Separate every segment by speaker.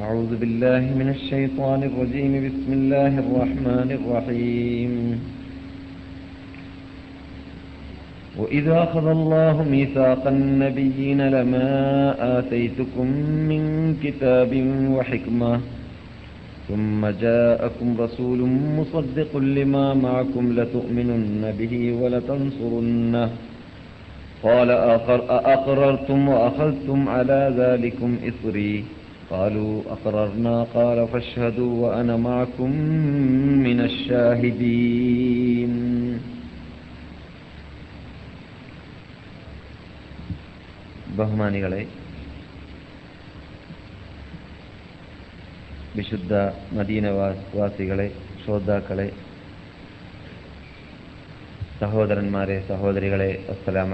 Speaker 1: أعوذ بالله من الشيطان الرجيم. بسم الله الرحمن الرحيم. وإذا أخذ الله ميثاق النبيين لما آتيتكم من كتاب وحكمة ثم جاءكم رسول مصدق لما معكم لتؤمنن به ولتنصرنه. قال آخر أأقررتم وأخذتم على ذلكم إصري. قالوا أقررنا قال فاشهدوا وأنا معكم من الشاهدين ബഹുമാനികളെ വിശുദ്ധ മദീനവാസികളെ ശ്രോതാക്കളെ സഹോദരന്മാരെ സഹോദരികളെ അസ്സലാം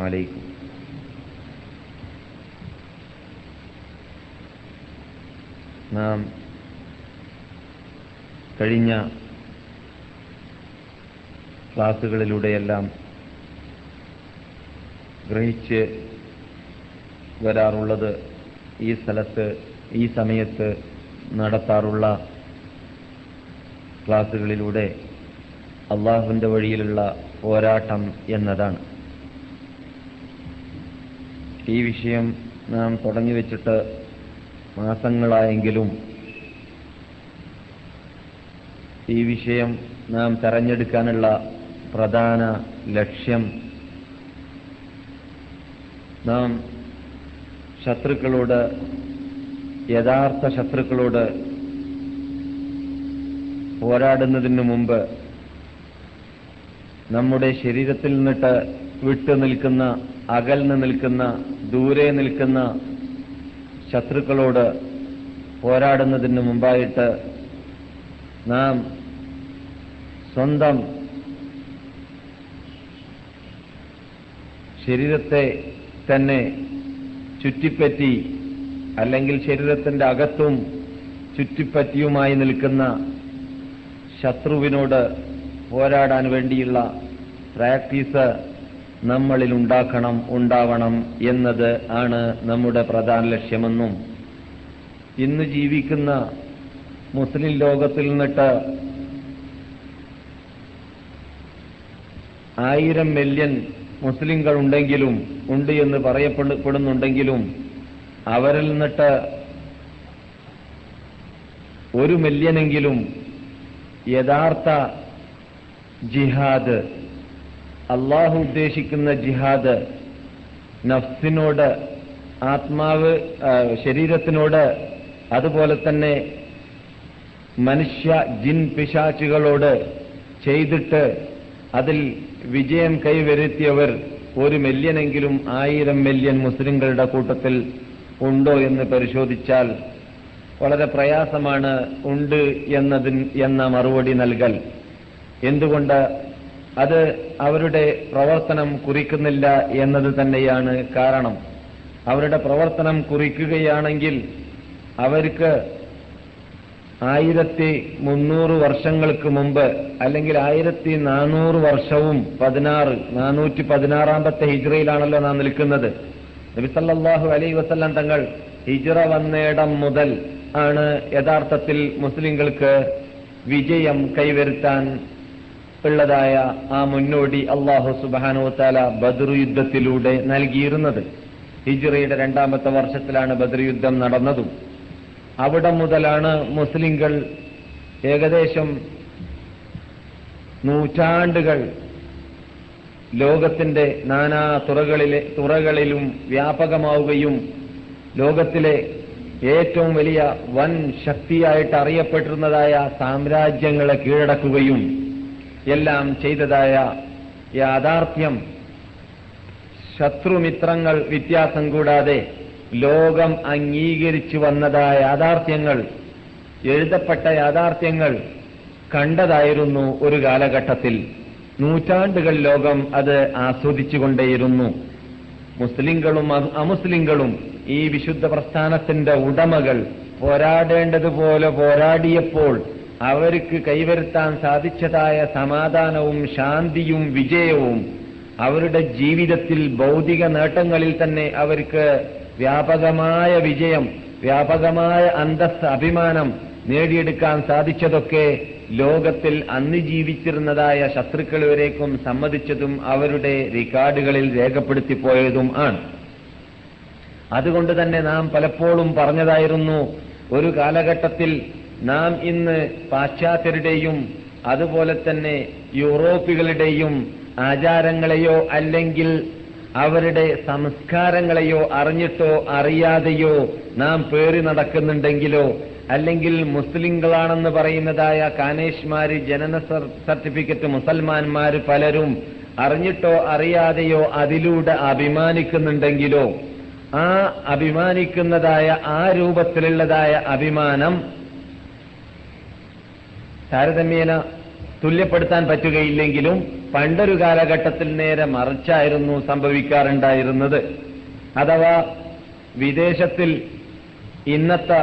Speaker 1: നാം കഴിഞ്ഞ ക്ലാസ്സുകളിലൂടെയെല്ലാം ഗ്രഹിച്ച് വരാറുള്ളത് ഈ സ്ഥലത്ത് ഈ സമയത്ത് നടത്താറുള്ള ക്ലാസ്സുകളിലൂടെ അള്ളാഹുവിന്റെ വഴിയിലുള്ള പോരാട്ടം എന്നതാണ്. ഈ വിഷയം നാം തുടങ്ങി വെച്ചിട്ട് മാസങ്ങളായെങ്കിലും ഈ വിഷയം നാം തെരഞ്ഞെടുക്കാനുള്ള പ്രധാന ലക്ഷ്യം നാം ശത്രുക്കളോട് യഥാർത്ഥ ശത്രുക്കളോട് പോരാടുന്നതിന് മുമ്പ് നമ്മുടെ ശരീരത്തിൽ നിന്നിട്ട് വിട്ടു നിൽക്കുന്ന അകൽന്ന് നിൽക്കുന്ന ദൂരെ നിൽക്കുന്ന ശത്രുക്കളോട് പോരാടുന്നതിന് മുമ്പായിട്ട് നാം സ്വന്തം ശരീരത്തെ തന്നെ ചുറ്റിപ്പറ്റി അല്ലെങ്കിൽ ശരീരത്തിന്റെ അകത്തും ചുറ്റിപ്പറ്റിയുമായി നിൽക്കുന്ന ശത്രുവിനോട് പോരാടാൻ വേണ്ടിയുള്ള പ്രാക്ടീസ് നമ്മളിൽ ഉണ്ടാക്കണം ഉണ്ടാവണം എന്നത് ആണ് നമ്മുടെ പ്രധാന ലക്ഷ്യമെന്നും ഇന്ന് ജീവിക്കുന്ന മുസ്ലിം ലോകത്തിൽ നിന്നിട്ട് ആയിരം മില്യൺ മുസ്ലിങ്ങൾ ഉണ്ടെങ്കിലും ഉണ്ട് എന്ന് പറയപ്പെടുന്നുണ്ടെങ്കിലും അവരിൽ നിന്നിട്ട് ഒരു മില്യനെങ്കിലും യഥാർത്ഥ ജിഹാദ് അള്ളാഹു ഉദ്ദേശിക്കുന്ന ജിഹാദ് നഫ്സിനോട് ആത്മാവ് ശരീരത്തിനോട് അതുപോലെ തന്നെ മനുഷ്യ ജിൻ പിശാച്ചുകളോട് ചെയ്തിട്ട് അതിൽ വിജയം കൈവരുത്തിയവർ ഒരു മില്യനെങ്കിലും ആയിരം മില്യൺ മുസ്ലിങ്ങളുടെ കൂട്ടത്തിൽ ഉണ്ടോ എന്ന് പരിശോധിച്ചാൽ വളരെ പ്രയാസമാണ് ഉണ്ട് എന്നതിന് എന്ന മറുപടി നൽകൽ. എന്തുകൊണ്ട് അത് അവരുടെ പ്രവർത്തനം കുറിക്കുന്നില്ല എന്നത് തന്നെയാണ് കാരണം. അവരുടെ പ്രവർത്തനം കുറിക്കുകയാണെങ്കിൽ അവർക്ക് ആയിരത്തി മുന്നൂറ് വർഷങ്ങൾക്ക് മുമ്പ് അല്ലെങ്കിൽ ആയിരത്തി നാനൂറ് വർഷവും പതിനാറ് നാനൂറ്റി പതിനാറാമത്തെ ഹിജ്റയിലാണല്ലോ നാം നിൽക്കുന്നത്. നബിസല്ലാഹു അലൈ വസ്ല്ലാം തങ്ങൾ ഹിജ്റ വന്നേടം മുതൽ ആണ് യഥാർത്ഥത്തിൽ മുസ്ലിങ്ങൾക്ക് വിജയം കൈവരുത്താൻ ഉള്ളതായ ആ മുന്നോടി അള്ളാഹു താല ബദർ യുദ്ധത്തിലൂടെ നൽകിയിരുന്നത്. ഹിജ്റയുടെ രണ്ടാമത്തെ വർഷത്തിലാണ് ബദർ യുദ്ധം നടന്നതും. അവിടെ മുതലാണ് മുസ്ലിങ്ങൾ ഏകദേശം നൂറ്റാണ്ടുകൾ ലോകത്തിന്റെ നാനാ തുറകളിലെ തുറകളിലും വ്യാപകമാവുകയും ലോകത്തിലെ ഏറ്റവും വലിയ വൻ ശക്തിയായിട്ട് അറിയപ്പെട്ടിരുന്നതായ സാമ്രാജ്യങ്ങളെ കീഴടക്കുകയും എല്ലാം ചെയ്തതായ യാഥാർത്ഥ്യം. ശത്രുമിത്രങ്ങൾ വ്യത്യാസം കൂടാതെ ലോകം അംഗീകരിച്ചു വന്നതായ യാഥാർത്ഥ്യങ്ങൾ എഴുതപ്പെട്ട യാഥാർത്ഥ്യങ്ങൾ കണ്ടതായിരുന്നു ഒരു കാലഘട്ടത്തിൽ. നൂറ്റാണ്ടുകൾ ലോകം അത് ആസ്വദിച്ചുകൊണ്ടേയിരുന്നു. മുസ്ലിങ്ങളും അമുസ്ലിങ്ങളും ഈ വിശുദ്ധ പ്രസ്ഥാനത്തിന്റെ ഉടമകൾ പോരാടേണ്ടതുപോലെ പോരാടിയപ്പോൾ അവർക്ക് കൈവരുത്താൻ സാധിച്ചതായ സമാധാനവും ശാന്തിയും വിജയവും അവരുടെ ജീവിതത്തിൽ ഭൗതിക നേട്ടങ്ങളിൽ തന്നെ അവർക്ക് വ്യാപകമായ വിജയം
Speaker 2: വ്യാപകമായ അന്തസ് അഭിമാനം നേടിയെടുക്കാൻ സാധിച്ചതൊക്കെ ലോകത്തിൽ അന്ന് ജീവിച്ചിരുന്നതായ ശത്രുക്കൾ വരേക്കും സമ്മതിച്ചതും അവരുടെ റിക്കാർഡുകളിൽ രേഖപ്പെടുത്തിപ്പോയതും ആണ്. അതുകൊണ്ട് തന്നെ നാം പലപ്പോഴും പറഞ്ഞതായിരുന്നു ഒരു കാലഘട്ടത്തിൽ നാം ഇന്ന് പാശ്ചാത്യരുടെയും അതുപോലെ തന്നെ യൂറോപ്പികളുടെയും ആചാരങ്ങളെയോ അല്ലെങ്കിൽ അവരുടെ സംസ്കാരങ്ങളെയോ അറിഞ്ഞിട്ടോ അറിയാതെയോ നാം പേറി നടക്കുന്നുണ്ടെങ്കിലോ അല്ലെങ്കിൽ മുസ്ലിങ്ങളാണെന്ന് പറയുന്നതായ കാനേഷ്മാര് ജനന സർട്ടിഫിക്കറ്റ് മുസൽമാന്മാര് പലരും അറിഞ്ഞിട്ടോ അറിയാതെയോ അതിലൂടെ അഭിമാനിക്കുന്നുണ്ടെങ്കിലോ ആ അഭിമാനിക്കുന്നതായ ആ രൂപത്തിലുള്ളതായ അഭിമാനം താരതമ്യേന തുല്യപ്പെടുത്താൻ പറ്റുകയില്ലെങ്കിലും പണ്ടൊരു കാലഘട്ടത്തിൽ നേരെ മറിച്ചായിരുന്നു സംഭവിക്കാറുണ്ടായിരുന്നത്. അഥവാ വിദേശത്തിൽ ഇന്നത്തെ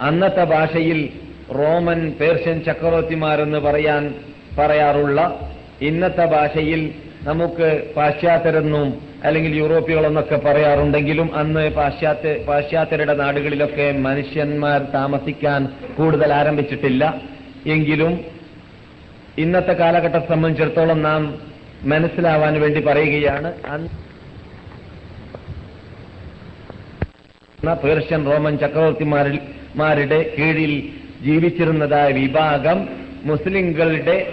Speaker 2: അന്നത്തെ ഭാഷയിൽ റോമൻ പേർഷ്യൻ ചക്രവർത്തിമാരെന്ന് പറയാൻ പറയാറുള്ള ഇന്നത്തെ ഭാഷയിൽ നമുക്ക് പാശ്ചാത്യരെന്നും അല്ലെങ്കിൽ യൂറോപ്യകളെന്നൊക്കെ പറയാറുണ്ടെങ്കിലും അന്ന് പാശ്ചാത്യ പാശ്ചാത്യരുടെ നാടുകളിലൊക്കെ മനുഷ്യന്മാർ താമസിക്കാൻ കൂടുതൽ ആരംഭിച്ചിട്ടില്ല. എങ്കിലും ഇന്നത്തെ കാലഘട്ടത്തെ സംബന്ധിച്ചിടത്തോളം നാം മനസ്സിലാവാൻ വേണ്ടി പറയുകയാണ് പേർഷ്യൻ റോമൻ ചക്രവർത്തിമാരുടെ കീഴിൽ ജീവിച്ചിരുന്നതായ വിഭാഗം മുസ്ലിങ്ങളുടെ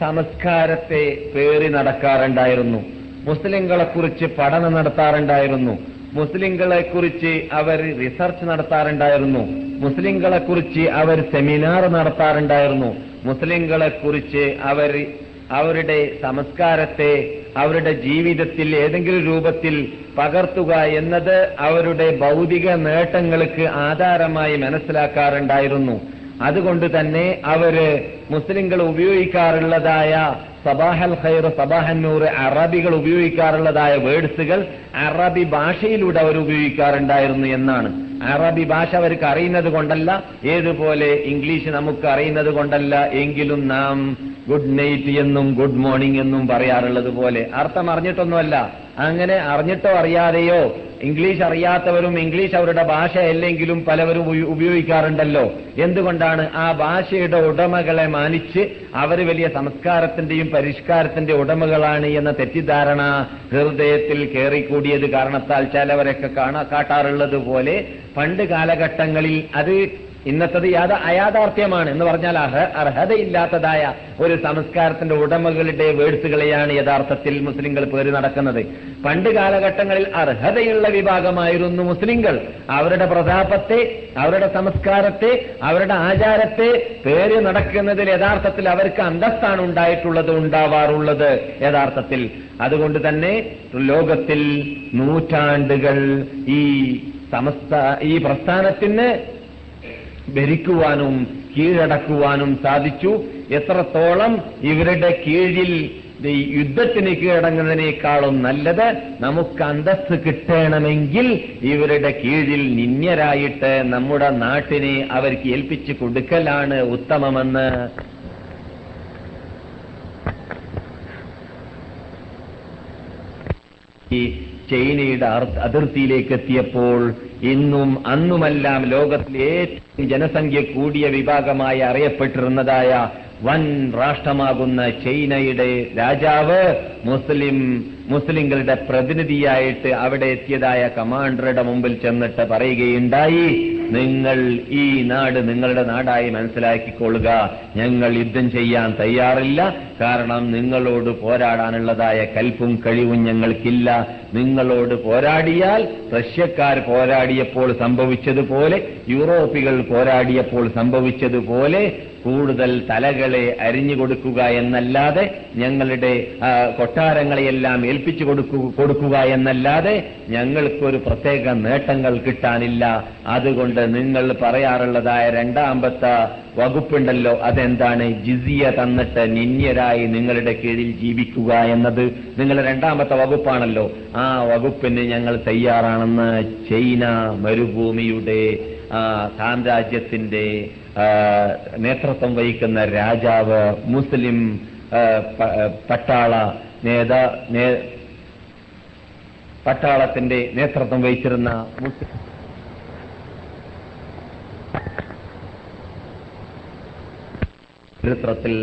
Speaker 2: സംസ്കാരത്തെ പേറി നടക്കാറുണ്ടായിരുന്നു. മുസ്ലിങ്ങളെ കുറിച്ച് പഠനം നടത്താറുണ്ടായിരുന്നു. മുസ്ലിങ്ങളെ കുറിച്ച് അവർ റിസർച്ച് നടത്താറുണ്ടായിരുന്നു. മുസ്ലിങ്ങളെ കുറിച്ച് അവർ സെമിനാർ നടത്താറുണ്ടായിരുന്നു. മുസ്ലിങ്ങളെ കുറിച്ച് അവർ അവരുടെ സംസ്കാരത്തെ അവരുടെ ജീവിതത്തിൽ ഏതെങ്കിലും രൂപത്തിൽ പകർത്തുക എന്നത് അവരുടെ ഭൗതിക നേട്ടങ്ങൾക്ക് ആധാരമായി മനസ്സിലാക്കാറുണ്ടായിരുന്നു. അതുകൊണ്ട് തന്നെ അവർ മുസ്ലിങ്ങൾ ഉപയോഗിക്കാറുള്ളതായ സബാഹൽ ഖൈർ സബാഹന്നൂർ അറബികൾ ഉപയോഗിക്കാറുള്ളതായ വേഡ്സുകൾ അറബി ഭാഷയിലൂടെ അവർ ഉപയോഗിക്കാറുണ്ടായിരുന്നു എന്നാണ്. അറബി ഭാഷ അവർക്ക് അറിയുന്നത് കൊണ്ടല്ല ഏതുപോലെ ഇംഗ്ലീഷ് നമുക്ക് അറിയുന്നത് കൊണ്ടല്ല എങ്കിലും നാം ഗുഡ് നൈറ്റ് എന്നും ഗുഡ് മോർണിംഗ് എന്നും പറയാറുള്ളത് പോലെ. അർത്ഥം അറിഞ്ഞിട്ടൊന്നുമല്ല. അങ്ങനെ അറിഞ്ഞിട്ടോ അറിയാതെയോ ഇംഗ്ലീഷ് അറിയാത്തവരും ഇംഗ്ലീഷ് അവരുടെ ഭാഷയല്ലെങ്കിലും പലവരും ഉപയോഗിക്കാറുണ്ടല്ലോ. എന്തുകൊണ്ടാണ് ആ ഭാഷയുടെ ഉടമകളെ മാനിച്ച് അവർ വലിയ സംസ്കാരത്തിന്റെയും പരിഷ്കാരത്തിന്റെ ഉടമകളാണ് എന്ന തെറ്റിദ്ധാരണ ഹൃദയത്തിൽ കയറിക്കൂടിയത് കാരണത്താൽ ചിലവരൊക്കെ കാണാ കാട്ടാറുള്ളത് പോലെ പണ്ട് കാലഘട്ടങ്ങളിൽ അത് ഇന്നത്തത് യാത അയാഥാർത്ഥ്യമാണ് എന്ന് പറഞ്ഞാൽ അർഹ അർഹതയില്ലാത്തതായ ഒരു സംസ്കാരത്തിന്റെ ഉടമകളുടെ വേഴ്സുകളെയാണ് യഥാർത്ഥത്തിൽ മുസ്ലിങ്ങൾ പേര് നടക്കുന്നത്. പണ്ട് കാലഘട്ടങ്ങളിൽ അർഹതയുള്ള വിഭാഗമായിരുന്നു മുസ്ലിങ്ങൾ. അവരുടെ പ്രതാപത്തെ അവരുടെ സംസ്കാരത്തെ അവരുടെ ആചാരത്തെ പേര് നടക്കുന്നതിൽ യഥാർത്ഥത്തിൽ അവർക്ക് അന്തസ്സാണ് ഉണ്ടായിട്ടുള്ളത് ഉണ്ടാവാറുള്ളത് യഥാർത്ഥത്തിൽ. അതുകൊണ്ട് തന്നെ ലോകത്തിൽ നൂറ്റാണ്ടുകൾ ഈ സമസ്ത ഈ പ്രസ്ഥാനത്തിന് ഭരിക്കുവാനും കീഴടക്കുവാനും സാധിച്ചു. എത്രത്തോളം ഇവരുടെ കീഴിൽ യുദ്ധത്തിന് കീഴടങ്ങുന്നതിനേക്കാളും നല്ലത് നമുക്ക് അന്തസ് കിട്ടണമെങ്കിൽ ഇവരുടെ കീഴിൽ നിന്യരായിട്ട് നമ്മുടെ നാട്ടിനെ അവർക്ക് ഏൽപ്പിച്ചു കൊടുക്കലാണ് ഉത്തമമെന്ന്. ചൈനയുടെ അതിർത്തിയിലേക്ക് എത്തിയപ്പോൾ ഇന്നും അന്നുമെല്ലാം ലോകത്തിലെ ഏറ്റവും ജനസംഖ്യ കൂടിയ വിഭാഗമായി അറിയപ്പെട്ടിരുന്നതായ വൻ രാഷ്ട്രമാകുന്ന ചൈനയുടെ രാജാവ് മുസ്ലിം മുസ്ലിങ്ങളുടെ പ്രതിനിധിയായിട്ട് അവിടെ എത്തിയതായ കമാൻഡറുടെ മുമ്പിൽ ചെന്നിട്ട് പറയുകയുണ്ടായി നിങ്ങൾ ഈ നാട് നിങ്ങളുടെ നാടായി മനസ്സിലാക്കിക്കൊള്ളുക. ഞങ്ങൾ യുദ്ധം ചെയ്യാൻ തയ്യാറില്ല. കാരണം നിങ്ങളോട് പോരാടാനുള്ളതായ കൽപ്പും കഴിവും ഞങ്ങൾക്കില്ല. നിങ്ങളോട് പോരാടിയാൽ റഷ്യക്കാർ പോരാടിയപ്പോൾ സംഭവിച്ചതുപോലെ യൂറോപ്പികൾ പോരാടിയപ്പോൾ സംഭവിച്ചതുപോലെ കൂടുതൽ തലകളെ അരിഞ്ഞു കൊടുക്കുക എന്നല്ലാതെ ഞങ്ങളുടെ കൊട്ടാരങ്ങളെയെല്ലാം ഏൽപ്പിച്ചു കൊടുക്കു കൊടുക്കുക എന്നല്ലാതെ ഞങ്ങൾക്കൊരു പ്രത്യേക നേട്ടങ്ങൾ കിട്ടാനില്ല. അതുകൊണ്ട് നിങ്ങൾ പറയാറുള്ളതായ രണ്ടാമത്തെ വകുപ്പുണ്ടല്ലോ അതെന്താണ്? ജിസിയ തന്നിട്ട് നിന്യരായി നിങ്ങളുടെ കീഴിൽ ജീവിക്കുക എന്നത് നിങ്ങളുടെ രണ്ടാമത്തെ വകുപ്പാണല്ലോ. ആ വകുപ്പിന് ഞങ്ങൾ തയ്യാറാണെന്ന് ചൈന മരുഭൂമിയുടെ സാമ്രാജ്യത്തിന്റെ നേതൃത്വം വഹിക്കുന്ന രാജാവ് മുസ്ലിം പട്ടാള നേതാ പട്ടാളത്തിന്റെ നേതൃത്വം വഹിച്ചിരുന്ന മുസ്ലിം ചരിത്രത്തിൽ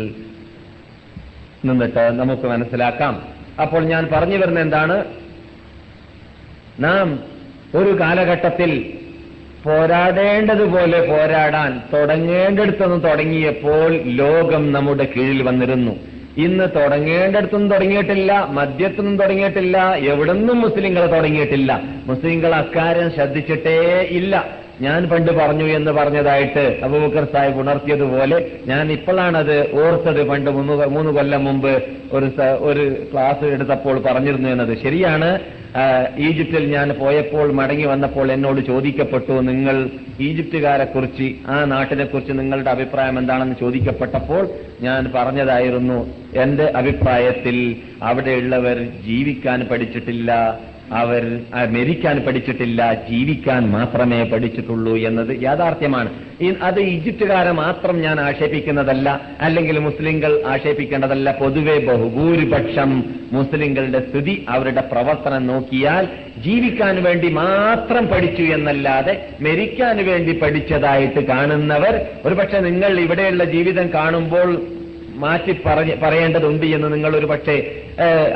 Speaker 2: നിന്നിട്ട് നമുക്ക് മനസ്സിലാക്കാം. അപ്പോൾ ഞാൻ പറഞ്ഞു വരുന്ന എന്താണ്? നാം ഒരു കാലഘട്ടത്തിൽ പോരാടേണ്ടതുപോലെ പോരാടാൻ തുടങ്ങേണ്ടടുത്തുനിന്ന് തുടങ്ങിയപ്പോൾ ലോകം നമ്മുടെ കീഴിൽ വന്നിരുന്നു. ഇന്ന് തുടങ്ങേണ്ടടുത്തൊന്നും തുടങ്ങിയിട്ടില്ല മദ്യത്തൊന്നും തുടങ്ങിയിട്ടില്ല എവിടുന്നും മുസ്ലിങ്ങൾ തുടങ്ങിയിട്ടില്ല. മുസ്ലിങ്ങൾ അക്കാര്യം ശ്രദ്ധിച്ചിട്ടേ ഇല്ല. ഞാൻ പണ്ട് പറഞ്ഞു എന്ന് പറഞ്ഞതായിട്ട് അബൂബക്കർ സാഹിബ് ഉണർത്തിയതുപോലെ ഞാൻ ഇപ്പോഴാണത് ഓർത്തത് പണ്ട് മൂന്ന് മൂന്ന് കൊല്ലം മുമ്പ് ഒരു ഒരു ക്ലാസ് എടുത്തപ്പോൾ പറഞ്ഞിരുന്നു എന്നത്. ശരിയാണ്. ഈജിപ്തിൽ ഞാൻ പോയപ്പോൾ മടങ്ങി വന്നപ്പോൾ എന്നോട് ചോദിക്കപ്പെട്ടു നിങ്ങൾ ഈജിപ്തുകാരെക്കുറിച്ച് ആ നാട്ടിനെ കുറിച്ച് നിങ്ങളുടെ അഭിപ്രായം എന്താണെന്ന് ചോദിക്കപ്പെട്ടപ്പോൾ ഞാൻ പറഞ്ഞതായിരുന്നു എന്റെ അഭിപ്രായത്തിൽ അവിടെയുള്ളവർ ജീവിക്കാൻ പഠിച്ചിട്ടില്ല. അവർ മരിക്കാൻ പഠിച്ചിട്ടില്ല ജീവിക്കാൻ മാത്രമേ പഠിച്ചിട്ടുള്ളൂ എന്നത് യാഥാർത്ഥ്യമാണ്. അത് ഈജിപ്തുകാരെ മാത്രം ഞാൻ ആക്ഷേപിക്കുന്നതല്ല അല്ലെങ്കിൽ മുസ്ലിങ്ങൾ ആക്ഷേപിക്കേണ്ടതല്ല. പൊതുവെ ബഹുഭൂരിപക്ഷം മുസ്ലിങ്ങളുടെ സ്ഥിതി അവരുടെ പ്രവർത്തനം നോക്കിയാൽ ജീവിക്കാൻ വേണ്ടി മാത്രം പഠിച്ചു എന്നല്ലാതെ മരിക്കാൻ വേണ്ടി പഠിച്ചതായിട്ട് കാണുന്നവർ ഒരുപക്ഷെ നിങ്ങൾ ഇവിടെയുള്ള ജീവിതം കാണുമ്പോൾ മാറ്റി പറയേണ്ടതുണ്ട് എന്ന് നിങ്ങൾ ഒരു പക്ഷേ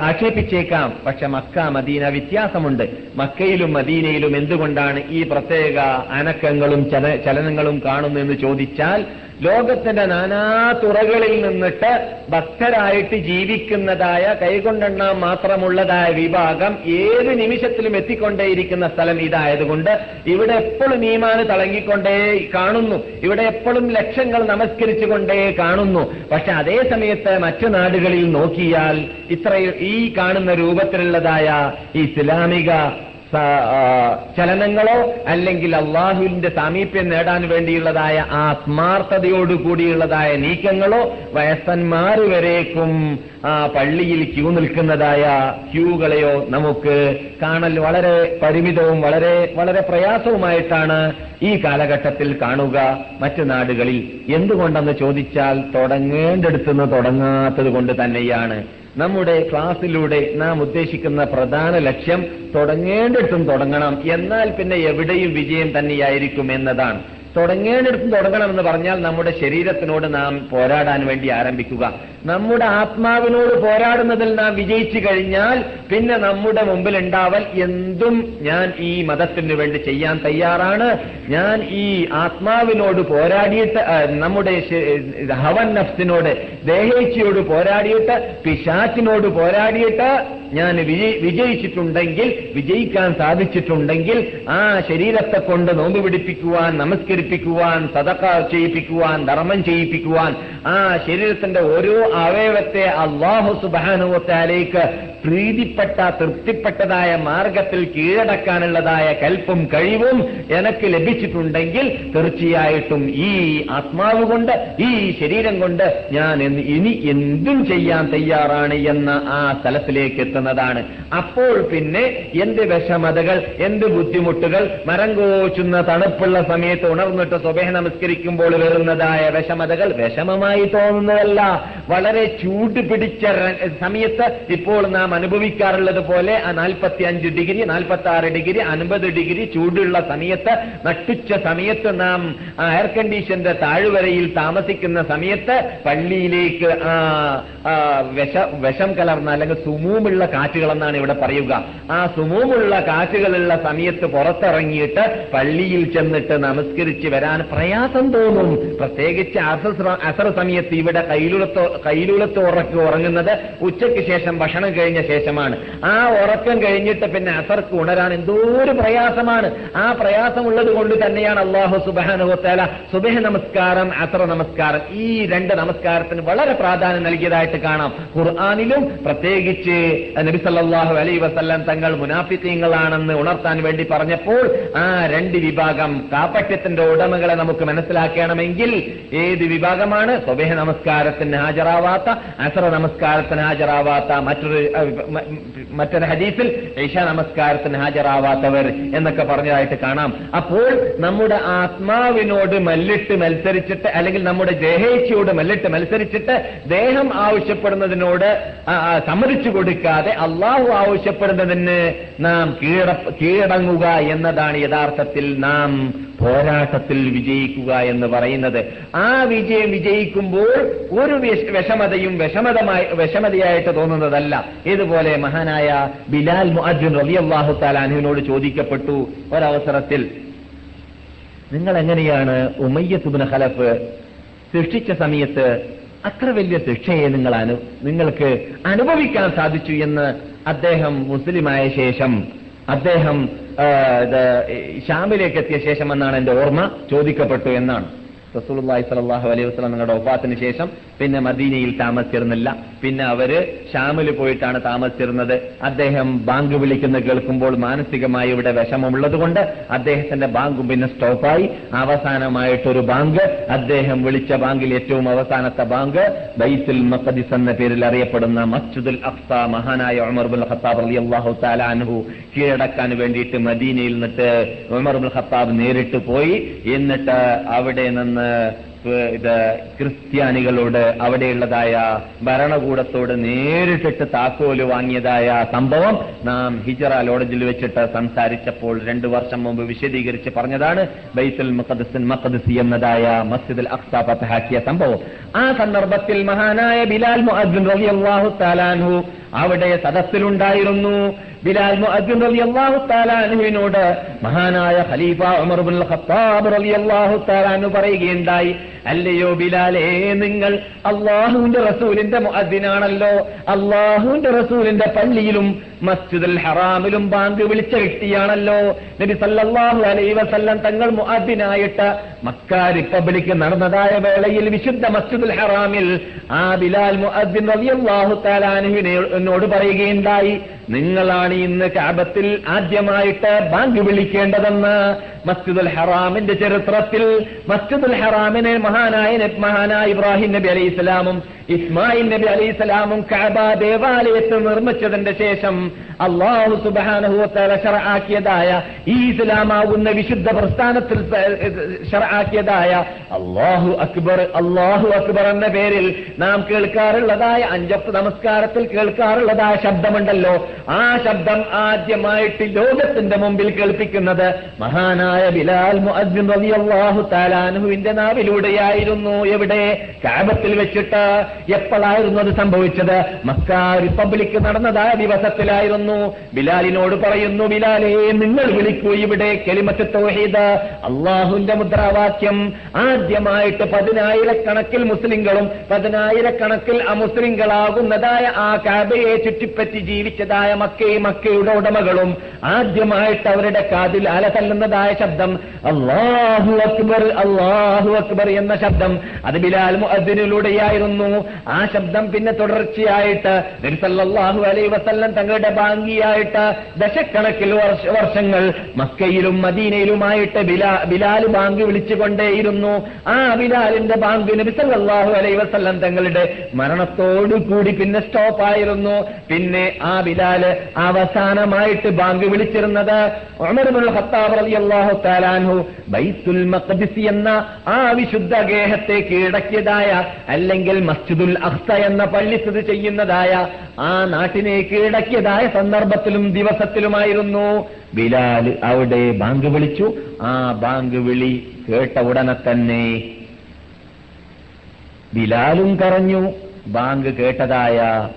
Speaker 2: ആക്ഷേപിച്ചേക്കാം. പക്ഷെ മക്ക മദീന വ്യത്യാസമുണ്ട്. മക്കയിലും മദീനയിലും എന്തുകൊണ്ടാണ് ഈ പ്രത്യേക അനക്കങ്ങളും ചല ചലനങ്ങളും കാണുന്നു എന്ന് ചോദിച്ചാൽ ലോകത്തിന്റെ നാനാ തുറകളിൽ നിന്നിട്ട് ഭക്തരായിട്ട് ജീവിക്കുന്നതായ കൈകൊണ്ടെണ്ണാൻ മാത്രമുള്ളതായ വിഭാഗം ഏത് നിമിഷത്തിലും എത്തിക്കൊണ്ടേയിരിക്കുന്ന സ്ഥലം ഇതായതുകൊണ്ട് ഇവിടെ എപ്പോഴും നീമാന് തളങ്ങിക്കൊണ്ടേ കാണുന്നു. ഇവിടെ എപ്പോഴും ലക്ഷങ്ങൾ നമസ്കരിച്ചുകൊണ്ടേ കാണുന്നു. പക്ഷെ അതേ സമയത്ത് മറ്റു നാടുകളിൽ നോക്കിയാൽ ഇത്ര ഈ കാണുന്ന രൂപത്തിലുള്ളതായ ഇസ്ലാമിക ചലനങ്ങളോ അല്ലെങ്കിൽ അള്ളാഹുവിന്റെ സാമീപ്യം നേടാൻ വേണ്ടിയുള്ളതായ ആത്മാർത്ഥതയോടുകൂടിയുള്ളതായ നീക്കങ്ങളോ വയസ്സന്മാർ വരേക്കും ആ പള്ളിയിൽ ക്യൂ നിൽക്കുന്നതായ ക്യൂകളെയോ നമുക്ക് കാണൽ വളരെ പരിമിതവും വളരെ വളരെ പ്രയാസവുമായിട്ടാണ് ഈ കാലഘട്ടത്തിൽ കാണുക. മറ്റു നാടുകളിൽ എന്തുകൊണ്ടെന്ന് ചോദിച്ചാൽ തുടങ്ങേണ്ടടുത്തുനിന്ന് തുടങ്ങാത്തത് കൊണ്ട് തന്നെയാണ്. നമ്മുടെ ക്ലാസ്സിലൂടെ നാം ഉദ്ദേശിക്കുന്ന പ്രധാന ലക്ഷ്യം തുടങ്ങേണ്ടിടത്തും തുടങ്ങണം. എന്നാൽ പിന്നെ എവിടെയും വിജയം തന്നെയായിരിക്കും എന്നതാണ്. തുടങ്ങേണ്ടിടത്തും തുടങ്ങണം എന്ന് പറഞ്ഞാൽ നമ്മുടെ ശരീരത്തിനോട് നാം പോരാടാൻ വേണ്ടി ആരംഭിക്കുക. നമ്മുടെ ആത്മാവിനോട് പോരാടുന്നതിൽ നാം വിജയിച്ചു കഴിഞ്ഞാൽ പിന്നെ നമ്മുടെ മുമ്പിൽ ഉണ്ടാവൽ എന്തും ഞാൻ ഈ മതത്തിന് വേണ്ടി ചെയ്യാൻ തയ്യാറാണ്. ഞാൻ ഈ ആത്മാവിനോട് പോരാടിയിട്ട് നമ്മുടെ ഹവൻ നഫ്സിനോട് ദേഹേച്ഛയോട് പോരാടിയിട്ട് പിശാച്ചിനോട് പോരാടിയിട്ട് ഞാൻ വിജയി- വിജയിച്ചിട്ടുണ്ടെങ്കിൽ വിജയിക്കാൻ സാധിച്ചിട്ടുണ്ടെങ്കിൽ ആ ശരീരത്തെ കൊണ്ട് നോമ്പ് പിടിപ്പിക്കുവാൻ നമസ്കരിപ്പിക്കുവാൻ സദക്ക ചെയ്യിപ്പിക്കുവാൻ ധർമ്മം ചെയ്യിപ്പിക്കുവാൻ ആ ശരീരത്തിന്റെ ഓരോ അവയവത്തെ അള്ളാഹു സുബാനുവത്താലേക്ക് പ്രീതിപ്പെട്ട തൃപ്തിപ്പെട്ടതായ മാർഗത്തിൽ കീഴടക്കാനുള്ളതായ കൽപ്പും കഴിവും എനക്ക് ലഭിച്ചിട്ടുണ്ടെങ്കിൽ തീർച്ചയായിട്ടും ഈ ആത്മാവ് കൊണ്ട് ഈ ശരീരം കൊണ്ട് ഞാൻ ഇനി എന്തും ചെയ്യാൻ തയ്യാറാണ് എന്ന ആ സ്ഥലത്തിലേക്ക് എത്തുന്നതാണ്. അപ്പോൾ പിന്നെ എന്ത് വിഷമതകൾ എന്ത് ബുദ്ധിമുട്ടുകൾ മരം കോച്ചുന്ന തണുപ്പുള്ള സമയത്ത് ഉണർന്നിട്ട് സ്വഭേഹ നമസ്കരിക്കുമ്പോൾ വരുന്നതായ വിഷമതകൾ വിഷമമായി തോന്നുന്നതല്ല. വളരെ ചൂട് പിടിച്ച സമയത്ത് ഇപ്പോൾ നാം അനുഭവിക്കാറുള്ളത് പോലെ നാൽപ്പത്തി അഞ്ച് ഡിഗ്രി നാൽപ്പത്തി ആറ് ഡിഗ്രി അൻപത് ഡിഗ്രി ചൂടുള്ള സമയത്ത് നട്ടുച്ച സമയത്ത് നാം എയർ കണ്ടീഷന്റെ താഴ്വരയിൽ താമസിക്കുന്ന സമയത്ത് പള്ളിയിലേക്ക് വിഷ വിഷം കലർന്ന അല്ലെങ്കിൽ സുമൂമുള്ള കാറ്റുകളെന്നാണ് ഇവിടെ പറയുക. ആ സുമൂമുള്ള കാറ്റുകളുള്ള സമയത്ത് പുറത്തിറങ്ങിയിട്ട് പള്ളിയിൽ ചെന്നിട്ട് നമസ്കരിച്ച് വരാൻ പ്രയാസം തോന്നും. പ്രത്യേകിച്ച് അസർ സമയത്ത് ഇവിടെ കയ്യിലുളത്ത് കയ്യിലുളത്ത് ഉറക്കി ഉറങ്ങുന്നത് ഉച്ചയ്ക്ക് ശേഷം ഭക്ഷണം കഴിഞ്ഞ ശേഷമാണ്. ആ ഉറക്കം കഴിഞ്ഞിട്ട് പിന്നെ അസർക്ക് ഉണരാൻ എന്തോ ഒരു പ്രയാസമാണ്. ആ പ്രയാസമുള്ളത് കൊണ്ട് തന്നെയാണ് അള്ളാഹു സുബാനുഹോത്തേല സുബഹ നമസ്കാരം അസർ നമസ്കാരം ഈ രണ്ട് നമസ്കാരത്തിന് വളരെ പ്രാധാന്യം നൽകിയതായിട്ട് കാണാം. ഖുർആാനിലും പ്രത്യേകിച്ച് നബി സല്ലല്ലാഹു അലൈഹി വസല്ലം തങ്ങൾ മുനാഫിത്തീങ്ങളാണെന്ന് ഉണർത്താൻ വേണ്ടി പറഞ്ഞപ്പോൾ ആ രണ്ട് വിഭാഗം കാപ്പറ്റ്യത്തിന്റെ ഉടമകളെ നമുക്ക് മനസ്സിലാക്കണമെങ്കിൽ ഏത് വിഭാഗമാണ്? സ്വബേഹ നമസ്കാരത്തിന് ഹാജരാവാത്ത അസറ നമസ്കാരത്തിന് ഹാജരാവാത്ത മറ്റൊരു മറ്റൊരു ഹദീസിൽ ഇഷ നമസ്കാരത്തിന് ഹാജരാവാത്തവർ എന്നൊക്കെ പറഞ്ഞതായിട്ട് കാണാം. അപ്പോൾ നമ്മുടെ ആത്മാവിനോട് മല്ലിട്ട് മത്സരിച്ചിട്ട് അല്ലെങ്കിൽ നമ്മുടെ ദേഹേച്ഛയോട് മല്ലിട്ട് മത്സരിച്ചിട്ട് ദേഹം ആവശ്യപ്പെടുന്നതിനോട് സമ്മതിച്ചു കൊടുക്കാതെ അള്ളാഹു ആവശ്യപ്പെടുന്നതിന് നാം കീഴട കീഴടങ്ങുക എന്നതാണ് യഥാർത്ഥത്തിൽ നാം പോരാട്ടത്തിൽ വിജയിക്കുക എന്ന് പറയുന്നത്. ആ വിജയം വിജയിക്കുമ്പോൾ ഒരു വിഷ- വിഷമതയും വിഷമതമായി വിഷമതയായിട്ട് തോന്നുന്നതല്ല. ഇതുപോലെ മഹാനായ ബിലാൽ മുഅദ്ദിൻ റളിയല്ലാഹു താലാനുവിനോട് ചോദിക്കപ്പെട്ടു ഒരവസരത്തിൽ നിങ്ങൾ എങ്ങനെയാണ് ഉമയ്യത്തുബിന് ഖലഫ് സൃഷ്ടിച്ച സമയത്ത് അത്ര വലിയ ശിക്ഷയെ നിങ്ങൾ അനു നിങ്ങൾക്ക് അനുഭവിക്കാൻ സാധിച്ചു? എന്ന് അദ്ദേഹം മുസ്ലിമായ ശേഷം അദ്ദേഹം ഷാമിലേക്ക് എത്തിയ ശേഷം എന്നാണ് എന്റെ ഓർമ്മ ചോദിക്കപ്പെട്ടു എന്നാണ്. റസൂലുള്ളാഹി സ്വല്ലല്ലാഹു അലൈഹി വസല്ലം നിങ്ങളുടെ ഒപ്പാത്തിന് ശേഷം പിന്നെ മദീനയിൽ താമസിച്ചിരുന്നില്ല. പിന്നെ അവർ ഷാമിൽ പോയിട്ടാണ് താമസിച്ചിരുന്നത്. അദ്ദേഹം ബാങ്ക് വിളിക്കുന്ന കേൾക്കുമ്പോൾ മാനസികമായി ഇവിടെ വിഷമമുള്ളത് കൊണ്ട് അദ്ദേഹത്തിന്റെ ബാങ്ക് പിന്നെ സ്റ്റോപ്പായി. അവസാനമായിട്ടൊരു ബാങ്ക്. അദ്ദേഹം വിളിച്ച ബാങ്കിൽ ഏറ്റവും അവസാനത്തെ ബാങ്ക് ബൈത്തുൽ മഖദിസ് എന്ന പേരിൽ അറിയപ്പെടുന്ന മസ്ജിദുൽ അഫ്സ മഹാനായ ഉമർ ബുൽ ഖത്താബ് റളിയല്ലാഹു തആല അൻഹു കീഴടക്കാൻ വേണ്ടിയിട്ട് മദീനയിൽ നിന്നിട്ട് ഉമർ ബുൽ ഖത്താബ് നേരിട്ട് പോയി. എന്നിട്ട് അവിടെ നിന്ന് ഇത് ക്രിസ്ത്യാനികളോട് അവിടെയുള്ളതായ ഭരണകൂടത്തോട് നേരിട്ടിട്ട് താക്കോൽ വാങ്ങിയതായ സംഭവം നാം ഹിജറ ലോഡജിൽ വെച്ചിട്ട് സംസാരിച്ചപ്പോൾ രണ്ടു വർഷം മുമ്പ് വിശദീകരിച്ച് പറഞ്ഞതാണ് ബൈത്തുൽ മുഖദസിൻ മഖദ്സി എന്നതായ മസ്ജിദുൽ അക്സ ഫതഹാക്കിയ സംഭവം. ആ സന്ദർഭത്തിൽ മഹാനായ ബിലാൽ മുഅദ്ദിൻ റളിയല്ലാഹു അവിടെ സദസ്സിലുണ്ടായിരുന്നു. ബിലാൽ മുഅദ്ദിൻ റളിയല്ലാഹു തആല അൻഹുവിനോട് മഹാനായ ഖലീഫ ഉമർ ഇബ്നുൽ ഖത്താബ് റളിയല്ലാഹു തആല അൻഹു പറയുകയുണ്ടായി അല്ലയോ ബിലാലേ നിങ്ങൾ അള്ളാഹുവിന്റെ റസൂലിന്റെ മുഅദ്ദിനാണല്ലോ. അള്ളാഹുവിന്റെ റസൂലിന്റെ പള്ളിയിലും മസ്ജിദുൽ ഹറാമിലും ബാങ്ക് വിളിച്ച വ്യക്തിയാണല്ലോ. നബി സല്ലല്ലാഹു അലൈഹി വസല്ലം തങ്ങൾ മുഅദ്ദിനായിട്ട് മക്ക റിപ്പബ്ലിക് നടന്നതായ വേളയിൽ വിശുദ്ധ മസ്ജിദുൽ ഹറാമിൽ ആ ബിലാൽ മുഅദ്ദിൻ റളിയല്ലാഹു തആല അൻഹുവിനോട് പറയുകയുണ്ടായി. നിങ്ങളാണ് ഇന്ന് കാബത്തിൽ ആദ്യമായിട്ട് ബാങ്ക് വിളിക്കേണ്ടതെന്ന് മസ്ജിദുൽ ഹറാമിന്റെ ചരിത്രത്തിൽ മസ്ജിദുൽ ഹറാമിനെ മഹാനായ മഹാനായ ഇബ്രാഹിം നബി അലൈഹി ഇസ്ലാമും ഇസ്മായിൽ നബി അലൈഹി ഇസ്ലാമും കാബ ദേവാലയത്തിൽ നിർമ്മിച്ചതിന്റെ ശേഷം അള്ളാഹു ഷറആക്കിയതായ ഈ ഇസ്ലാമാകുന്ന വിശുദ്ധ പ്രസ്ഥാനത്തിൽ ആക്കിയതായ അള്ളാഹു അക്ബർ അള്ളാഹു അക്ബർ എന്ന പേരിൽ നാം കേൾക്കാറുള്ളതായ അഞ്ചത്ത് നമസ്കാരത്തിൽ കേൾക്കാറുള്ളതായ ശബ്ദമുണ്ടല്ലോ. ആ ശബ്ദം ആദ്യമായിട്ട് ലോകത്തിന്റെ മുമ്പിൽ കേൾപ്പിക്കുന്നത് മഹാനായ ബിലാൽ മുഅദ്ദിൻ റളിയല്ലാഹു നാവിലൂടെയായിരുന്നു. എവിടെ? കാബത്തിൽ വെച്ചിട്ട്. എപ്പോഴായിരുന്നു അത് സംഭവിച്ചത്? Mecca republic നടന്നതായ ദിവസത്തിലായിരുന്നു. ബിലാലിനോട് പറയുന്നു ബിലാലേ നിങ്ങൾ വിളിക്കൂ ഇവിടെ. കെലിമത്ത് തൗഹീദ് അള്ളാഹുന്റെ മുദ്രാവാക്യം. ആദ്യമായിട്ട് പതിനായിരക്കണക്കിൽ മുസ്ലിങ്ങളും പതിനായിരക്കണക്കിൽ അമുസ്ലിങ്ങളാകുന്നതായ ആ കാബയെ ചുറ്റിപ്പറ്റി ജീവിച്ചതായ മക്കയും മക്കയുടെ ഉടമകളും ആദ്യമായിട്ട് അവരുടെ കാതിൽ അലതല്ലുന്നതായ ശബ്ദം അള്ളാഹു അക്ബർ അള്ളാഹു അക്ബർ എന്ന ശബ്ദം. അത് ബിലാൽ മുഅദ്ദിനിലൂടെയായിരുന്നു. ആ ശബ്ദം പിന്നെ തുടർച്ചയായിട്ട് നബി അലൈ വസല്ലം തങ്ങളുടെ ഭാംഗിയായിട്ട് ദശക്കണക്കിൽ വർഷ- വർഷങ്ങൾ മക്കയിലും മദീനയിലുമായിട്ട് ബിലാ ബിലാൽ ബാങ്ക് വിളിച്ചുകൊണ്ടേയിരുന്നു. ആ ബിലാലിന്റെ ബാങ്ക് നബി അലൈ വസല്ലം തങ്ങളുടെ മരണത്തോടു കൂടി പിന്നെ സ്റ്റോപ്പായിരുന്നു. പിന്നെ ആ ബിലാൽ അവസാനമായിട്ട് ബാങ്ക് വിളിച്ചിരുന്നത് അൻഹു. ബൈത്തുൽ എന്ന ആ വിശുദ്ധ ഗേഹത്തെ കീഴടക്കിയതായ അല്ലെങ്കിൽ മസ്ജിദുൽ അഖ്സ എന്ന പള്ളി സ്ഥിതി ചെയ്യുന്നതായ ആ നാട്ടിനെ കീഴടക്കിയതായ സന്ദർഭത്തിലും ദിവസത്തിലുമായിരുന്നു. ബിലാൽ അവിടെ ബാങ്ക് വിളിച്ചു. ആ ബാങ്ക് വിളി കേട്ട ഉടനെ തന്നെ ബിലാലും കരഞ്ഞു. ബാങ്ക് കേട്ടതായ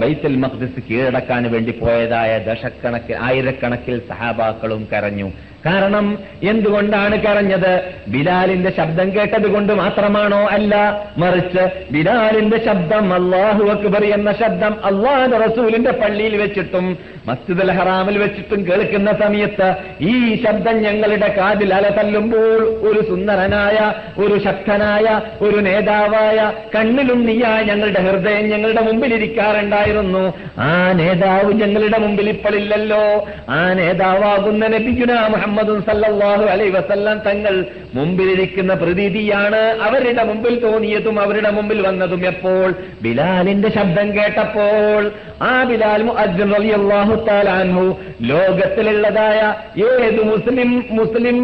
Speaker 2: ബൈത്തുൽ മഖ്ദിസ് കീഴടക്കാൻ വേണ്ടി പോയതായ ദശക്കണക്കിൽ ആയിരക്കണക്കിൽ സഹാബാക്കളും കരഞ്ഞു. കാരണം എന്തുകൊണ്ടാണ് കരഞ്ഞത്? ബിലാലിന്റെ ശബ്ദം കേട്ടത് കൊണ്ട് മാത്രമാണോ അല്ല മറിച്ച് ബിലാലിന്റെ ശബ്ദം അള്ളാഹു അക്ബർ എന്ന ശബ്ദം അള്ളാഹു റസൂലിന്റെ പള്ളിയിൽ വെച്ചിട്ടും മസ്ജിദുൽ ഹറാമിൽ വെച്ചിട്ടും കേൾക്കുന്ന സമയത്ത് ഈ ശബ്ദം ഞങ്ങളുടെ കാതിൽ അലതല്ലുമ്പോൾ ഒരു സുന്ദരനായ ഒരു ശക്തനായ ഒരു നേതാവായ കണ്ണിലും നീയായ ഞങ്ങളുടെ ഹൃദയം ഞങ്ങളുടെ മുമ്പിൽ ഇരിക്കാറുണ്ടായിരുന്നു. ആ നേതാവ് ഞങ്ങളുടെ മുമ്പിൽ ഇപ്പോഴില്ലല്ലോ. ആ നേതാവാകുന്ന നബിഗുന മുഹമ്മദ് സല്ലല്ലാഹു അലൈ വസല്ലം തങ്ങൾ മുമ്പിലിരിക്കുന്ന പ്രതീതിയാണ് അവരുടെ മുമ്പിൽ തോന്നിയതും അവരുടെ മുമ്പിൽ വന്നതും എപ്പോൾ? ബിലാലിന്റെ ശബ്ദം കേട്ടപ്പോൾ. ആ ബിലാൽ അള്ളാഹു താലാൻഹു ലോകത്തിലുള്ളതായ ഏത് മുസ്ലിം മുസ്ലിം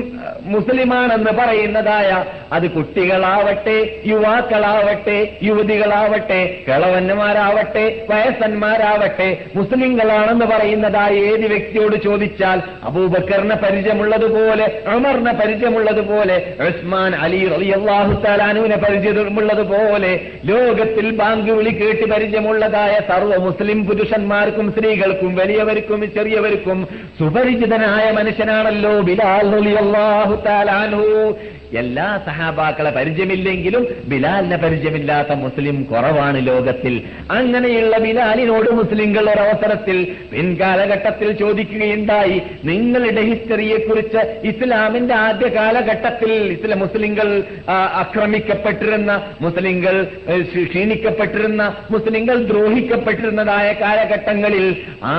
Speaker 2: മുസ്ലിമാണെന്ന് പറയുന്നതായ അത് കുട്ടികളാവട്ടെ യുവാക്കളാവട്ടെ യുവതികളാവട്ടെ കിളവന്മാരാവട്ടെ വയസ്സന്മാരാവട്ടെ മുസ്ലിങ്ങളാണെന്ന് പറയുന്നതായ ഏത് വ്യക്തിയോട് ചോദിച്ചാൽ അബൂബക്കറിനെ പരിചയം പരിചയമുള്ളതുപോലെ ഉമറിനെ പരിചയമുള്ളതുപോലെ ഉസ്മാൻ അലി അള്ളാഹു തആലാനുവിനെ പരിചയമുള്ളതുപോലെ ലോകത്തിൽ ബാങ്ക് വിളി കേട്ട് പരിചയമുള്ളതായ സർവ മുസ്ലിം പുരുഷന്മാർക്കും സ്ത്രീകൾക്കും വലിയവർക്കും ചെറിയവർക്കും സുപരിചിതനായ മനുഷ്യനാണല്ലോ ബിലാൽ അള്ളാഹു തആലാനു എല്ലാ സഹാബാക്കളെ പരിചയമില്ലെങ്കിലും ബിലാലിനെ പരിചയമില്ലാത്ത മുസ്ലിം കുറവാണ് ലോകത്തിൽ. അങ്ങനെയുള്ള ബിലാലിനോട് മുസ്ലിങ്ങൾ ഒരവസരത്തിൽ പിൻകാലഘട്ടത്തിൽ ചോദിക്കുകയുണ്ടായി നിങ്ങളുടെ ഹിസ്റ്ററിയെ കുറിച്ച് ഇസ്ലാമിന്റെ ആദ്യ കാലഘട്ടത്തിൽ ഇസ്ലാം മുസ്ലിംകൾ ആക്രമിക്കപ്പെട്ടിരുന്ന മുസ്ലിംകൾ ക്ഷീണിക്കപ്പെട്ടിരുന്ന മുസ്ലിങ്ങൾ ദ്രോഹിക്കപ്പെട്ടിരുന്നതായ കാലഘട്ടങ്ങളിൽ ആ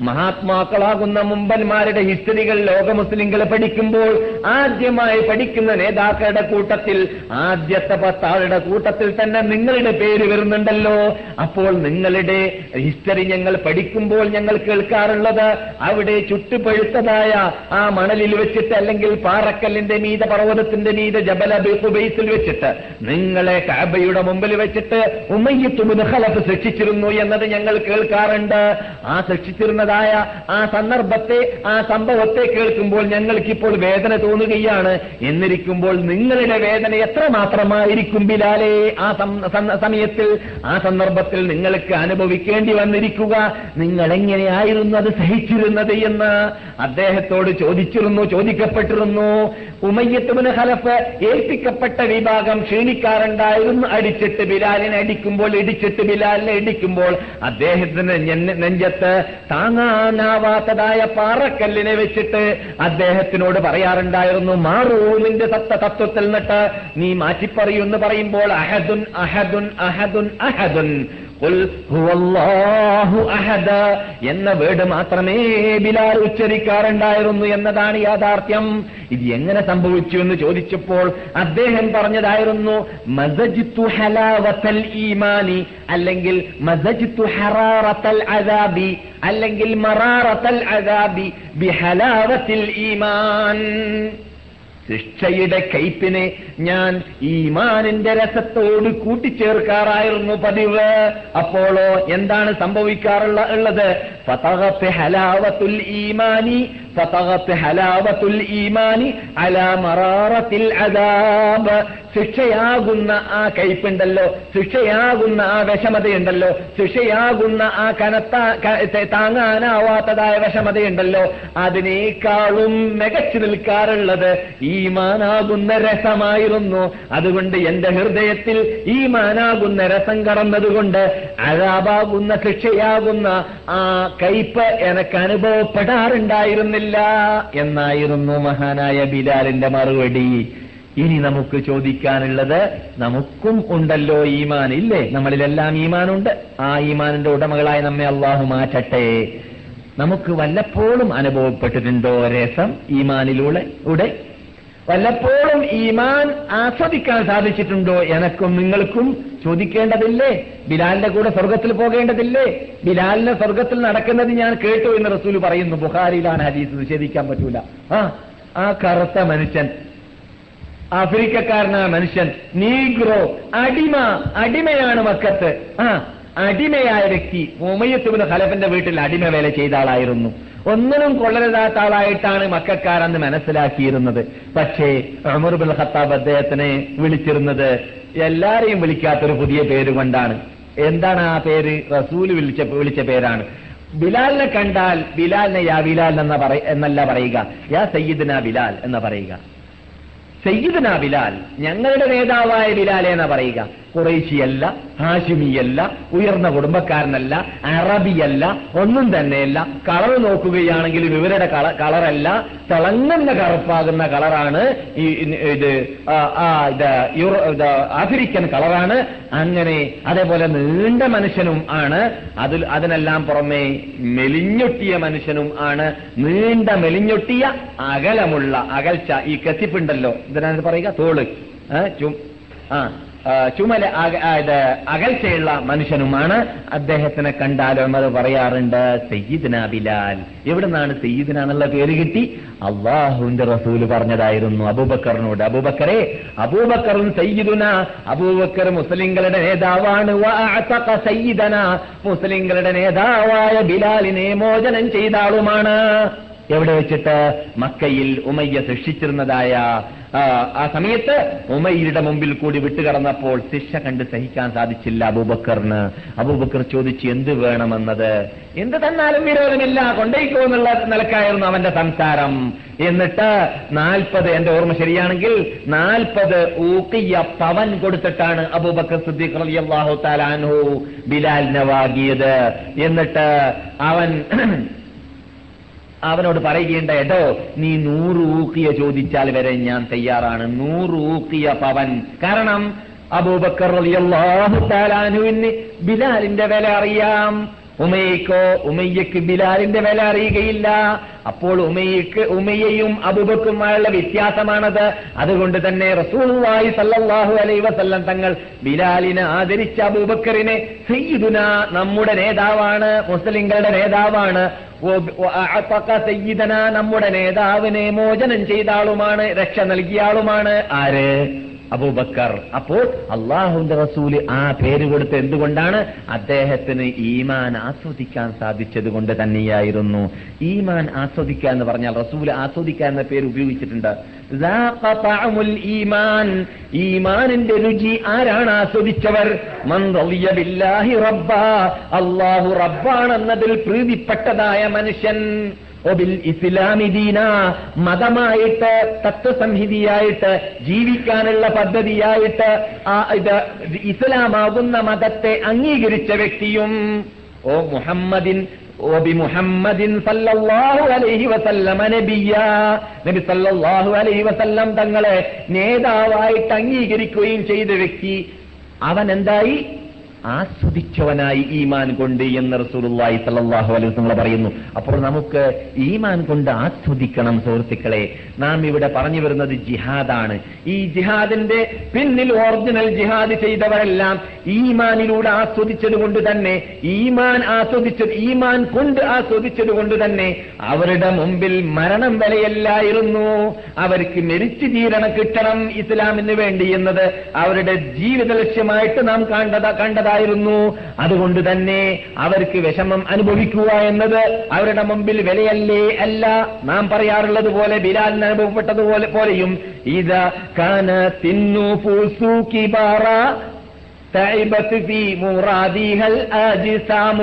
Speaker 2: മഹാത്മാക്കളാകുന്ന മുമ്പന്മാരുടെ ഹിസ്റ്ററികൾ ലോക മുസ്ലിങ്ങൾ പഠിക്കുമ്പോൾ ആദ്യമായി പഠിക്കുന്ന നേതാക്കളുടെ കൂട്ടത്തിൽ ആദ്യത്തെ പത്താളുടെ കൂട്ടത്തിൽ തന്നെ നിങ്ങളുടെ പേര് വരുന്നുണ്ടല്ലോ. അപ്പോൾ നിങ്ങളുടെ ഹിസ്റ്ററി ഞങ്ങൾ പഠിക്കുമ്പോൾ ഞങ്ങൾ കേൾക്കാറുള്ളത് അവിടെ ചുട്ടുപഴുത്തതായ ആ മണലിൽ വെച്ചിട്ട് അല്ലെങ്കിൽ പാറക്കല്ലിന്റെ മീത പർവതത്തിന്റെ മീത ജബല ബേസുബൈസിൽ വെച്ചിട്ട് നിങ്ങളെ കാബയുടെ മുമ്പിൽ വെച്ചിട്ട് ഉമ്മയ്യത്തുമുന് ഖലഫ് ശിക്ഷിച്ചിരുന്നു എന്നത് ഞങ്ങൾ കേൾക്കാറുണ്ട്. ആ ശിക്ഷിച്ചിരുന്നതായ ആ സന്ദർഭത്തെ ആ സംഭവത്തെ കേൾക്കുമ്പോൾ ഞങ്ങൾക്കിപ്പോൾ വേദന തോന്നുകയാണ്. എന്നിരിക്കുമ്പോൾ നിങ്ങളുടെ വേദന എത്ര മാത്രമായിരിക്കും ബിലാലേ? ആ സമയത്തിൽ ആ സന്ദർഭത്തിൽ നിങ്ങൾക്ക് അനുഭവിക്കേണ്ടി വന്നിരിക്കുക. നിങ്ങൾ എങ്ങനെയായിരുന്നു അത് സഹിച്ചിരുന്നത് എന്ന് അദ്ദേഹത്തോട് ചോദിച്ചിരുന്നു ചോദിക്കപ്പെട്ടിരുന്നു. ഉമയ്യത്തുബിന് ഹലഫ് ഏൽപ്പിക്കപ്പെട്ട വിഭാഗം ക്ഷീണിക്കാറുണ്ടായിരുന്നു അടിച്ചിട്ട് ബിലാലിനെ അടിക്കുമ്പോൾ ഇടിച്ചിട്ട് ബിലാലിനെ ഇടിക്കുമ്പോൾ അദ്ദേഹത്തിന് നെഞ്ചത്ത് താങ്ങാനാവാത്തതായ പാറക്കല്ലിനെ വെച്ചിട്ട് അദ്ദേഹത്തിനോട് പറയാറുണ്ടായിരുന്നു മാറൂ നിന്റെ സത്ത തത്വത്തിൽ നിന്നിട്ട് നീ മാറ്റിപ്പറയൂ എന്ന് പറയുമ്പോൾ അഹദുൻ അഹദുൻ അഹദുൻ അഹദുൻ. എന്ന വേർഡ് മാത്രമേ ബിലാൽ ഉച്ചരിക്കാറുണ്ടായിരുന്നു എന്നതാണ് യാഥാർത്ഥ്യം. ഇത് എങ്ങനെ സംഭവിച്ചു എന്ന് ചോദിച്ചപ്പോൾ അദ്ദേഹം പറഞ്ഞതായിരുന്നു മസജിത്തു ഹലാവത്തൽ ഈമാനി അല്ലെങ്കിൽ മസജിത്തു ഹറാറത്തൽ അദാബി അല്ലെങ്കിൽ മറാറത്തൽ അദാബി ഈമാൻ. ശിക്ഷയുടെ കയ്പിനെ ഞാൻ ഈമാനിന്റെ രസത്തോട് കൂട്ടിച്ചേർക്കാറായിരുന്നു പതിവ്. അപ്പോളോ എന്താണ് സംഭവിക്കാറുള്ള ഉള്ളത്? ഈമാനി ശിക്ഷയാകുന്ന ആ കയ്പുണ്ടല്ലോ. ശിക്ഷയാകുന്ന ആ വിഷമതയുണ്ടല്ലോ. ശിക്ഷയാകുന്ന ആ കനത്ത താങ്ങാനാവാത്തതായ വിഷമതയുണ്ടല്ലോ. അതിനേക്കാളും മികച്ചു നിൽക്കാറുള്ളത് ഈമാനാകുന്ന രസമായിരുന്നു. അതുകൊണ്ട് എന്റെ ഹൃദയത്തിൽ ഈമാനാകുന്ന രസം കടന്നതുകൊണ്ട് അഴാബാകുന്ന ശിക്ഷയാകുന്ന ആ കയ്പ് എനക്ക് അനുഭവപ്പെടാറുണ്ടായിരുന്നില്ല. എന്നായിരുന്നു മഹാനായ ബിലാലിന്റെ മറുപടി. ഇനി നമുക്ക് ചോദിക്കാനുള്ളത് നമുക്കും ഉണ്ടല്ലോ ഈമാൻ. ഇല്ലേ? നമ്മളിലെല്ലാം ഈമാനുണ്ട്. ആ ഈമാനിന്റെ ഉടമകളായി നമ്മെ അള്ളാഹു മാറ്റട്ടെ. നമുക്ക് വല്ലപ്പോഴും അനുഭവപ്പെട്ടിട്ടുണ്ടോ രസം? ഈമാനിലൂടെ വല്ലപ്പോഴും ഈമാൻ ആസ്വദിക്കാൻ സാധിച്ചിട്ടുണ്ടോ എനക്കും നിങ്ങൾക്കും ചോദിക്കേണ്ടതില്ലേ? ബിലാലിന്റെ കൂടെ സ്വർഗത്തിൽ പോകേണ്ടതില്ലേ? ബിലാലിന്റെ സ്വർഗത്തിൽ നടക്കുന്നത് ഞാൻ കേട്ടു എന്ന് റസൂൽ പറയുന്നു. ബുഹാരിയിലാണ് ഹദീസ് നിഷേധിക്കാൻ പറ്റൂല. ആ ആ കറുത്ത മനുഷ്യൻ ആഫ്രിക്കക്കാരനായ മനുഷ്യൻ നീഗ്രോ അടിമ അടിമയാണ് മക്കത്ത്. ആ അടിമയായ വ്യക്തി ഉമയത്തുബിന് ഖലഫിന്റെ വീട്ടിൽ അടിമ വേല ചെയ്ത ആളായിരുന്നു. ഒന്നിനും കൊള്ളരുതാത്ത ആളായിട്ടാണ് മക്കാരെന്ന് മനസ്സിലാക്കിയിരുന്നത്. പക്ഷേ ഉമർബുൽ ഖത്താബ് അദ്ദേഹത്തിനെ വിളിച്ചിരുന്നത് എല്ലാരെയും വിളിക്കാത്തൊരു പുതിയ പേര് കൊണ്ടാണ്. എന്താണ് ആ പേര്? റസൂൽ വിളിച്ച വിളിച്ച പേരാണ്. ബിലാലിനെ കണ്ടാൽ ബിലാലിനെ യാ ബിലാൽ എന്ന പറ എന്നല്ല പറയുക. യാ സയ്യിദ്ന ബിലാൽ എന്ന് പറയുക. സയ്യിദ്ന ബിലാൽ ഞങ്ങളുടെ നേതാവായ ബിലാലെ എന്ന് പറയുക. കുറേശിയല്ല ഹാഷിമിയല്ല ഉയർന്ന കുടുംബക്കാരനല്ല അറബിയല്ല ഒന്നും തന്നെയല്ല. കളർ നോക്കുകയാണെങ്കിൽ ഇവരുടെ കള കളറല്ല തിളങ്ങുന്ന കറുപ്പാകുന്ന കളറാണ് ഈ ഇത് ആഫ്രിക്കൻ കളറാണ്. അങ്ങനെ അതേപോലെ നീണ്ട മനുഷ്യനും ആണ്. അതിൽ അതിനെല്ലാം പുറമെ മെലിഞ്ഞൊട്ടിയ മനുഷ്യനും ആണ്. നീണ്ട മെലിഞ്ഞൊട്ടിയ അകലമുള്ള അകൽച്ച ഈ കത്തിപ്പുണ്ടല്ലോ. ഇതിനാണ് പറയുക? തോൾ. ചും- ആ, ചുമല അകൽച്ചയുള്ള മനുഷ്യനുമാണ്. അദ്ദേഹത്തിനെ കണ്ടാൽ ഉമർ പറയാറുണ്ട് സയ്യിദ്ന ബിലാൽ. എവിടുന്നാണ് സയ്യിദ്ന എന്നുള്ള പേര് കിട്ടി? അള്ളാഹുവിന്റെ റസൂൽ പറഞ്ഞതായിരുന്നു അബൂബക്കറിനോട്. അബൂബക്കറെ അബൂബക്കറും സയ്യിദുന അബൂബക്കർ മുസ്ലിങ്ങളുടെ നേതാവാണ്. സയ്യിദന. മുസ്ലിങ്ങളുടെ നേതാവായ ബിലാലിനെ മോചനം ചെയ്ത ആളുമാണ്. എവിടെ വെച്ചിട്ട് മക്കയിൽ ഉമയ്യ ശിക്ഷിച്ചിരുന്നതായ ആ, സമയത്ത് ഉമയ്യയുടെ മുമ്പിൽ കൂടി വിട്ടുകടന്നപ്പോൾ ശിക്ഷ കണ്ട് സഹിക്കാൻ സാധിച്ചില്ല അബൂബക്കറിന്. അബൂബക്കർ ചോദിച്ച് എന്ത് വേണമെന്നത്? എന്ത് തന്നാലും വിരോധമില്ല കൊണ്ടേക്കോ എന്നുള്ള നിലക്കായിരുന്നു അവന്റെ സംസാരം. എന്നിട്ട് നാൽപ്പത് എന്റെ ഓർമ്മ ശരിയാണെങ്കിൽ നാൽപ്പത് ഊക്കിയ പവൻ കൊടുത്തിട്ടാണ് അബൂബക്കർ സിദ്ദീഖ് റളിയല്ലാഹു തആല അൻഹു ബിലാലിനെ വാങ്ങിയത് എന്നിട്ട് അവൻ അവനോട് പറയുകയുണ്ട് എടോ നീ നൂറ് ഊക്കിയ ചോദിച്ചാൽ വരെ ഞാൻ തയ്യാറാണ്. നൂറ് ഊക്കിയ പവൻ. കാരണം അബൂബക്കർ അൻഹുവിന് ബിലാലിന്റെ വില അറിയാം. ഉമയ്ക്കോ ഉമയ്യക്ക് ബിലാലിന്റെ വില അറിയുകയില്ല. അപ്പോൾ ഉമയ്യക്ക് ഉമയ്യയും അബുബക്കുമായുള്ള വ്യത്യാസമാണത്. അതുകൊണ്ട് തന്നെ റസൂലുള്ളാഹി സല്ലല്ലാഹു അലൈഹി വസല്ലം തങ്ങൾ ബിലാലിനെ ആദരിച്ച അബൂബക്കറിനെ സയ്യിദുന നമ്മുടെ നേതാവാണ് മുസ്ലിങ്ങളുടെ നേതാവാണ്. സയ്യിദന നമ്മുടെ നേതാവിനെ മോചനം ചെയ്താളുമാണ് രക്ഷ നൽകിയ ആളുമാണ്. ആര്? അബൂബക്കർ. അപ്പോൾ അള്ളാഹുന്റെ റസൂൽ ആ പേര് കൊടുത്ത് എന്തുകൊണ്ടാണ്? അദ്ദേഹത്തിന് ഈമാൻ ആസ്വദിക്കാൻ സാധിച്ചത് കൊണ്ട് തന്നെയായിരുന്നു. ഈമാൻ ആസ്വദിക്കുക എന്ന് പറഞ്ഞാൽ റസൂൽ ആസ്വദിക്കുക എന്ന പേര് ഉപയോഗിച്ചിട്ടുണ്ട്. ഈമാൻ. ഈമാനിന്റെ രുചി ആരാണ് ആസ്വദിച്ചവർ? അള്ളാഹു റബ്ബാണെന്നതിൽ പ്രീതിപ്പെട്ടതായ മനുഷ്യൻ. ഒബിൽ ഇസ്ലാമി ദീന മതമായിട്ട് തത്വസംഹിതിയായിട്ട് ജീവിക്കാനുള്ള പദ്ധതിയായിട്ട് ഇത് ഇസ്ലാമാകുന്ന മതത്തെ അംഗീകരിച്ച വ്യക്തിയും ഓ മുഹമ്മദിൻ നബി സല്ലല്ലാഹു അലൈഹി വസല്ലം തങ്ങളെ നേതാവായിട്ട് അംഗീകരിക്കുകയും ചെയ്ത വ്യക്തി അവൻ എന്തായി ആസ്വദിച്ചവനായി ഈമാൻ കൊണ്ട് എന്ന് റസൂലുള്ളാഹി സല്ലല്ലാഹു അലൈഹി വസല്ലം പറയുന്നു. അപ്പോൾ നമുക്ക് ഈമാൻ കൊണ്ട് ആസ്വദിക്കണം സുഹൃത്തുക്കളെ. നാം ഇവിടെ പറഞ്ഞു വരുന്നത് ജിഹാദാണ്. ഈ ജിഹാദിന്റെ പിന്നിൽ ഒറിജിനൽ ജിഹാദ് ചെയ്തവരെല്ലാം ഈമാനിലൂടെ ആസ്വദിച്ചത് കൊണ്ട് തന്നെ ഈമാൻ ആസ്വദിച്ചത് ഈമാൻ കൊണ്ട് ആസ്വദിച്ചത് കൊണ്ട് തന്നെ അവരുടെ മുമ്പിൽ മരണം വരെയല്ലായിരുന്നു. അവർക്ക് മരിച്ചു തീരണം കിട്ടണം ഇസ്ലാമിന് വേണ്ടി എന്നത് അവരുടെ ജീവിത ലക്ഷ്യമായിട്ട് നാം കണ്ടത കണ്ടതായിരുന്നു അതുകൊണ്ട് തന്നെ അവർക്ക് വിഷമം അനുഭവിക്കുക എന്നത് അവരുടെ മുമ്പിൽ വിലയല്ലേ അല്ല നാം പറയാറുള്ളത് പോലെ ബിലാലിന് അനുഭവപ്പെട്ടതുപോലെ പോലെയും ഇത് കാന തിന്നു പൂസു കിബാറ تعبت في مرادها الأجسام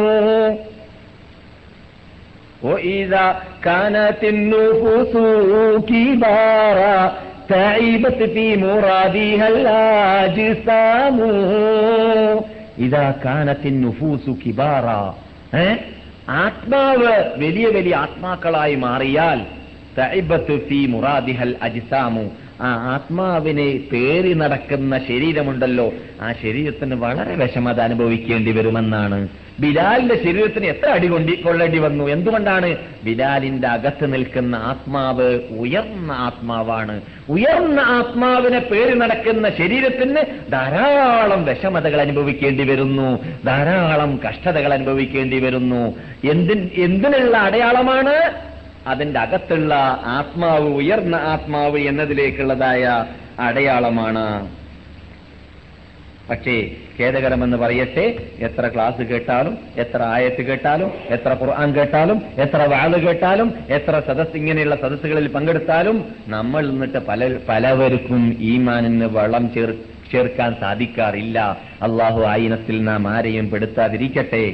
Speaker 2: وإذا كانت النفوس كبارا تعبت في مرادها الأجسام إذا كانت النفوس كبارا ഏ? ആത്മാവ് വലിയ വലിയ ആത്മാക്കളായി മാറിയാൽ തഇബത്ത് ഫീ മുറാദിഹൽ അജിസാമു ആ ആത്മാവിനെ പേറി നടക്കുന്ന ശരീരമുണ്ടല്ലോ. ആ ശരീരത്തിന് വളരെ വിഷമത അനുഭവിക്കേണ്ടി വരുമെന്നാണ്. ബിലാലിന്റെ ശരീരത്തിന് എത്ര അടി കൊണ്ടി കൊള്ളേണ്ടി വന്നു? എന്തുകൊണ്ടാണ്? ബിലാലിന്റെ അകത്ത് നിൽക്കുന്ന ആത്മാവ് ഉയർന്ന ആത്മാവാണ്. ഉയർന്ന ആത്മാവിനെ പേറി നടക്കുന്ന ശരീരത്തിന് ധാരാളം വിഷമതകൾ അനുഭവിക്കേണ്ടി വരുന്നു. ധാരാളം കഷ്ടതകൾ അനുഭവിക്കേണ്ടി വരുന്നു. എന്തിൻ എന്തിനുള്ള അടയാളമാണ്? അതിന്റെ അകത്തുള്ള ആത്മാവ് ഉയർന്ന ആത്മാവ് എന്നതിലേക്കുള്ളതായ അടയാളമാണ്. പക്ഷേ ഖേദകരമെന്ന് പറയട്ടെ എത്ര ക്ലാസ് കേട്ടാലും എത്ര ആയത്ത് കേട്ടാലും എത്ര ഖുർആൻ കേട്ടാലും എത്ര വാൾ കേട്ടാലും എത്ര സദസ് ഇങ്ങനെയുള്ള സദസ്സുകളിൽ പങ്കെടുത്താലും നമ്മൾ നിന്നിട്ട് പല പലവർക്കും ഈമാനിന് വളം ചേർ ചേർക്കാൻ സാധിക്കാറില്ല. അള്ളാഹു ആയിനത്തിൽ നാം ആരെയും പെടുത്താതിരിക്കട്ടെ.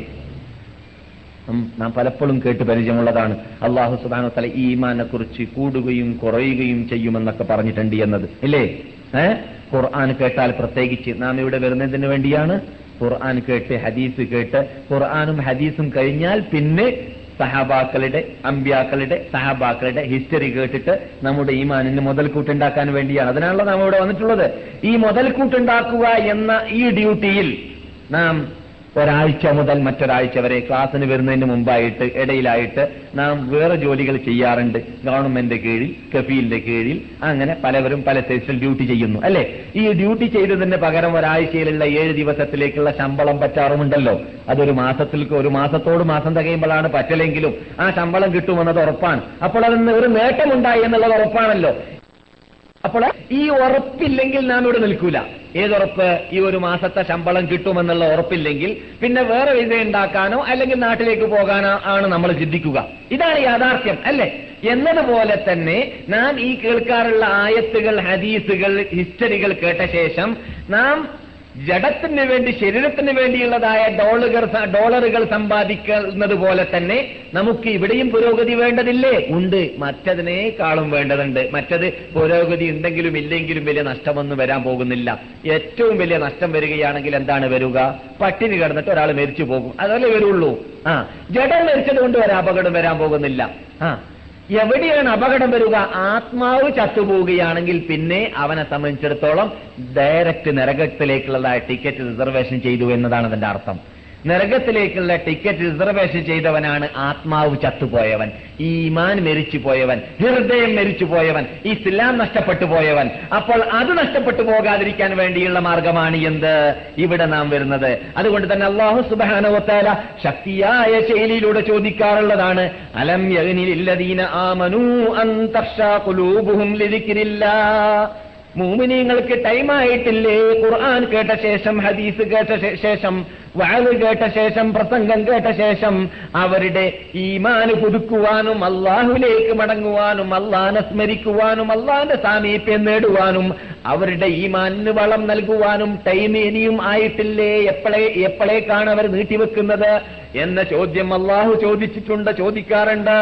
Speaker 2: നാം പലപ്പോഴും കേട്ട് പരിചയമുള്ളതാണ്. അള്ളാഹു സുബാന തല ഈമാനെ കുറിച്ച് കൂടുകയും കുറയുകയും ചെയ്യുമെന്നൊക്കെ പറഞ്ഞിട്ടുണ്ട് എന്നത്. ഇല്ലേ? ഏ? ഖുർആൻ കേട്ടാൽ പ്രത്യേകിച്ച് നാം ഇവിടെ വരുന്നതിന് വേണ്ടിയാണ് ഖുർആൻ കേട്ട് ഹദീസ് കേട്ട്. ഖുർആാനും ഹദീസും കഴിഞ്ഞാൽ പിന്നെ സഹാബാക്കളുടെ അമ്പ്യാക്കളുടെ സഹാബാക്കളുടെ ഹിസ്റ്ററി കേട്ടിട്ട് നമ്മുടെ ഈമാനിന് മുതൽക്കൂട്ടുണ്ടാക്കാൻ വേണ്ടിയാണ്. അതിനാണല്ലോ നാം ഇവിടെ വന്നിട്ടുള്ളത്. ഈ മുതൽക്കൂട്ടുണ്ടാക്കുക എന്ന ഈ ഡ്യൂട്ടിയിൽ നാം ഒരാഴ്ച മുതൽ മറ്റൊരാഴ്ച വരെ ക്ലാസ്സിന് വരുന്നതിന് മുമ്പായിട്ട് ഇടയിലായിട്ട് നാം വേറെ ജോലികൾ ചെയ്യാറുണ്ട്. ഗവൺമെന്റ് കീഴിൽ കഫീലിന്റെ കീഴിൽ. അങ്ങനെ പലവരും പല സൈസിൽ ഡ്യൂട്ടി ചെയ്യുന്നു അല്ലെ? ഈ ഡ്യൂട്ടി ചെയ്തതിന് പകരം ഒരാഴ്ചയിലുള്ള ഏഴ് ദിവസത്തിലേക്കുള്ള ശമ്പളം പറ്റാറുമുണ്ടല്ലോ. അതൊരു മാസത്തിൽ ഒരു മാസത്തോട് മാസം തികയുമ്പോഴാണ് പറ്റലെങ്കിലും ആ ശമ്പളം കിട്ടുമെന്നത് ഉറപ്പാണ്. അപ്പോൾ അതിന് ഒരു നേട്ടമുണ്ടായി എന്നുള്ളത് ഉറപ്പാണല്ലോ. അപ്പോൾ ഈ ഉറപ്പില്ലെങ്കിൽ നാം ഇവിടെ നിൽക്കൂല. ഏതുറപ്പ് ഈ ഒരു മാസത്തെ ശമ്പളം കിട്ടുമെന്നുള്ള ഉറപ്പില്ലെങ്കിൽ പിന്നെ വേറെ വിസ ഉണ്ടാക്കാനോ അല്ലെങ്കിൽ നാട്ടിലേക്ക് പോകാനോ ആണ് നമ്മൾ ചിന്തിക്കുക. ഇതാണ് യാഥാർത്ഥ്യം അല്ലെ? എന്നതുപോലെ തന്നെ നാം ഈ കേൾക്കാറുള്ള ആയത്തുകൾ ഹദീസുകൾ ഹിസ്റ്ററികൾ കേട്ട ശേഷം നാം ജഡത്തിന് വേണ്ടി ശരീരത്തിന് വേണ്ടിയുള്ളതായ ഡോളുകൾ ഡോളറുകൾ സമ്പാദിക്കുന്നത് പോലെ തന്നെ നമുക്ക് ഇവിടെയും പുരോഗതി വേണ്ടതില്ലേ? ഉണ്ട്. മറ്റതിനേക്കാളും വേണ്ടതുണ്ട്. മറ്റത് പുരോഗതി ഉണ്ടെങ്കിലും ഇല്ലെങ്കിലും വലിയ നഷ്ടമൊന്നും വരാൻ പോകുന്നില്ല. ഏറ്റവും വലിയ നഷ്ടം വരികയാണെങ്കിൽ എന്താണ് വരിക? പട്ടിണി കിടന്നിട്ട് ഒരാൾ മരിച്ചു പോകും. അതല്ലേ വരുള്ളൂ. ആ ജഡം മരിച്ചത് കൊണ്ട് ഒരു അപകടം വരാൻ പോകുന്നില്ല. ആ എവിടെയാണ് അപകടം വരിക? ആത്മാവ് ചത്തുപോവുകയാണെങ്കിൽ പിന്നെ അവനെ സംബന്ധിച്ചിടത്തോളം ഡയറക്റ്റ് നരകത്തിലേക്കുള്ളതായ ടിക്കറ്റ് റിസർവേഷൻ ചെയ്തു എന്നതാണ് അതിന്റെ അർത്ഥം. നരകത്തിലേക്കുള്ള ടിക്കറ്റ് റിസർവേഷൻ ചെയ്തവനാണ് ആത്മാവ് ചത്തുപോയവൻ. ഈമാൻ മരിച്ചു പോയവൻ ഹൃദയം മരിച്ചു പോയവൻ ഇസ്ലാം നഷ്ടപ്പെട്ടു പോയവൻ അപ്പോൾ അത് നഷ്ടപ്പെട്ടു പോകാതിരിക്കാൻ വേണ്ടിയുള്ള മാർഗമാണ് എന്ത്? ഇവിടെ നാം വരുന്നത്. അതുകൊണ്ട് തന്നെ അള്ളാഹു സുബാനവത്താല ശക്തിയായ ശൈലിയിലൂടെ ചോദിക്കാറുള്ളതാണ് അലം യഗ്നിലില്ലദീന ആമനൂ ലിദിക്രില്ലാ. മൂമിനീങ്ങൾക്ക് ടൈമായിട്ടില്ലേ? ഖുർആൻ കേട്ട ശേഷം ഹദീസ് കേട്ട ശേഷം വാഴ് കേട്ട ശേഷം പ്രസംഗം കേട്ട ശേഷം അവരുടെ ഈമാന് പുതുക്കുവാനും അള്ളാഹുലേക്ക് മടങ്ങുവാനും അള്ളാനെ സ്മരിക്കുവാനും അള്ളാന്റെ സാമീപ്യം നേടുവാനും അവരുടെ ഈമാനിന് വളം നൽകുവാനും ടൈം ഇനിയും ആയിട്ടില്ലേ? എപ്പോഴേ എപ്പോഴേക്കാണ് അവർ നീട്ടിവെക്കുന്നത്? എന്ന ചോദ്യം അള്ളാഹു ചോദിച്ചിട്ടുണ്ട്. ചോദിക്കാറുണ്ട്.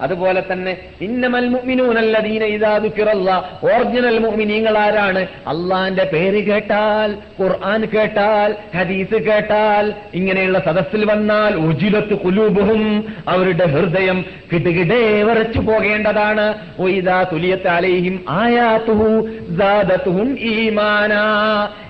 Speaker 2: അതുപോലെ തന്നെ ഇന്നമൽ മുഅ്മിനൂനല്ലദീന ഇദാ ദുക്കിറല്ലാ ഒറിജിനൽ മുഅ്മിനീങ്ങൾ ആരാണ് അള്ളാന്റെ പേര് കേട്ടാൽ ഖുർആൻ കേട്ടാൽ ഹദീസ് കേട്ടാൽ ഇങ്ങനെയുള്ള സദസ്സിൽ വന്നാൽ ഉജിലത്ത് കുലൂബുഹും അവരുടെ ഹൃദയം കിടുകിടേ വരച്ചു പോകേണ്ടതാണ്. അലൈഹിം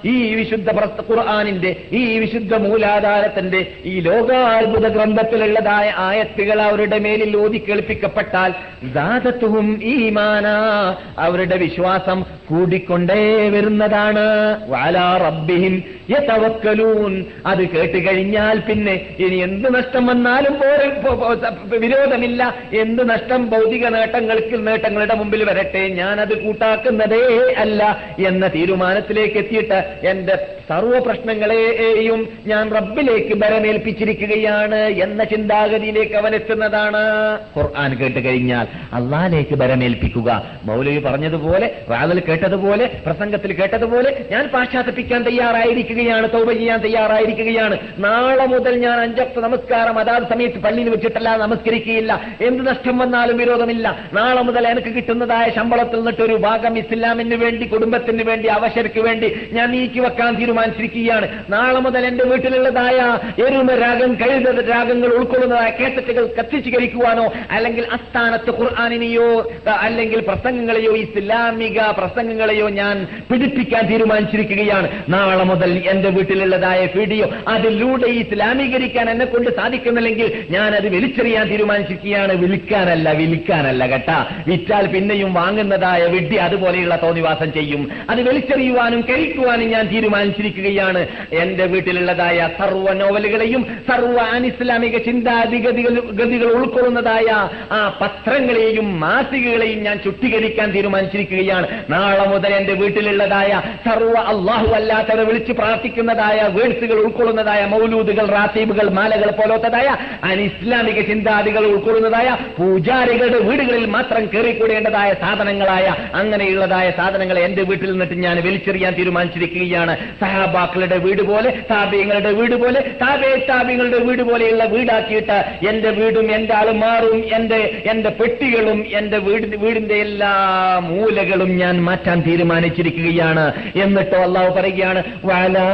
Speaker 2: ഈ വിശുദ്ധ ഖുർആാനിന്റെ ഈ വിശുദ്ധ മൂലാധാരത്തിന്റെ ഈ ലോകാത്ഭുത ഗ്രന്ഥത്തിലുള്ളതായ ആയത്തുകൾ അവരുടെ മേലിൽ ഓതി കേൾപ്പിക്കപ്പെട്ടാൽ ദാതത്വവും ഈമാന. അവരുടെ വിശ്വാസം കൂടിക്കൊണ്ടേ വരുന്നതാണ്. വാലാ റബ്ബിഹിം അത് കേട്ട് കഴിഞ്ഞാൽ പിന്നെ ഇനി എന്ത് നഷ്ടം വന്നാലും വിരോധമില്ല. എന്ത് നഷ്ടം ഭൗതിക നേട്ടങ്ങൾക്ക് നേട്ടങ്ങളുടെ മുമ്പിൽ വരട്ടെ. ഞാനത് കൂട്ടാക്കുന്നതേ അല്ല എന്ന തീരുമാനത്തിലേക്ക് എത്തിയിട്ട് എന്റെ സർവ പ്രശ്നങ്ങളെയും ഞാൻ റബ്ബിലേക്ക് ബരമേൽപ്പിച്ചിരിക്കുകയാണ് എന്ന ചിന്താഗതിയിലേക്ക് അവൻ എത്തുന്നതാണ്. ഖുർആൻ കേട്ട് കഴിഞ്ഞാൽ അള്ളാഹിലേക്ക് ബരമേൽപ്പിക്കുക മൗലവി പറഞ്ഞതുപോലെ റാദൽ കേട്ടതുപോലെ പ്രസംഗത്തിൽ കേട്ടതുപോലെ ഞാൻ പാശ്ചാത്തപ്പിക്കാൻ തയ്യാറായിരിക്കുകയാണ് തൗബ ചെയ്യാൻ തയ്യാറായിരിക്കുകയാണ്. നാളെ മുതൽ ഞാൻ അഞ്ചക്ത നമസ്കാരം അതാത് സമയത്ത് പള്ളിയിൽ വെച്ചിട്ടല്ല നമസ്കരിക്കുകയില്ല. എന്ത് നഷ്ടം വന്നാലും വിരോധമില്ല. നാളെ മുതൽ എനിക്ക് കിട്ടുന്നതായ ശമ്പളത്തിൽ നിന്നിട്ട് ഒരു ഭാഗം ഇസ്ലാമിന് വേണ്ടി കുടുംബത്തിന് വേണ്ടി അവശർക്ക് വേണ്ടി ഞാൻ നീക്കി വെക്കാൻ തീരുമാനിച്ചിരിക്കുകയാണ്. നാളെ മുതൽ എന്റെ വീട്ടിലുള്ളതായ എരുമ രാഗം കഴുത രാഗങ്ങൾ ഉൾക്കൊള്ളുന്നതായ കേസറ്റുകൾ കത്തിച്ചു കരിക്കുവാനോ അല്ലെങ്കിൽ അസ്ഥാനത്ത് ഖുർആാനിനെയോ അല്ലെങ്കിൽ പ്രസംഗങ്ങളെയോ ഇസ്ലാമിക പ്രസംഗങ്ങളെയോ ഞാൻ പിടിപ്പിക്കാൻ തീരുമാനിച്ചിരിക്കുകയാണ്. നാളെ മുതൽ എന്റെ വീട്ടിലുള്ളതായ വീഡിയോ അതിലൂടെ ഇസ്ലാമീകരിക്കാൻ എന്നെ കൊണ്ട് സാധിക്കുന്നില്ലെങ്കിൽ ഞാൻ അത് വലിച്ചെറിയാൻ തീരുമാനിച്ചിരിക്കുകയാണ്. വിൽക്കാനല്ല വിൽക്കാനല്ല കേട്ടാ. വിറ്റാൽ പിന്നെയും വാങ്ങുന്നതായ വിഡ്ഢി അതുപോലെയുള്ള തോന്നിവാസം ചെയ്യും. അത് വലിച്ചെറിയുവാനും കഴിക്കുവാനും ഞാൻ തീരുമാനിച്ചിരിക്കുകയാണ്. എന്റെ വീട്ടിലുള്ളതായ സർവ നോവലുകളെയും സർവ അനിസ്ലാമിക ചിന്താഗതികൾ ഗതികൾ ഉൾക്കൊള്ളുന്നതായ ആ പത്രങ്ങളെയും മാസികകളെയും ഞാൻ ചുട്ടീകരിക്കാൻ തീരുമാനിച്ചിരിക്കുകയാണ്. നാളെ മുതൽ എന്റെ വീട്ടിലുള്ളതായ സർവ അള്ളാഹു അല്ലാത്തവരെ വിളിച്ച് പ്രാർത്ഥിക്കുന്നതായ വേഴ്സുകൾ ഉൾക്കൊള്ളുന്നതായ മൗലൂദുകൾ റാത്തീബുകൾ മാലകൾ പോലത്തതായ അനിസ്ലാമിക ചിന്താദികൾ ഉൾക്കൊള്ളുന്നതായ പൂജാരികളുടെ വീടുകളിൽ മാത്രം കയറിക്കൂടേണ്ടതായ സാധനങ്ങളായ അങ്ങനെയുള്ളതായ സാധനങ്ങൾ എന്റെ വീട്ടിൽ നിന്നിട്ട് ഞാൻ വലിച്ചെറിയാൻ തീരുമാനിച്ചിരിക്കുകയാണ്. സഹാബാക്കളുടെ വീട് പോലെ താപ്യങ്ങളുടെ വീട് പോലെ താപേ താപ്യങ്ങളുടെ വീട് പോലെയുള്ള വീടാക്കിയിട്ട് എന്റെ വീടും എന്റെ ആളുമാറും എന്റെ എന്റെ പെട്ടികളും എന്റെ വീട് വീടിന്റെ എല്ലാ മൂലകളും ഞാൻ മാറ്റാൻ തീരുമാനിച്ചിരിക്കുകയാണ്. എന്നിട്ട് അള്ളാഹു പറയുകയാണ് "വഅലാ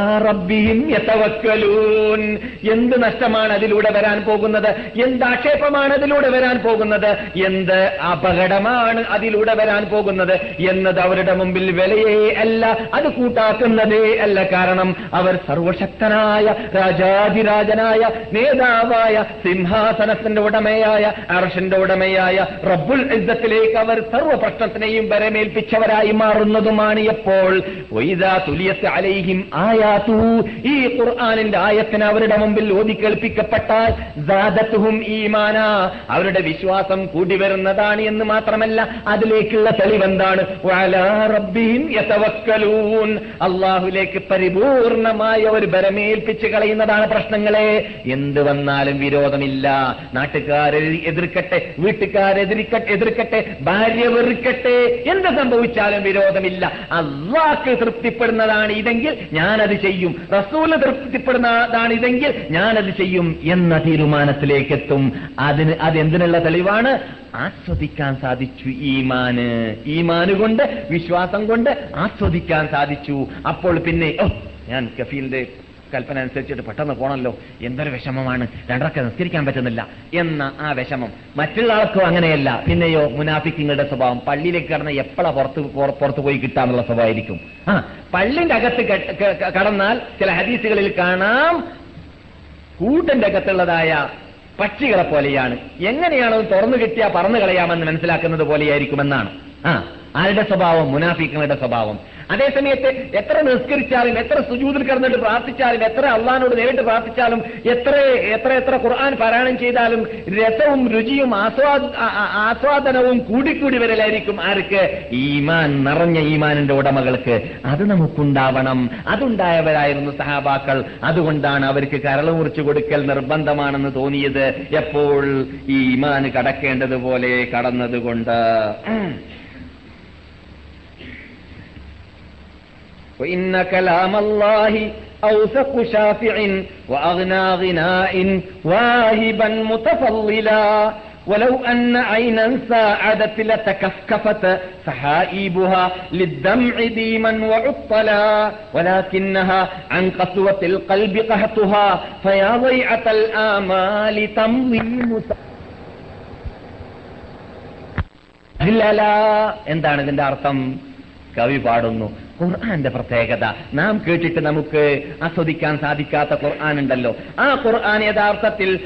Speaker 2: റബ്ബിഹിം എന്ത് നഷ്ടമാണ് അതിലൂടെ വരാൻ പോകുന്നത്? എന്ത് ആക്ഷേപമാണ് അതിലൂടെ വരാൻ പോകുന്നത്? എന്ത് അപകടമാണ് അതിലൂടെ വരാൻ പോകുന്നത്? എന്നത് അവരുടെ മുമ്പിൽ വിലയേ അല്ല അത് കൂട്ടാക്കുന്നതേ അല്ല. കാരണം അവർ സർവശക്തനായ രാജാതിരാജനായ നേതാവായ സിംഹാസനത്തിന്റെ ഉടമയായ അർഷന്റെ ഉടമയായ റബ്ബുൽ ഇസ്സത്തിലേക്ക് അവർ സർവ പ്രശ്നത്തിനെയും വരമേൽപ്പിച്ചവരായി മാറുന്നതുമാണ് എപ്പോൾ ഈ ഖുർആനിൽ ഖുർആാനിന്റെ ആയത്തിന് അവരുടെ മുമ്പിൽ ഓതി കേൾപ്പിക്കപ്പെട്ടാൽ അവരുടെ വിശ്വാസം കൂടി വരുന്നതാണ് എന്ന് മാത്രമല്ല അതിലേക്കുള്ള തെളിവെന്താണ്? അള്ളാഹുലേക്ക് പരിപൂർണമായ ഒരു ബരമേൽപ്പിച്ച് കളയുന്നതാണ് പ്രശ്നങ്ങളെ. എന്ത് വന്നാലും വിരോധമില്ല. നാട്ടുകാരെ എതിർക്കട്ടെ വീട്ടുകാരെതിരിക്കട്ടെ എതിർക്കട്ടെ ഭാര്യ വെറുക്കട്ടെ. എന്ത് സംഭവിച്ചാലും വിരോധമില്ല. അള്ളാഹ് തൃപ്തിപ്പെടുന്നതാണ് ഇതെങ്കിൽ ഞാനത് ചെയ്യും. റസൂൽ തൃപ്തിപ്പെടുന്നതാണ് ഇതെങ്കിൽ ഞാനത് ചെയ്യും എന്ന തീരുമാനത്തിലേക്ക് എത്തും അതിന് അതെന്തിനുള്ള തെളിവാണ്? ആസ്വദിക്കാൻ സാധിച്ചു ഈമാന്. ഈമാന് കൊണ്ട് വിശ്വാസം കൊണ്ട് ആസ്വദിക്കാൻ സാധിച്ചു. അപ്പോൾ പിന്നെ ഞാൻ കഫീലിന്റെ കൽപ്പന അനുസരിച്ചിട്ട് പെട്ടെന്ന് പോണല്ലോ. എന്തൊരു വിഷമമാണ്. രണ്ടരക്കെ നിസ്കരിക്കാൻ പറ്റുന്നില്ല. എന്ന ആ വിഷമം. മറ്റുള്ള ആൾക്കും അങ്ങനെയല്ല. പിന്നെയോ മുനാഫിക്കിങ്ങളുടെ സ്വഭാവം. പള്ളിയിലേക്ക് കടന്ന് എപ്പോഴാ പുറത്ത് പുറ- പുറത്ത് പോയി കിട്ടാന്നുള്ള സ്വഭാവമായിരിക്കും. ആ പള്ളിന്റെ അകത്ത് കടന്നാൽ ചില ഹദീസുകളിൽ കാണാം. കൂട്ടന്റെ അകത്തുള്ളതായ പക്ഷികളെ പോലെയാണ്. എങ്ങനെയാണോ തുറന്നു കിട്ടിയാൽ പറന്നു കളയാമെന്ന് മനസ്സിലാക്കുന്നത് പോലെയായിരിക്കുമെന്നാണ്. ആ ആരുടെ സ്വഭാവം? മുനാഫിക്കുകളുടെ സ്വഭാവം. അതേസമയത്ത് എത്ര നിസ്കരിച്ചാലും എത്ര സുജൂതിൽ കിടന്നിട്ട് പ്രാർത്ഥിച്ചാലും എത്ര അള്ളഹാനോട് നേരിട്ട് പ്രാർത്ഥിച്ചാലും എത്ര എത്ര എത്ര ഖുർആൻ പാരായണം ചെയ്താലും രസവും രുചിയും ആസ്വാദനവും കൂടിക്കൂടി വരലായിരിക്കും ആർക്ക്? ഈമാൻ നിറഞ്ഞ ഈമാനിന്റെ ഉടമകൾക്ക്. അത് നമുക്കുണ്ടാവണം. അതുണ്ടായവരായിരുന്നു സഹാബാക്കൾ. അതുകൊണ്ടാണ് അവർക്ക് കരൾ മുറിച്ചു കൊടുക്കൽ നിർബന്ധമാണെന്ന് തോന്നിയത്. എപ്പോൾ ഈ ഈമാൻ കടക്കേണ്ടതുപോലെ കടന്നതുകൊണ്ട്. وإن كلام الله أوثق شافع وأغنى غناء واهبا متفضلا ولو أن عينا ساعدت لتكفكفت سحائبها للدمع ديما وعطلا ولكنها عن قسوة القلب قهطها فيا ضيعة الآمال تمضي مسا ഇല്ലല എന്താണ് ഇതിന്റെ അർത്ഥം കവി പാടുന്നു ഖുർആന്റെ പ്രത്യേകത. നാം കേട്ടിട്ട് നമുക്ക് ആസ്വദിക്കാൻ സാധിക്കാത്ത ഖുർആൻ ഉണ്ടല്ലോ. ആ ഖുർആൻ യഥാർത്ഥത്തിൽ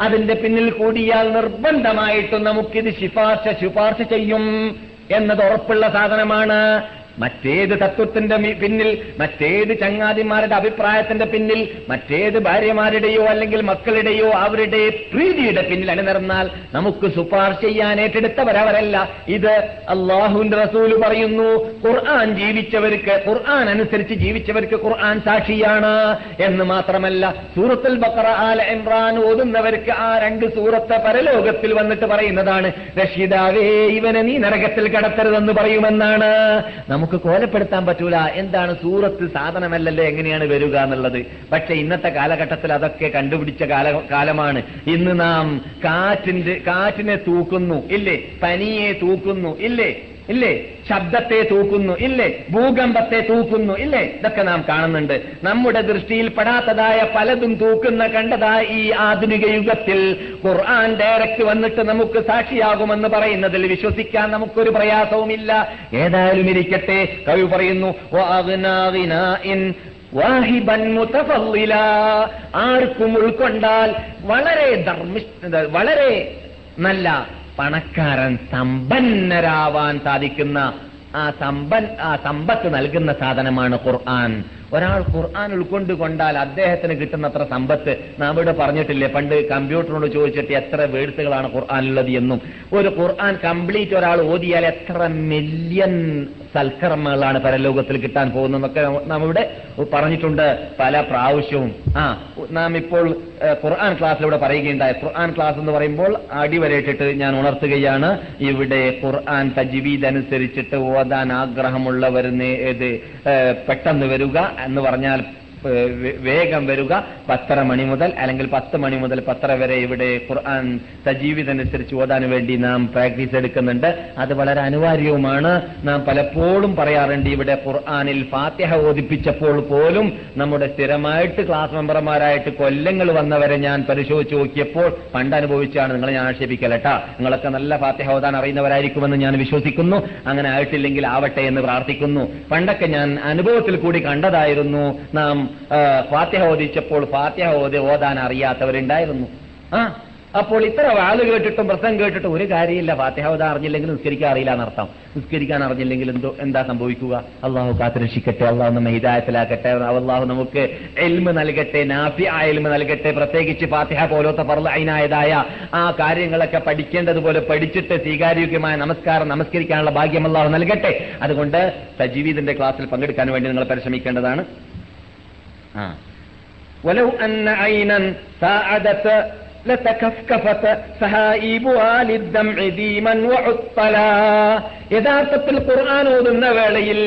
Speaker 2: അതിന്റെ പിന്നിൽ കൂടിയാൽ നിർബന്ധമായിട്ടും നമുക്കിത് ശിപാർശ ശുപാർശ ചെയ്യും. എന്നത് ഉറപ്പുള്ള സാധനമാണ്. മറ്റേത് തത്വത്തിന്റെ പിന്നിൽ മറ്റേത് ചങ്ങാതിമാരുടെ അഭിപ്രായത്തിന്റെ പിന്നിൽ മറ്റേത് ഭാര്യമാരുടെയോ അല്ലെങ്കിൽ മക്കളുടെയോ അവരുടെ പ്രീതിയുടെ പിന്നിൽ അണിനിറന്നാൽ നമുക്ക് ശുപാർശ ചെയ്യാൻ ഏറ്റെടുത്തവരവരല്ല. ഇത് അള്ളാഹുവിന്റെ റസൂൽ പറയുന്നു ഖുർആൻ ജീവിച്ചവർക്ക് ഖുർആൻ അനുസരിച്ച് ജീവിച്ചവർക്ക് ഖുർആൻ സാക്ഷിയാണ് എന്ന് മാത്രമല്ല സൂറത്തുൽ ബക്കറ ആൽ ഇമ്രാൻ ഓതുന്നവർക്ക് ആ രണ്ട് സൂറത്തെ പരലോകത്തിൽ വന്നിട്ട് പറയുന്നതാണ് രക്ഷിതാവേ ഇവനെ നീ നരകത്തിൽ കടത്തരുതെന്ന് പറയുമെന്നാണ്. നമുക്ക് കോലപ്പെടുത്താൻ പറ്റൂല. എന്താണ് സൂറത്ത് സാധനമല്ലല്ലേ എങ്ങനെയാണ് വരിക എന്നുള്ളത്. പക്ഷെ ഇന്നത്തെ കാലഘട്ടത്തിൽ അതൊക്കെ കണ്ടുപിടിച്ച കാല കാലമാണ്. ഇന്ന് നാം കാറ്റിന്റെ കാറ്റിനെ തൂക്കുന്നു. ഇല്ലേ? പനിയെ തൂക്കുന്നു. ഇല്ലേ? ഇല്ലേ? ശബ്ദത്തെ തൂക്കുന്നു ഇല്ലേ? ഭൂകമ്പത്തെ തൂക്കുന്നു ഇല്ലേ? ഇതൊക്കെ നാം കാണുന്നുണ്ട്. നമ്മുടെ ദൃഷ്ടിയിൽ പെടാത്തതായ പലതും തൂക്കുന്ന കണ്ടതായ ഈ ആധുനിക യുഗത്തിൽ. ഖുർആൻ ഡയറക്റ്റ് വന്നിട്ട് നമുക്ക് സാക്ഷിയാകുമെന്ന് പറയുന്നതിൽ വിശ്വസിക്കാൻ നമുക്കൊരു പ്രയാസവുമില്ല. ഏതായാലും ഇരിക്കട്ടെ. കവി പറയുന്നു "വഅഗ്നാ വാഹിബൻ മുതഫല്ലില. ആർക്കും ഉൾക്കൊണ്ടാൽ വളരെ ധർമ്മിഷ്ഠ വളരെ നല്ല പണക്കാരൻ സമ്പന്നരാവാൻ സാധിക്കുന്ന ആ സമ്പൻ ആ സമ്പത്ത് നൽകുന്ന സാധനമാണ് ഖുർആൻ. ഒരാൾ ഖുർആൻ ഉൾക്കൊണ്ട് കൊണ്ടാൽ അദ്ദേഹത്തിന് കിട്ടുന്നത്ര സമ്പത്ത് നാം ഇവിടെ പറഞ്ഞിട്ടില്ലേ? പണ്ട് കമ്പ്യൂട്ടറിനോട് ചോദിച്ചിട്ട് എത്ര വേഴ്സുകളാണ് ഖുർആാനുള്ളത് എന്നും. ഒരു ഖുർആൻ കംപ്ലീറ്റ് ഒരാൾ ഓതിയാൽ എത്ര മില്യൺ സൽക്കർമ്മങ്ങളാണ് പരലോകത്തിൽ കിട്ടാൻ പോകുന്നതെന്നൊക്കെ നാം ഇവിടെ പറഞ്ഞിട്ടുണ്ട് പല പ്രാവശ്യവും. ആ നാം ഇപ്പോൾ ഖുർആൻ ക്ലാസ്സിലൂടെ പറയുകയുണ്ടായി. ഖുർആൻ ക്ലാസ് എന്ന് പറയുമ്പോൾ അടിവരയിട്ടിട്ട് ഞാൻ ഉണർത്തുകയാണ്. ഇവിടെ ഖുർആൻ തജ്വീദ് അനുസരിച്ചിട്ട് ഓതാൻ ആഗ്രഹമുള്ളവർ പെട്ടെന്ന് വരിക. എന്ന് പറഞ്ഞാൽ വേഗം വരിക. പത്തര മണി മുതൽ അല്ലെങ്കിൽ പത്ത് മണി മുതൽ പത്തര വരെ ഇവിടെ ഖുർആൻ സജീവിതനുസരിച്ച് ഓതാൻ വേണ്ടി നാം പ്രാക്ടീസ് എടുക്കുന്നുണ്ട്. അത് വളരെ അനിവാര്യവുമാണ്. നാം പലപ്പോഴും പറയാറുണ്ട് ഇവിടെ ഖുർആാനിൽ ഫാത്തിഹ ഓദിപ്പിച്ചപ്പോൾ പോലും നമ്മുടെ സ്ഥിരമായിട്ട് ക്ലാസ് മെമ്പർമാരായിട്ട് കൊല്ലങ്ങൾ വന്നവരെ ഞാൻ പരിശോധിച്ച് നോക്കിയപ്പോൾ പണ്ട് അനുഭവിച്ചാണ് നിങ്ങളെ ഞാൻ ആക്ഷേപിക്കലട്ടാ നിങ്ങളൊക്കെ നല്ല ഫാത്തിഹ ഓതാൻ അറിയുന്നവരായിരിക്കുമെന്ന് ഞാൻ വിശ്വസിക്കുന്നു. അങ്ങനെ ആയിട്ടില്ലെങ്കിൽ ആവട്ടെ എന്ന് പ്രാർത്ഥിക്കുന്നു. പണ്ടൊക്കെ ഞാൻ അനുഭവത്തിൽ കൂടി കണ്ടതായിരുന്നു. നാം ഫാത്തിഹ ഓദിച്ചപ്പോൾ ഫാത്തിഹ ഓതി ഓതാൻ അറിയാത്തവരുണ്ടായിരുന്നു. ആ അപ്പോൾ ഇത്ര വാൾ കേട്ടിട്ടും പ്രസംഗം കേട്ടിട്ടും ഒരു കാര്യമില്ല. ഓതാൻ അറിഞ്ഞില്ലെങ്കിൽ നിസ്കരിക്കാൻ അറിയില്ല എന്നർത്ഥം. നിസ്കരിക്കാൻ അറിഞ്ഞില്ലെങ്കിൽ എന്തോ എന്താ സംഭവിക്കുക? അള്ളാഹു കാത്തുരക്ഷിക്കട്ടെ. അള്ളാഹു നമ്മെ ഹിതായത്തിലാക്കട്ടെ അള്ളാഹു നമുക്ക് എൽമ് നൽകട്ടെ. നാഫി ആ എൽമ് നൽകട്ടെ. പ്രത്യേകിച്ച് ഫാത്തിഹ പോലത്തെ പറല അതിനായതായ ആ കാര്യങ്ങളൊക്കെ പഠിക്കേണ്ടതുപോലെ പഠിച്ചിട്ട് സ്വീകാര്യോഗ്യമായ നമസ്കാരം നമസ്കരിക്കാനുള്ള ഭാഗ്യം അള്ളാഹു നൽകട്ടെ. അതുകൊണ്ട് സജീവിതിന്റെ ക്ലാസ്സിൽ പങ്കെടുക്കാൻ വേണ്ടി നിങ്ങൾ പരിശ്രമിക്കേണ്ടതാണ്. ولو أن عينا ساعدت لتكفكفت سهائبها للدمع ديما وعطلا യഥാർത്ഥത്തിൽ ഖുർആൻ ഓതുന്ന വേളയിൽ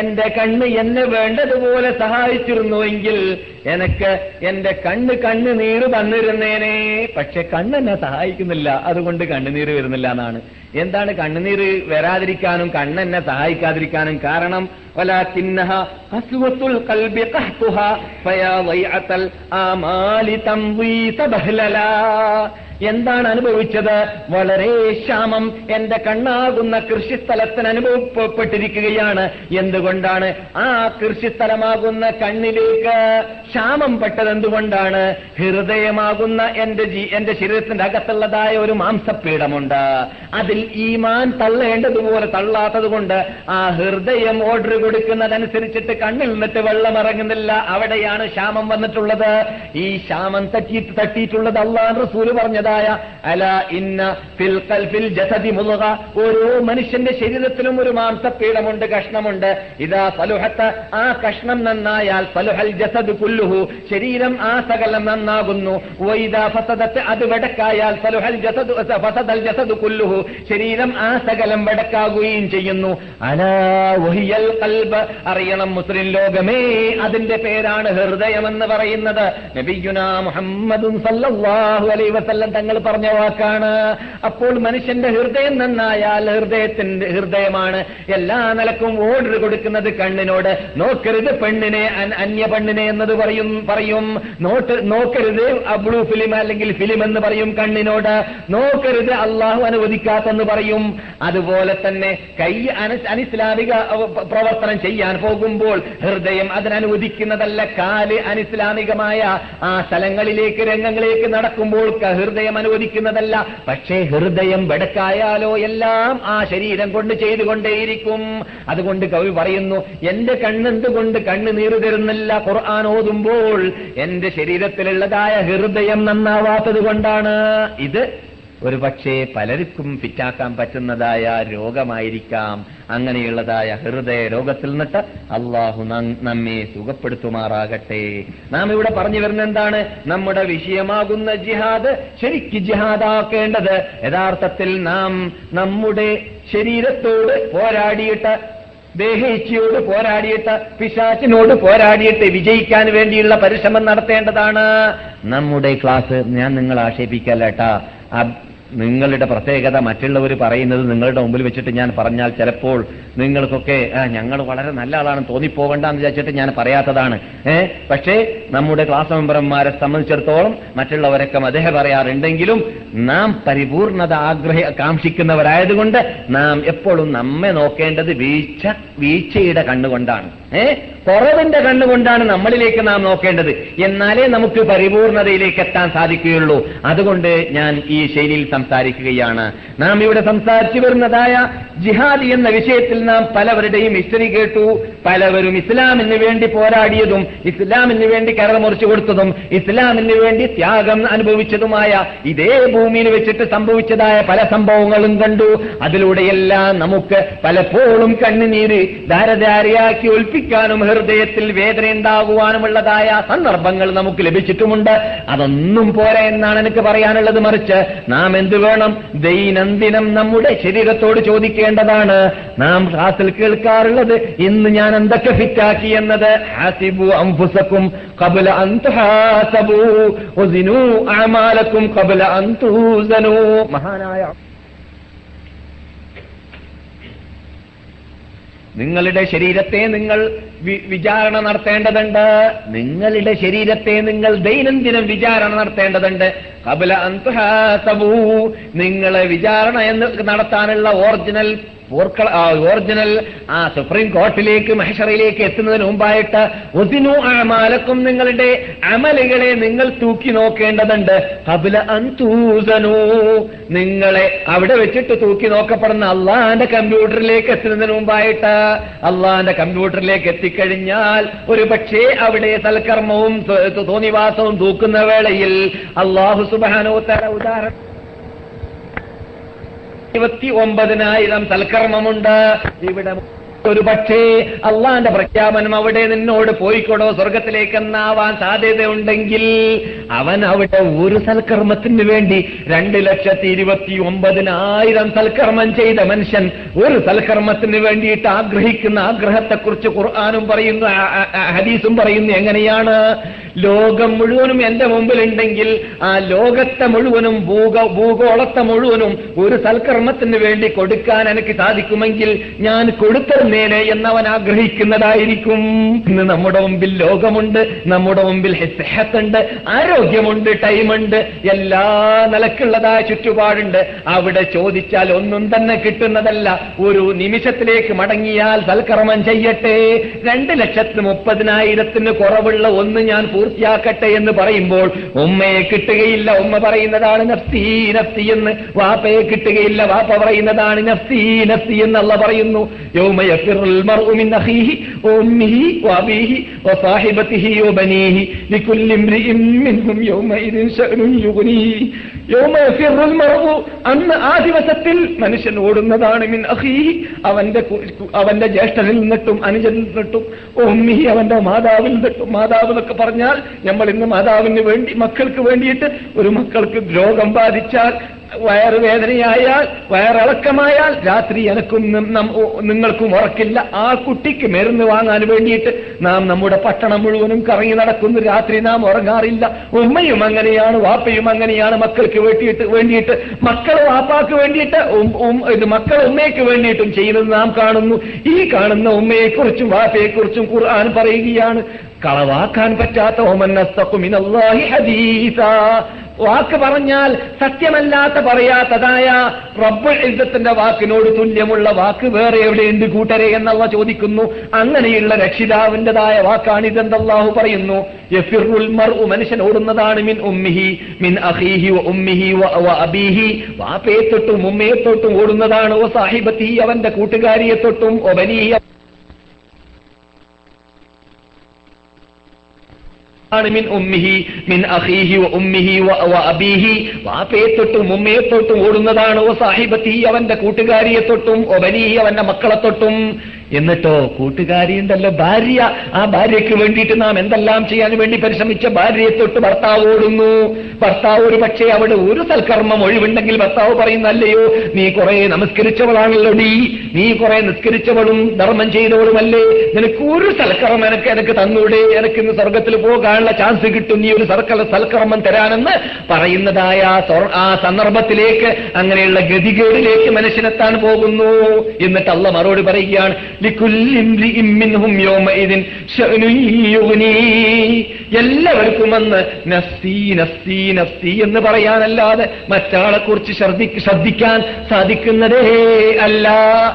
Speaker 2: എന്റെ കണ്ണ് എന്നെ വേണ്ടതുപോലെ സഹായിച്ചിരുന്നുവെങ്കിൽ എനിക്ക് എന്റെ കണ്ണ് കണ്ണ് നീര് തന്നിരുന്നേനെ പക്ഷെ കണ്ണെന്നെ സഹായിക്കുന്നില്ല അതുകൊണ്ട് കണ്ണുനീര് വരുന്നില്ല എന്നാണ് എന്താണ് കണ്ണുനീര് വരാതിരിക്കാനും കണ്ണെന്നെ സഹായിക്കാതിരിക്കാനും കാരണം? എന്താണ് അനുഭവിച്ചത്? വളരെ ക്ഷാമം. എന്റെ കണ്ണാകുന്ന കൃഷിസ്ഥലത്തിന് അനുഭവപ്പെട്ടിരിക്കുകയാണ്. എന്തുകൊണ്ടാണ്? ആ കൃഷിസ്ഥലമാകുന്ന കണ്ണിലേക്ക് ക്ഷാമം പെട്ടത് എന്തുകൊണ്ടാണ് ഹൃദയമാകുന്ന എന്റെ ജീ എന്റെ ശരീരത്തിന്റെ അകത്തുള്ളതായ ഒരു മാംസപീഠമുണ്ട്. അതിൽ ഈമാൻ തള്ളേണ്ടതുപോലെ തള്ളാത്തത് കൊണ്ട് ആ ഹൃദയം ഓർഡർ കൊടുക്കുന്നതനുസരിച്ചിട്ട് കണ്ണിൽ നിന്നിട്ട് വെള്ളം ഇറങ്ങുന്നില്ല. അവിടെയാണ് ക്ഷാമം വന്നിട്ടുള്ളത്. ഈ ക്ഷാമം തട്ടി തട്ടിയിട്ടുള്ളത് അള്ളാഹ് റസൂൽ പറഞ്ഞത്. പറഞ്ഞതായ അല ഇന്ന ഫിൽ കൽഫിൽ ജസദി മുളുക ഓരോ മനുഷ്യന്റെ ശരീരത്തിലും ഒരു മാംസപീഠമുണ്ട് കഷ്ണമുണ്ട്. ഇതാ ഫലുഹത്ത് ആ കഷ്ണം നന്നായാൽ ഫലുഹൽ ജസദ് കുല്ലുഹു. ശരീരം ആ സകലം നന്നാകുന്നു. അത് വെടക്കായാൽ ഫലുഹൽ ജസദ് ഫസദൽ ജസദ് കുല്ലുഹു. ശരീരം ആ സകലം വെടക്കാകുകയും ചെയ്യുന്നു. അലാ വഹിയൽ കൽബ് അറിയണം മുസ്ലിം ലോകമേ അതിന്റെ പേരാണ് ഹൃദയമെന്ന് പറയുന്നത്. നബിയുന മുഹമ്മദും സല്ലല്ലാഹു അലൈഹി വസല്ലം തങ്ങൾ പറഞ്ഞ വാക്കാണ്. അപ്പോൾ മനുഷ്യന്റെ ഹൃദയം നന്നായാൽ ഹൃദയത്തിന്റെ ഹൃദയമാണ്. എല്ലാ നിലക്കും ഓർഡർ കൊടുക്കുന്നത് കണ്ണിനോട്. നോക്കരുത് പെണ്ണിനെ അന്യ പെണ്ണിനെ എന്നത് പറയും പറയും. നോട്ട് നോക്കരുത് ബ്ലൂ ഫിലിം അല്ലെങ്കിൽ ഫിലിം എന്ന് പറയും കണ്ണിനോട്. നോക്കരുത് അള്ളാഹു അനുവദിക്കാത്തെന്ന് പറയും. അതുപോലെ തന്നെ കൈ അന- അനിസ്ലാമിക പ്രവർത്തനം ചെയ്യാൻ പോകുമ്പോൾ ഹൃദയം അതിനനുവദിക്കുന്നതല്ല. കാൽ അനിസ്ലാമികമായ ആ സ്ഥലങ്ങളിലേക്ക് രംഗങ്ങളിലേക്ക് നടക്കുമ്പോൾ ക- ഹൃദയം അനുവദിക്കുന്നതല്ല. പക്ഷേ ഹൃദയം വെടക്കായാലോ എല്ലാം ആ ശരീരം കൊണ്ട് ചെയ്തുകൊണ്ടേയിരിക്കും. അതുകൊണ്ട് കവി പറയുന്നു എന്റെ കണ്ണെന്തുകൊണ്ട് കണ്ണ് നീറ് തരുന്നില്ല? ഖുർആൻ ഓതുമ്പോൾ എന്റെ ശരീരത്തിലുള്ളതായ ഹൃദയം നന്നാവാത്തത് കൊണ്ടാണ് ഇത്. ഒരു പക്ഷേ പലർക്കും ഫിറ്റാക്കാൻ പറ്റുന്നതായ രോഗമായിരിക്കാം. അങ്ങനെയുള്ളതായ ഹൃദയ രോഗത്തിൽ നിന്നിട്ട് അള്ളാഹു നമ്മെ സുഖപ്പെടുത്തുമാറാകട്ടെ. നാം ഇവിടെ പറഞ്ഞു വരുന്ന എന്താണ്? നമ്മുടെ വിഷയമാകുന്ന ജിഹാദ് ശരിക്ക് ജിഹാദാക്കേണ്ടത്. യഥാർത്ഥത്തിൽ നാം നമ്മുടെ ശരീരത്തോട് പോരാടിയിട്ട് ദേഹേച്ഛയോട് പോരാടിയിട്ട് പിശാച്ചിനോട് പോരാടിയിട്ട് വിജയിക്കാൻ വേണ്ടിയുള്ള പരിശ്രമം നടത്തേണ്ടതാണ്. നമ്മുടെ ക്ലാസ് ഞാൻ നിങ്ങൾ ആക്ഷേപിക്കല്ലേട്ടാ നിങ്ങളുടെ പ്രത്യേകത മറ്റുള്ളവർ പറയുന്നത് നിങ്ങളുടെ മുമ്പിൽ വെച്ചിട്ട് ഞാൻ പറഞ്ഞാൽ ചിലപ്പോൾ നിങ്ങൾക്കൊക്കെ ഞങ്ങൾ വളരെ നല്ല ആളാണെന്ന് തോന്നിപ്പോകണ്ടെന്ന് വിചാരിച്ചിട്ട് ഞാൻ പറയാത്തതാണ്. പക്ഷേ നമ്മുടെ ക്ലാസ് മെമ്പർമാരെ സംബന്ധിച്ചിടത്തോളം മറ്റുള്ളവരൊക്കെ അദ്ദേഹം പറയാറുണ്ടെങ്കിലും നാം പരിപൂർണത ആഗ്രഹ കാക്ഷിക്കുന്നവരായതുകൊണ്ട് നാം എപ്പോഴും നമ്മെ നോക്കേണ്ടത് വീഴ്ച വീഴ്ചയുടെ കണ്ണുകൊണ്ടാണ്. ഏ കുറവിന്റെ കണ്ണുകൊണ്ടാണ് നമ്മളിലേക്ക് നാം നോക്കേണ്ടത്. എന്നാലേ നമുക്ക് പരിപൂർണതയിലേക്ക് എത്താൻ സാധിക്കുകയുള്ളൂ. അതുകൊണ്ട് ഞാൻ ഈ ശൈലിയിൽ സംസാരിക്കുകയാണ്. നാം ഇവിടെ സംസാരിച്ചു വരുന്നതായ ജിഹാദ് എന്ന വിഷയത്തിൽ നാം പലവരുടെയും ഹിസ്റ്ററി കേട്ടു. പലവരും ഇസ്ലാമിന് വേണ്ടി പോരാടിയതും ഇസ്ലാമിന് വേണ്ടി കരമുറിച്ചു കൊടുത്തതും ഇസ്ലാമിന് വേണ്ടി ത്യാഗം അനുഭവിച്ചതുമായ ഇതേ ഭൂമിയിൽ വെച്ചിട്ട് സംഭവിച്ചതായ പല സംഭവങ്ങളും കണ്ടു. അതിലൂടെയെല്ലാം നമുക്ക് പലപ്പോഴും കണ്ണുനീര് ധാരധാരയാക്കി ഒൽപ്പിക്കാനും ഹൃദയത്തിൽ വേദന ഉണ്ടാകുവാനുമുള്ളതായ സന്ദർഭങ്ങൾ നമുക്ക് ലഭിച്ചിട്ടുമുണ്ട്. അതൊന്നും പോരെ എന്നാണ് എനിക്ക് പറയാനുള്ളത് മറിച്ച് നാം എന്ത് വേണം? ദൈനംദിനം നമ്മുടെ ശരീരത്തോട് ചോദിക്കേണ്ടതാണ്. നാം ക്ലാസ്സിൽ കേൾക്കാറുള്ളത് ഇന്ന് ഞാൻ എന്തൊക്കെ ഫിറ്റാക്കി എന്നത്? ഹാസിബു മഹാനായ നിങ്ങളുടെ ശരീരത്തെ നിങ്ങൾ വിചാരണ നടത്തേണ്ടതുണ്ട്. നിങ്ങളുടെ ശരീരത്തെ നിങ്ങൾ ദൈനംദിനം വിചാരണ നടത്തേണ്ടതുണ്ട്. കബല അന്തുഹാസബു നിങ്ങളെ വിചാരണ എന്ന് നടത്താനുള്ള ഒറിജിനൽ ഒറിജിനൽ ആ സുപ്രീം കോർട്ടിലേക്ക് മഹഷറയിലേക്ക് എത്തുന്നതിന് മുമ്പായിട്ട് ഒതിനു അമാലക്കും നിങ്ങളുടെ അമലുകളെ നിങ്ങൾ തൂക്കി നോക്കേണ്ടതുണ്ട്. കബില അന്തൂസനു നിങ്ങളെ അവിടെ വെച്ചിട്ട് തൂക്കി നോക്കപ്പെടുന്ന അള്ളാന്റെ കമ്പ്യൂട്ടറിലേക്ക് എത്തുന്നതിന് മുമ്പായിട്ട് അള്ളാന്റെ കമ്പ്യൂട്ടറിലേക്ക് എത്തിക്കഴിഞ്ഞാൽ ഒരു പക്ഷേ അവിടെ സൽക്കർമ്മവും തോന്നിവാസവും തൂക്കുന്ന വേളയിൽ അള്ളാഹു സുബാനോ തല ഉദാഹരണം ഇരുപത്തി ഒമ്പതിനായിരം സൽക്കർമ്മമുണ്ട്. ഇവിടെ ഒരു പക്ഷേ അള്ളാന്റെ പ്രഖ്യാപനം അവിടെ നിന്നോട് പോയിക്കൊടോ? സ്വർഗത്തിലേക്ക് എന്നാവാൻ സാധ്യതയുണ്ടെങ്കിൽ അവൻ അവിടെ ഒരു സൽക്കർമ്മത്തിന് വേണ്ടി രണ്ട് ലക്ഷത്തി ഇരുപത്തി ഒമ്പതിനായിരം സൽക്കർമ്മം ചെയ്ത മനുഷ്യൻ ഒരു സൽക്കർമ്മത്തിന് വേണ്ടിയിട്ട് ആഗ്രഹിക്കുന്ന ആഗ്രഹത്തെക്കുറിച്ച് ഖുർആാനും പറയുന്നു ഹദീസും പറയുന്നു. എങ്ങനെയാണ്? ലോകം മുഴുവനും എന്റെ മുമ്പിലുണ്ടെങ്കിൽ ആ ലോകത്തെ മുഴുവനും ഭൂഗ ഭൂഗോളത്തെ മുഴുവനും ഒരു സൽക്കർമ്മത്തിന് വേണ്ടി കൊടുക്കാൻ എനിക്ക് സാധിക്കുമെങ്കിൽ ഞാൻ കൊടുത്തരുന്നേനെ എന്നവൻ ആഗ്രഹിക്കുന്നതായിരിക്കും. ഇന്ന് നമ്മുടെ മുമ്പിൽ ലോകമുണ്ട് നമ്മുടെ മുമ്പിൽ സെഹത്തുണ്ട് ആരോഗ്യമുണ്ട് ടൈമുണ്ട് എല്ലാ നിലക്കുള്ളതായ ചുറ്റുപാടുണ്ട്. അവിടെ ചോദിച്ചാൽ ഒന്നും തന്നെ കിട്ടുന്നതല്ല. ഒരു നിമിഷത്തിലേക്ക് മടങ്ങിയാൽ സൽക്കർമ്മം ചെയ്യട്ടെ. രണ്ട് ലക്ഷത്തി മുപ്പതിനായിരത്തിന് കുറവുള്ള ഒന്ന് ഞാൻ പൂർത്തിയാക്കട്ടെ എന്ന് പറയുമ്പോൾ ഉമ്മയെ കിട്ടുകയില്ല. ഉമ്മ പറയുന്നതാണ് നഫ്സി നഫ്സി എന്ന്. വാപ്പയെ കിട്ടുകയില്ല. വാപ്പ പറയുന്നതാണ് നഫ്സി നഫ്സി എന്നല്ല പറയുന്നു. യൗമ അന്ന് ആ ദിവസത്തിൽ മനുഷ്യൻ ഓടുന്നതാണ് മിൻ അഖീഹി അവന്റെ അവന്റെ ജ്യേഷ്ഠനിൽ നിന്നിട്ടും അനുജനിൽ നിന്നിട്ടും ഉമ്മിഹി അവന്റെ മാതാവിൽ നിന്നിട്ടും മാതാവ് എന്നൊക്കെ പറഞ്ഞാൽ നമ്മൾ ഇന്ന് മാതാവിന് വേണ്ടി മക്കൾക്ക് വേണ്ടിയിട്ട് ഒരു മക്കൾക്ക് രോഗം ബാധിച്ചാൽ വയറുവേദനയായാൽ വയറിളക്കമായാൽ രാത്രി എനക്കും നിങ്ങൾക്കും ഉറക്കില്ല. ആ കുട്ടിക്ക് മരുന്ന് വാങ്ങാൻ വേണ്ടിയിട്ട് നാം നമ്മുടെ പട്ടണം മുഴുവനും കറങ്ങി നടക്കുന്നു. രാത്രി നാം ഉറങ്ങാറില്ല. ഉമ്മയും അങ്ങനെയാണ് വാപ്പയും അങ്ങനെയാണ് മക്കൾക്ക് വേണ്ടിയിട്ട് വേണ്ടിയിട്ട് മക്കൾ വാപ്പാക്ക് വേണ്ടിയിട്ട് ഇത് മക്കൾ ഉമ്മയ്ക്ക് വേണ്ടിയിട്ടും ചെയ്യുന്നത് നാം കാണുന്നു. ഈ കാണുന്ന ഉമ്മയെക്കുറിച്ചും വാപ്പയെക്കുറിച്ചും ഖുർആൻ പറയുകയാണ്. കളവാക്കാൻ പറ്റാത്ത ഓമൻ വാക്ക് പറഞ്ഞാൽ സത്യമല്ലാത്ത പറയാത്തതായ റബ്ബുൽ ഇസ്സത്തിന്റെ വാക്കിനോട് തുല്യമുള്ള വാക്ക് വേറെ എവിടെയുണ്ട് കൂട്ടരെ എന്നുള്ള ചോദിക്കുന്നു. അങ്ങനെയുള്ള രക്ഷിതാവിന്റെതായ വാക്കാണ് ഇതെന്തല്ലാഹു പറയുന്നു. മനുഷ്യൻ ഓടുന്നതാണ് മിൻ ഉമ്മിഹി മിൻ അഖീഹി വ ഉമ്മിഹി അബീഹി. വാപ്പയെ തൊട്ടും ഉമ്മയെ തൊട്ടും ഓടുന്നതാണ്. ഓ സാഹിബത്തി അവന്റെ കൂട്ടുകാരിയെ തൊട്ടും ഒബനീഹി ആണ് മിൻ ഉമ്മിഹി മിൻ അഖീഹി വ ഉമ്മിഹി അബീഹി. വാപ്പയെ തൊട്ടും ഉമ്മയെ തൊട്ടും ഓടുന്നതാണ്. ഓ സാഹിബത്തി അവന്റെ കൂട്ടുകാരിയെ തൊട്ടും ഒബനീഹി അവന്റെ മക്കളെ തൊട്ടും. എന്നിട്ടോ കൂട്ടുകാരി ഉണ്ടല്ലോ ഭാര്യ. ആ ഭാര്യയ്ക്ക് വേണ്ടിയിട്ട് നാം എന്തെല്ലാം ചെയ്യാൻ വേണ്ടി പരിശ്രമിച്ച ഭാര്യയെ തൊട്ട് ഭർത്താവ് ഓടുന്നു. ഭർത്താവ് ഒരു പക്ഷേ അവിടെ ഒരു സൽക്കർമ്മം ഒഴിവുണ്ടെങ്കിൽ ഭർത്താവ് പറയുന്നല്ലയോ നീ കുറെ നമസ്കരിച്ചവളാണല്ലോ നീ നീ കുറെ നിസ്കരിച്ചവളും ധർമ്മം ചെയ്തവളുമല്ലേ. നിനക്ക് ഒരു സൽക്കർമ്മം എനിക്ക് എനിക്ക് തന്നൂടെ. എനിക്ക് ഇന്ന് സ്വർഗത്തിൽ പോകാനുള്ള ചാൻസ് കിട്ടും. നീ ഒരു സർക്കല സൽക്കർമ്മം തരാനെന്ന് പറയുന്നതായ ആ സന്ദർഭത്തിലേക്ക് അങ്ങനെയുള്ള ഗതികേടിലേക്ക് മനുഷ്യനെത്താൻ പോകുന്നു. എന്നിട്ട് അള്ള മറുപടി പറയുകയാണ് എല്ലാവർക്കും അന്ന് നഫ്സി നഫ്സി നഫ്സി എന്ന് പറയാനല്ലാതെ മറ്റാളെ കുറിച്ച് ശ്രദ്ധിക്കാൻ സാധിക്കുന്നതേ അല്ല.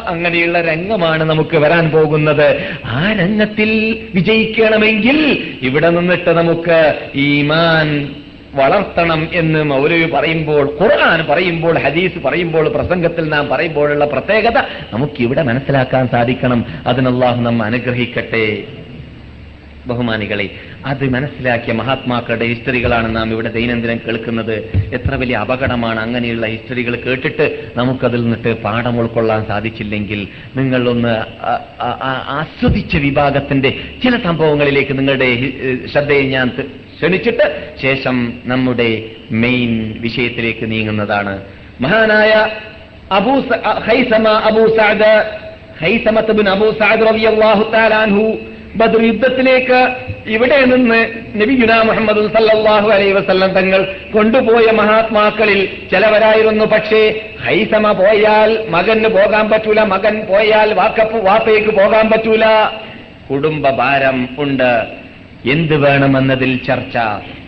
Speaker 2: അങ്ങനെയുള്ള രംഗമാണ് നമുക്ക് വരാൻ പോകുന്നത്. ആ രംഗത്തിൽ വിജയിക്കണമെങ്കിൽ ഇവിടെ നിന്നിട്ട് നമുക്ക് ഈമാൻ വളർത്തണം എന്ന് മൗലവി പറയുമ്പോൾ ഖുർആൻ പറയുമ്പോൾ ഹദീസ് പറയുമ്പോൾ പ്രസംഗത്തിൽ നാം പറയുമ്പോഴുള്ള പ്രത്യേകത നമുക്കിവിടെ മനസ്സിലാക്കാൻ സാധിക്കണം. അതിനല്ലാഹു നാം അനുഗ്രഹിക്കട്ടെ. ബഹുമാനികളെ അത് മനസ്സിലാക്കിയ മഹാത്മാക്കളുടെ ഹിസ്റ്ററികളാണ് നാം ഇവിടെ ദൈനംദിനം കേൾക്കുന്നത്. എത്ര വലിയ അപകടമാണ് അങ്ങനെയുള്ള ഹിസ്റ്ററികൾ കേട്ടിട്ട് നമുക്കതിൽ നിന്നിട്ട് പാഠം ഉൾക്കൊള്ളാൻ സാധിച്ചില്ലെങ്കിൽ നിങ്ങളൊന്ന് ആസ്വദിച്ച വിഭാഗത്തിന്റെ ചില സംഭവങ്ങളിലേക്ക് നിങ്ങളുടെ ശ്രദ്ധയെ ഞാൻ ക്ഷണിച്ചിട്ട് ശേഷം നമ്മുടെ മെയിൻ വിഷയത്തിലേക്ക് നീങ്ങുന്നതാണ്. മഹാനായ അബൂ ഹൈസമ അബൂ ഹൈസമത്ത് അബൂ സഅദ് റളിയല്ലാഹു തആല അൻഹു ബദർ യുദ്ധത്തിലേക്ക് ഇവിടെ നിന്ന് നബി നബിഗുന മുഹമ്മദ് സല്ലാഹു അലൈ വസല്ലം തങ്ങൾ കൊണ്ടുപോയ മഹാത്മാക്കളിൽ ചിലവരായിരുന്നു. പക്ഷേ ഹൈസമ പോയാൽ മകന് പോകാൻ പറ്റൂല മകൻ പോയാൽ വാക്കപ്പ് വാപ്പയ്ക്ക് പോകാൻ പറ്റൂല. കുടുംബ ഭാരം ഉണ്ട്. എന്ത് വേണമെന്നതിൽ ചർച്ച.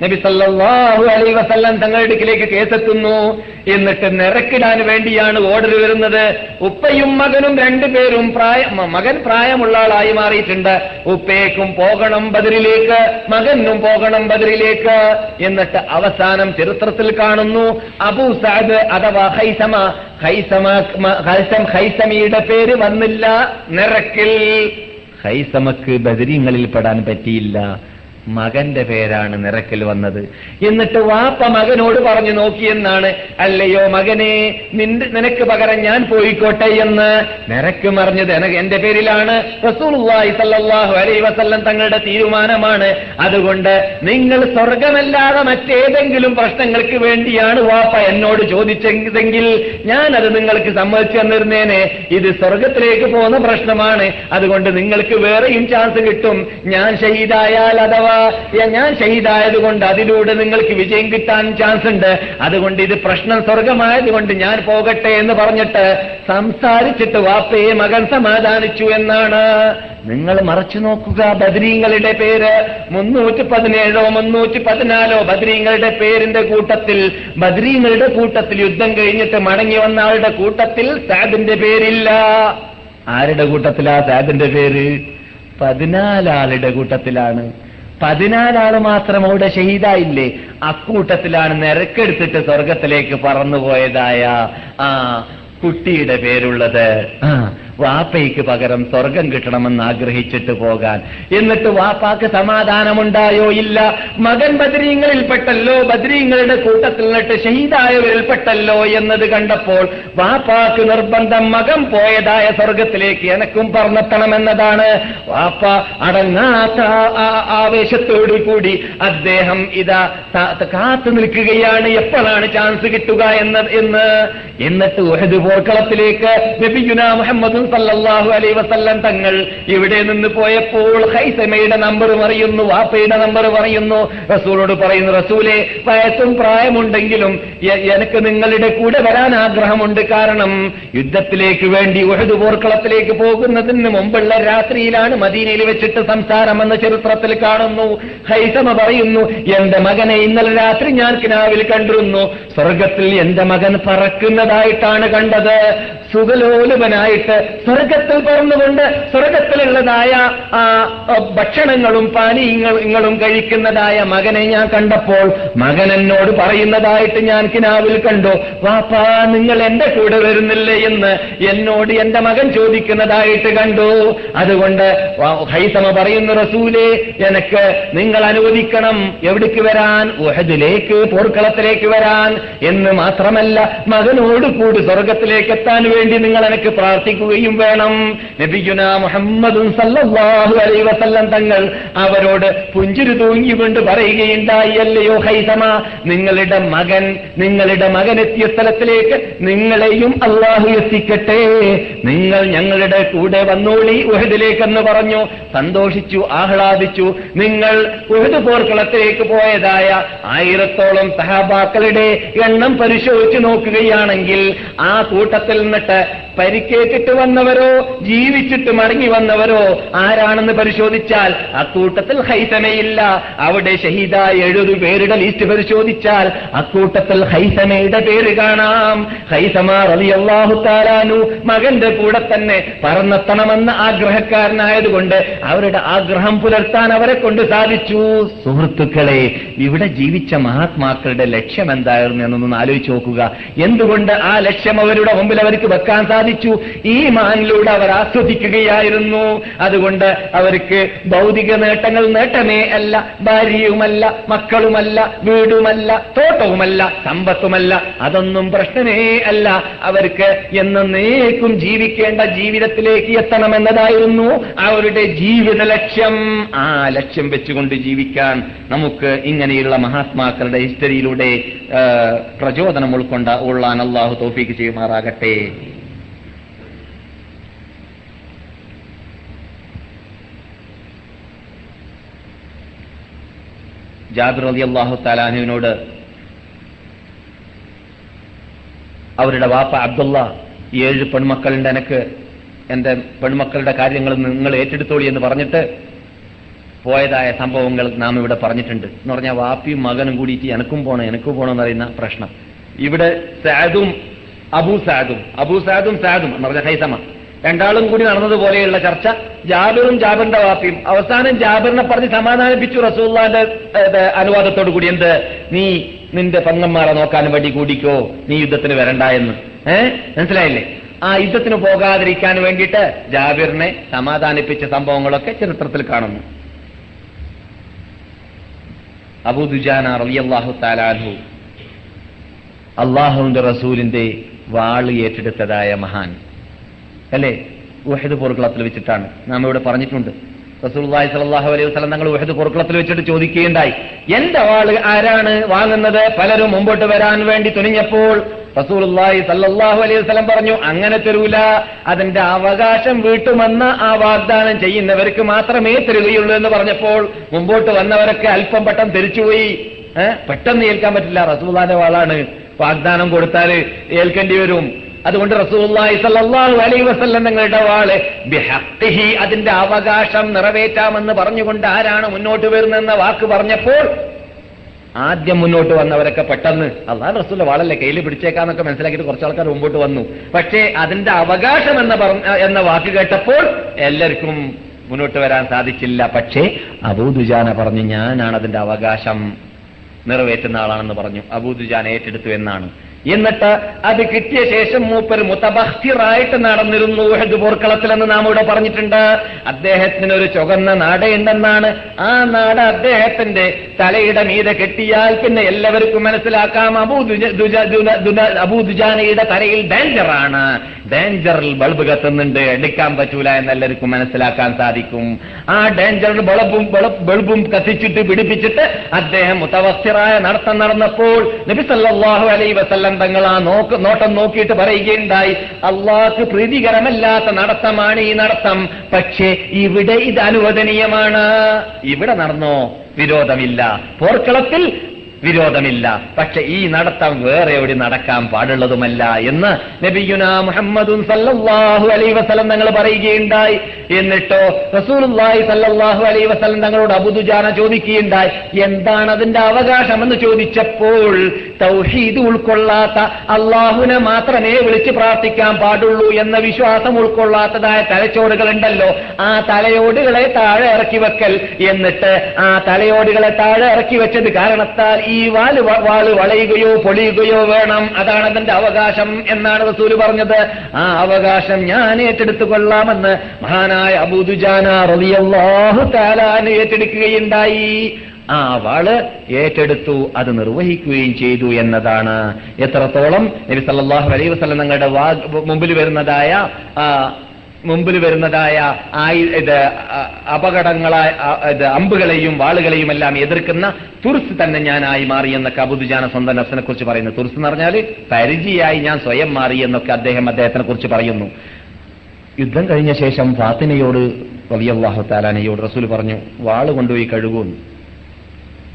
Speaker 2: നബി സല്ലാഹു അലൈ വസല്ലം തങ്ങളുടെ അടുക്കിലേക്ക് കേസെത്തുന്നു. എന്നിട്ട് നിറക്കിടാൻ വേണ്ടിയാണ് ഓർഡർ വരുന്നത്. ഉപ്പയും മകനും രണ്ടുപേരും പ്രായ മകൻ പ്രായമുള്ള ആളായി മാറിയിട്ടുണ്ട്. ഉപ്പേക്കും പോകണം ബദറിലേക്ക് മകനും പോകണം ബദറിലേക്ക്. എന്നിട്ട് അവസാനം ചരിത്രത്തിൽ കാണുന്നു. അബൂ സാദ് അഥവാ ഹൈസമ ഹൈസമ ഹൈസം ഹൈസമിയുടെ പേര് വന്നില്ല. നിറക്കിൽ ഹൈസമക്ക് ബദരീങ്ങളിൽ പെടാൻ പറ്റിയില്ല. മകന്റെ പേരാണ് നിറക്കൽ വന്നത്. എന്നിട്ട് വാപ്പ മകനോട് പറഞ്ഞു നോക്കിയെന്നാണ് അല്ലയോ മകനെ നിന്റെ നിനക്ക് പകരം ഞാൻ പോയിക്കോട്ടെ എന്ന്. നിനക്ക് മറിഞ്ഞത് എനക്ക് എന്റെ പേരിലാണ്. വസല്ലം തങ്ങളുടെ തീരുമാനമാണ്. അതുകൊണ്ട് നിങ്ങൾ സ്വർഗമല്ലാതെ മറ്റേതെങ്കിലും പ്രശ്നങ്ങൾക്ക് വേണ്ടിയാണ് വാപ്പ എന്നോട് ചോദിച്ചതെങ്കിൽ ഞാൻ അത് നിങ്ങൾക്ക് സമ്മതിച്ചു തന്നിരുന്നേനെ. ഇത് സ്വർഗത്തിലേക്ക് പോകുന്ന പ്രശ്നമാണ്. അതുകൊണ്ട് നിങ്ങൾക്ക് വേറെയും ചാൻസ് കിട്ടും. ഞാൻ ഷഹീദായാൽ അഥവാ ഞാൻ ഷഹീദായത് കൊണ്ട് അതിലൂടെ നിങ്ങൾക്ക് വിജയം കിട്ടാൻ ചാൻസ് ഉണ്ട് അതുകൊണ്ട് ഇത് പ്രശ്നം സ്വർഗമായതുകൊണ്ട് ഞാൻ പോകട്ടെ എന്ന് പറഞ്ഞിട്ട് സംസാരിച്ചിട്ട് വാപ്പയെ മകൻ സമാധാനിച്ചു എന്നാണ്. നിങ്ങൾ മറച്ചു നോക്കുക ബദരീങ്ങളുടെ പേര്. മുന്നൂറ്റി പതിനേഴോ മുന്നൂറ്റി പതിനാലോ ബദ്രീങ്ങളുടെ പേരിന്റെ കൂട്ടത്തിൽ ബദരീങ്ങളുടെ കൂട്ടത്തിൽ യുദ്ധം കഴിഞ്ഞിട്ട് മടങ്ങി വന്ന ആളുടെ കൂട്ടത്തിൽ സാദിന്റെ പേരില്ല. ആരുടെ കൂട്ടത്തിലാ സാദിന്റെ പേര്? പതിനാലാളുടെ കൂട്ടത്തിലാണ്. പതിനാലാൾ മാത്രം അവിടെ ഷഹീദായില്ലേ? അക്കൂട്ടത്തിലാണ് നിരക്കെടുത്തിട്ട് സ്വർഗത്തിലേക്ക് പറന്നുപോയതായ ആ കുട്ടിയുടെ പേരുള്ളത്. വാപ്പയ്ക്ക് പകരം സ്വർഗം കിട്ടണമെന്ന് ആഗ്രഹിച്ചിട്ട് പോകാൻ. എന്നിട്ട് വാപ്പാക്ക് സമാധാനമുണ്ടായോ ഇല്ല? മകൻ ബദ്രീങ്ങളിൽപ്പെട്ടല്ലോ ബദ്രീങ്ങളുടെ കൂട്ടത്തിൽ നിന്നിട്ട് ഷഹീദായവരിൽപ്പെട്ടല്ലോ എന്നത് കണ്ടപ്പോൾ വാപ്പാക്ക് നിർബന്ധം മകൻ പോയതായ സ്വർഗത്തിലേക്ക് എനക്കും പറന്നെത്തണമെന്നതാണ് വാപ്പ അടങ്ങാത്ത ആവേശത്തോടു കൂടി അദ്ദേഹം ഇതാ കാത്തു നിൽക്കുകയാണ്. എപ്പോഴാണ് ചാൻസ് കിട്ടുക എന്ന് എന്ന്? എന്നിട്ട് ഉഹദ് പോർക്കളത്തിലേക്ക് നബിയുന മുഹമ്മദ് സല്ലല്ലാഹു അലൈ വസല്ലം തങ്ങൾ ഇവിടെ നിന്ന് പോയപ്പോൾ ഹൈസമയുടെ നമ്പർ പറയുന്നു വാപ്പയുടെ നമ്പർ പറയുന്നു. റസൂലോട് പറയുന്നു റസൂലെ വയസ്സും പ്രായമുണ്ടെങ്കിലും എനിക്ക് നിങ്ങളുടെ കൂടെ വരാൻ ആഗ്രഹമുണ്ട്. കാരണം യുദ്ധത്തിലേക്ക് വേണ്ടി ഒഴുതു പോർക്കളത്തിലേക്ക് പോകുന്നതിന് മുമ്പുള്ള രാത്രിയിലാണ് മദീനയിൽ വെച്ചിട്ട് സംസാരമെന്ന ചരിത്രത്തിൽ കാണുന്നു. ഹൈസമ പറയുന്നു എന്റെ മകനെ ഇന്നലെ രാത്രി ഞാൻ കിനാവിൽ കണ്ടിരുന്നു. സ്വർഗത്തിൽ എന്റെ മകൻ പറക്കുന്നതായിട്ടാണ് കണ്ടത്. സുഖലോലുപനായിട്ട് സ്വർഗത്തിൽ പറന്നുകൊണ്ട് സ്വർഗത്തിലുള്ളതായ ഭക്ഷണങ്ങളും പാനീയങ്ങളും കഴിക്കുന്നതായ മകനെ ഞാൻ കണ്ടപ്പോൾ മകൻ എന്നോട് പറയുന്നതായിട്ട് ഞാൻ കിനാവിൽ കണ്ടു. വാപ്പാ നിങ്ങൾ എന്റെ കൂടെ വരുന്നില്ലേ എന്ന് എന്നോട് എന്റെ മകൻ ചോദിക്കുന്നതായിട്ട് കണ്ടു. അതുകൊണ്ട് ഹൈസമ പറയുന്ന റസൂലേ എനക്ക് നിങ്ങൾ അനുവദിക്കണം. എവിടേക്ക് വരാൻ? ഉഹദിലേക്ക് പോർക്കളത്തിലേക്ക് വരാൻ. എന്ന് മാത്രമല്ല മകനോട് കൂടി സ്വർഗത്തിലേക്ക് എത്താൻ വേണ്ടി നിങ്ങൾ എനിക്ക് പ്രാർത്ഥിക്കുകയും വേണം. നബിയുന മുഹമ്മദും സല്ലല്ലാഹു അലൈഹി വസല്ലം തങ്ങൾ അവരോട് പുഞ്ചിരി തൂങ്ങിക്കൊണ്ട് പറയുകയുണ്ടായി അല്ലയോ ഹൈസമ. നിങ്ങളുടെ മകൻ നിങ്ങളുടെ മകൻ എത്തിയ സ്ഥലത്തിലേക്ക് നിങ്ങളെയും അള്ളാഹു എത്തിക്കട്ടെ. നിങ്ങൾ ഞങ്ങളുടെ കൂടെ വന്നോളി ഉഹദിലേക്കെന്ന് പറഞ്ഞു. സന്തോഷിച്ചു ആഹ്ലാദിച്ചു. നിങ്ങൾ ഉഹദ് പോർക്കളത്തിലേക്ക് പോയതായ ആയിരത്തോളം സഹാബാക്കളുടെ എണ്ണം പരിശോധിച്ചു നോക്കുകയാണെങ്കിൽ ആ കൂട്ടത്തിൽ നിന്നിട്ട് പരിക്കേറ്റിട്ട് വന്നവരോ ജീവിച്ചിട്ട് മടങ്ങി വന്നവരോ ആരാണെന്ന് പരിശോധിച്ചാൽ അക്കൂട്ടത്തിൽ ഹൈസമയില്ല. അവിടെ ഷഹീദായ എഴുതു പേരുടെ ലിസ്റ്റ് പരിശോധിച്ചാൽ അക്കൂട്ടത്തിൽ ഹൈസമയുടെ പേര് കാണാം. ഹൈസമ റളിയല്ലാഹു താലാനു മകന്റെ കൂടെ തന്നെ പറന്നെത്തണമെന്ന ആഗ്രഹക്കാരനായതുകൊണ്ട് അവരുടെ ആഗ്രഹം പുലർത്താൻ അവരെ കൊണ്ട് സാധിച്ചു. സുഹൃത്തുക്കളെ ഇവിടെ ജീവിച്ച മഹാത്മാക്കളുടെ ലക്ഷ്യം എന്തായിരുന്നു എന്നൊന്ന് ആലോചിച്ച് നോക്കുക. എന്തുകൊണ്ട് ആ ലക്ഷ്യം അവരുടെ മുമ്പിൽ അവർക്ക് വെക്കാൻ സാധിച്ചു? ഈ മാനിലൂടെ അവർ ആസ്വദിക്കുകയായിരുന്നു. അതുകൊണ്ട് അവർക്ക് ഭൗതിക നേട്ടങ്ങൾ നേട്ടമേ അല്ല. ഭാര്യയുമല്ല മക്കളുമല്ല വീടുമല്ല തോട്ടവുമല്ല സമ്പത്തുമല്ല. അതൊന്നും പ്രശ്നമേ അല്ല. അവർക്ക് എന്നേക്കും ജീവിക്കേണ്ട ജീവിതത്തിലേക്ക് എത്തണമെന്നതായിരുന്നു അവരുടെ ജീവിത ലക്ഷ്യം. ആ ലക്ഷ്യം വെച്ചുകൊണ്ട് ജീവിക്കാൻ നമുക്ക് ഇങ്ങനെയുള്ള മഹാത്മാക്കളുടെ ഹിസ്റ്ററിയിലൂടെ പ്രചോദനം ഉൾക്കൊണ്ട ഉള്ളാൻ അള്ളാഹു തോഫിക്ക് ചെയ്യുമാറാകട്ടെ. ജാബിർ അലി അള്ളാഹു താലാനുവിനോട് അവരുടെ വാപ്പ അബ്ദുള്ള ഏഴ് പെൺമക്കളുടെ എനക്ക്. എന്റെ പെൺമക്കളുടെ കാര്യങ്ങൾ നിങ്ങൾ ഏറ്റെടുത്തോളി എന്ന് പറഞ്ഞിട്ട് പോയതായ സംഭവങ്ങൾ നാം ഇവിടെ പറഞ്ഞിട്ടുണ്ട്. എന്ന് പറഞ്ഞാൽ വാപ്പിയും മകനും കൂടിയിട്ട് എനക്കും പോണം എനക്കും പോണം എന്ന് പറയുന്ന പ്രശ്നം. ഇവിടെ സാദും അബു സാദും അബു സാദും സാദും എന്ന് പറഞ്ഞ ഹൈസമ. രണ്ടാളും കൂടി നടന്നതുപോലെയുള്ള ചർച്ച ജാബിറും ജാബിറിന്റെ വാപ്പിയും. അവസാനം ജാബിറിനെ പറഞ്ഞ് സമാധാനിപ്പിച്ചു റസൂള്ളാന്റെ അനുവാദത്തോടു കൂടി. എന്ത്? നീ നിന്റെ പങ്ങന്മാരെ നോക്കാൻ വേണ്ടി കൂടിക്കോ? നീ യുദ്ധത്തിന് വരണ്ട എന്ന്. ഏ? മനസ്സിലായില്ലേ? ആ യുദ്ധത്തിന് പോകാതിരിക്കാൻ വേണ്ടിയിട്ട് ജാബിറിനെ സമാധാനിപ്പിച്ച സംഭവങ്ങളൊക്കെ ചരിത്രത്തിൽ കാണുന്നു. അബൂദുജാന താലാഹു താലാൻഹു അള്ളാഹുവിന്റെ റസൂലിന്റെ വാൾ ഏറ്റെടുത്തതായ മഹാൻ. അല്ലേ? ഉഹദ് പൊറുക്കളത്തിൽ വെച്ചിട്ടാണ്. നാം ഇവിടെ പറഞ്ഞിട്ടുണ്ട്. റസൂലുള്ളാഹി സലാഹു അലൈഹി വസ്ലം തങ്ങൾ ഉഹദ് പൊറുക്കളത്തിൽ വെച്ചിട്ട് ചോദിക്കുകയുണ്ടായി. എന്റെ വാൾ ആരാണ്? വാങ്ങുന്നത് പലരും മുമ്പോട്ട് വരാൻ വേണ്ടി തുനിഞ്ഞപ്പോൾ റസൂലുള്ളാഹി സല്ലല്ലാഹു അലൈഹി വസല്ലം പറഞ്ഞു അങ്ങനെ തരൂല. അതിന്റെ അവകാശം വീട്ടുമെന്ന ആ വാഗ്ദാനം ചെയ്യുന്നവർക്ക് മാത്രമേ തരുകയുള്ളൂ എന്ന് പറഞ്ഞപ്പോൾ മുമ്പോട്ട് വന്നവരൊക്കെ അല്പം പെട്ടെന്ന് തിരിച്ചുപോയി പെട്ടെന്ന് ഏൽക്കാൻ പറ്റില്ല. റസൂല്ലാന്റെ വാളാണ്. വാഗ്ദാനം കൊടുത്താൽ ഏൽക്കേണ്ടി വരും. അതുകൊണ്ട് വസല്ലം തങ്ങളുടെ വാൾ അതിന്റെ അവകാശം നിറവേറ്റാമെന്ന് പറഞ്ഞുകൊണ്ട് ആരാണ് മുന്നോട്ട് വരുന്നതെന്ന വാക്ക് പറഞ്ഞപ്പോൾ ആദ്യം മുന്നോട്ട് വന്നവരൊക്കെ പെട്ടെന്ന് അള്ളാഹ് റസൂലിന്റെ വാളല്ലേ കയ്യിൽ പിടിച്ചേക്കാന്നൊക്കെ മനസ്സിലാക്കിയിട്ട് കുറച്ച് ആൾക്കാർ മുമ്പോട്ട് വന്നു. പക്ഷേ അതിന്റെ അവകാശം എന്ന പറഞ്ഞ എന്ന വാക്ക് കേട്ടപ്പോൾ എല്ലാവർക്കും മുന്നോട്ട് വരാൻ സാധിച്ചില്ല. പക്ഷേ അബൂദുജാന പറഞ്ഞു ഞാനാണ് അതിന്റെ അവകാശം നിറവേറ്റുന്ന ആളാണെന്ന് പറഞ്ഞു. അബൂദുജാൻ ഏറ്റെടുത്തു എന്നാണ്. എന്നിട്ട് അത് കിട്ടിയ ശേഷം മൂപ്പർ മുത്തബഹ്തിറായിട്ട് നടന്നിരുന്നു ഉഹദ് പോർക്കളത്തിലെന്ന് നാം ഇവിടെ പറഞ്ഞിട്ടുണ്ട്. അദ്ദേഹത്തിന് ഒരു ചുവന്ന നാടയുണ്ടെന്നാണ്. ആ നാട് അദ്ദേഹത്തിന്റെ തലയുടെ മീതെ കെട്ടിയാൽ പിന്നെ എല്ലാവർക്കും മനസ്സിലാക്കാം. അബൂ ദുജ- ദുന- ദുന- തലയിൽ ഡേഞ്ചറാണ് ഡേഞ്ചറിൽ ബൾബ് കത്തുന്നുണ്ട്. എടുക്കാൻ പറ്റൂല എന്നെല്ലാവർക്കും മനസ്സിലാക്കാൻ സാധിക്കും. ആ ഡേഞ്ചറിൽ ബൾബും ബൾബും കത്തിച്ചിട്ട് പിടിപ്പിച്ചിട്ട് അദ്ദേഹം മുത്തവസ്ഥിറായ നടത്തം നടന്നപ്പോൾ നബി സല്ലല്ലാഹു അലൈഹി വസല്ലം തങ്ങൾ ആ നോക്ക് നോട്ടം നോക്കിയിട്ട് പറയുകയുണ്ടായി. അള്ളാഹ്ക്ക് പ്രീതികരമല്ലാത്ത നടത്തമാണ് ഈ നടത്തം. പക്ഷേ ഇവിടെ ഇത് അനുവദനീയമാണ്. ഇവിടെ നടന്നോ? വിരോധമില്ല. പോർക്കളത്തിൽ വിരോധമില്ല. പക്ഷെ ഈ നടത്തം വേറെ എവിടെ നടക്കാൻ പാടുള്ളതുമല്ല എന്ന് നബിയുന മുഹമ്മദും സല്ലാഹു അലൈ വസലം തങ്ങൾ പറയുകയുണ്ടായി. എന്നിട്ടോ റസൂലുള്ളാഹി സല്ലാഹു അലൈ വസലം തങ്ങളോട് അബുദുജാന ചോദിക്കുകയുണ്ടായി. എന്താണ് അതിന്റെ അവകാശം എന്ന് ചോദിച്ചപ്പോൾ തൗഹീദ് ഉൾക്കൊള്ളാത്ത അള്ളാഹുവിനെ മാത്രമേ വിളിച്ച് പ്രാർത്ഥിക്കാൻ പാടുള്ളൂ എന്ന വിശ്വാസം ഉൾക്കൊള്ളാത്തതായ തലച്ചോടുകൾ ഉണ്ടല്ലോ ആ തലയോടുകളെ താഴെ ഇറക്കി വെക്കൽ. എന്നിട്ട് ആ തലയോടുകളെ താഴെ ഇറക്കി വെച്ചത് കാരണത്താൽ ഈ വാൽ വാൾ വളയുകയോ പൊളിയുകയോ വേണം. അതാണ് അതിന്റെ അവകാശം എന്നാണ് റസൂൽ പറഞ്ഞത്. ആ അവകാശം ഞാൻ ഏറ്റെടുത്തു കൊള്ളാമെന്ന് മഹാനായ അബൂദുജാന റളിയല്ലാഹു താലാൻ ഏറ്റെടുക്കുകയുണ്ടായി. ആ വാൾ ഏറ്റെടുത്തു അത് നിർവഹിക്കുകയും ചെയ്തു എന്നതാണ്. എത്രത്തോളം നബി സല്ലല്ലാഹു അലൈഹി വസല്ലം തങ്ങളുടെ മുമ്പിൽ വരുന്നതായ മുമ്പിൽ വരുന്നതായ ഇത് അപകടങ്ങളായ ഇത് അമ്പുകളെയും വാളുകളെയും എല്ലാം എതിർക്കുന്ന തുർസ് തന്നെ ഞാനായി മാറി എന്ന അബുദുജാന സ്വന്തം നഫ്സിനെ കുറിച്ച് പറയുന്നു. തുർസ് എന്ന് പറഞ്ഞാൽ പരിചയായി ഞാൻ സ്വയം മാറി എന്നൊക്കെ അദ്ദേഹം അദ്ദേഹത്തിനെ കുറിച്ച് പറയുന്നു. യുദ്ധം കഴിഞ്ഞ ശേഷം ഫാത്തിനയോട് റബിയല്ലാഹു താലാനയോട് റസൂൽ പറഞ്ഞു വാൾ കൊണ്ടുപോയി കഴുകുന്നു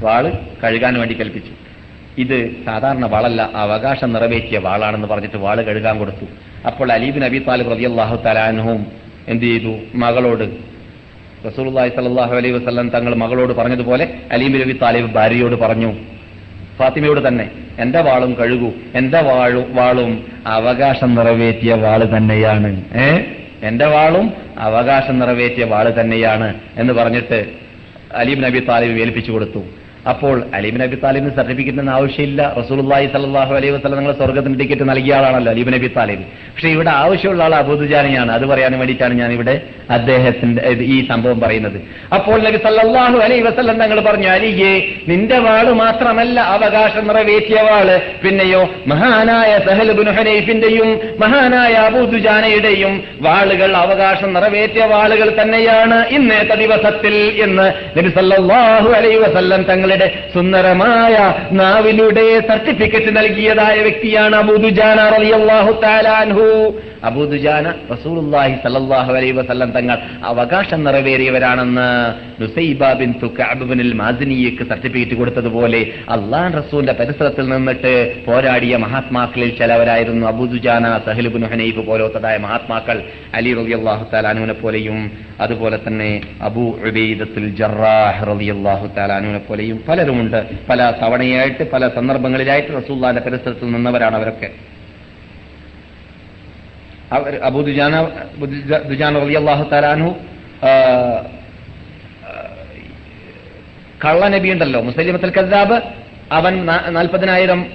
Speaker 2: വാൾ കഴുകാൻ വേണ്ടി കൽപ്പിച്ചു. ഇത് സാധാരണ വാളല്ല അവകാശം നിറവേറ്റിയ വാളാണെന്ന് പറഞ്ഞിട്ട് വാൾ കഴുകാൻ കൊടുത്തു. അപ്പോൾ അലീബിൻ അബി താലിബ് റതി അള്ളാഹു തലാനുവും എന്ത് ചെയ്തു? മകളോട് റസൂലുള്ളാഹി സ്വല്ലല്ലാഹു അലൈഹി വസല്ലം തങ്ങൾ മകളോട് പറഞ്ഞതുപോലെ അലീബിൻ അബി താലിബ് ഭാര്യയോട് പറഞ്ഞു. ഫാത്തിമയോട് തന്നെ എന്റെ വാളും കഴുകൂ. എന്റെ വാളും വാളും അവകാശം നിറവേറ്റിയ വാൾ തന്നെയാണ്. ഏ? എന്റെ വാളും അവകാശം നിറവേറ്റിയ വാൾ തന്നെയാണ്. എന്ന് പറഞ്ഞിട്ട് അലീബ് നബി താലിബ് ഏൽപ്പിച്ചു കൊടുത്തു. അപ്പോൾ അലീബ് നബി താലിബിന് സർട്ടിഫിക്കറ്റിന് ആവശ്യമില്ല. റസൂലുള്ളാഹി സലാഹു അലൈഹി വസ്ലം നിങ്ങൾ സ്വർഗത്തിന് ടിക്കറ്റ് നൽകിയ ആളാണല്ലോ അലീബ് നബി താലിബ്. പക്ഷേ ഇവിടെ ആവശ്യമുള്ള ആൾ അബൂദുജാനിയാണ് അത് പറയാൻ വേണ്ടിയിട്ടാണ് ഞാൻ ഇവിടെ അദ്ദേഹത്തിന്റെ ഈ സംഭവം പറയുന്നത്. അപ്പോൾ നബി സല്ലാഹു അലൈഹി വസ്ലം തങ്ങൾ പറഞ്ഞു അലിയെ നിന്റെ വാൾ മാത്രമല്ല അവകാശം നിറവേറ്റിയ വാൾ. പിന്നെയോ മഹാനായ സഹൽബിൻ ഹനൈഫിന്റെയും മഹാനായ അബൂദുജാനയുടെയും വാളുകൾ അവകാശം നിറവേറ്റിയ വാളുകൾ തന്നെയാണ് ഇന്നത്തെ ദിവസത്തിൽ എന്ന് നബി സല്ലാഹു അലൈഹി വസല്ലം തങ്ങളുടെ സുന്ദരമായ നാവിലൂടെ സർട്ടിഫിക്കറ്റ് നൽകിയതായ വ്യക്തിയാണ് അബൂദുജാന റളിയല്ലാഹു തആല അൻഹു. അബൂദുജാന റസൂലുള്ളാഹി സല്ലല്ലാഹു അലൈഹി വസല്ലം തങ്ങൾ അവകാശം നിറവേറിയവരാണെന്ന് നുസൈബ ബിൻ തുക്കഅബിനിൽ മാസിനിയക്ക് സർട്ടിഫിക്കറ്റ് കൊടുത്തതുപോലെ അല്ലാഹു റസൂലിന്റെ പരിസരത്തിൽ നിന്നിട്ട് പോരാടിയ മഹാത്മാക്കളിൽ ചിലവരായിരുന്നു അബൂദുജാന സഹലുബിൻ ഹനൈഫ് പോലത്തതായ മഹാത്മാക്കൾ അലി റളിയല്ലാഹു തആല തആലാനുവിനെ പോലെയും അതുപോലെ തന്നെ അബൂ ഉബൈദത്തുൽ ജറാഹ് റളിയല്ലാഹു തആല തആലാനുവിനെ പോലെയും പലരുമുണ്ട്. പല തവണയായിട്ട് പല സന്ദർഭങ്ങളിലായിട്ട് റസൂല്ലാന്റെ പരിസരത്തിൽ നിന്നവരാണ് അവരൊക്കെ. അബൂ ദുജാന ദുജാന കള്ളനബി ഉണ്ടല്ലോ മുസലിമത്തുൽ കസാബ് അവൻ നാൽപ്പതിനായിരം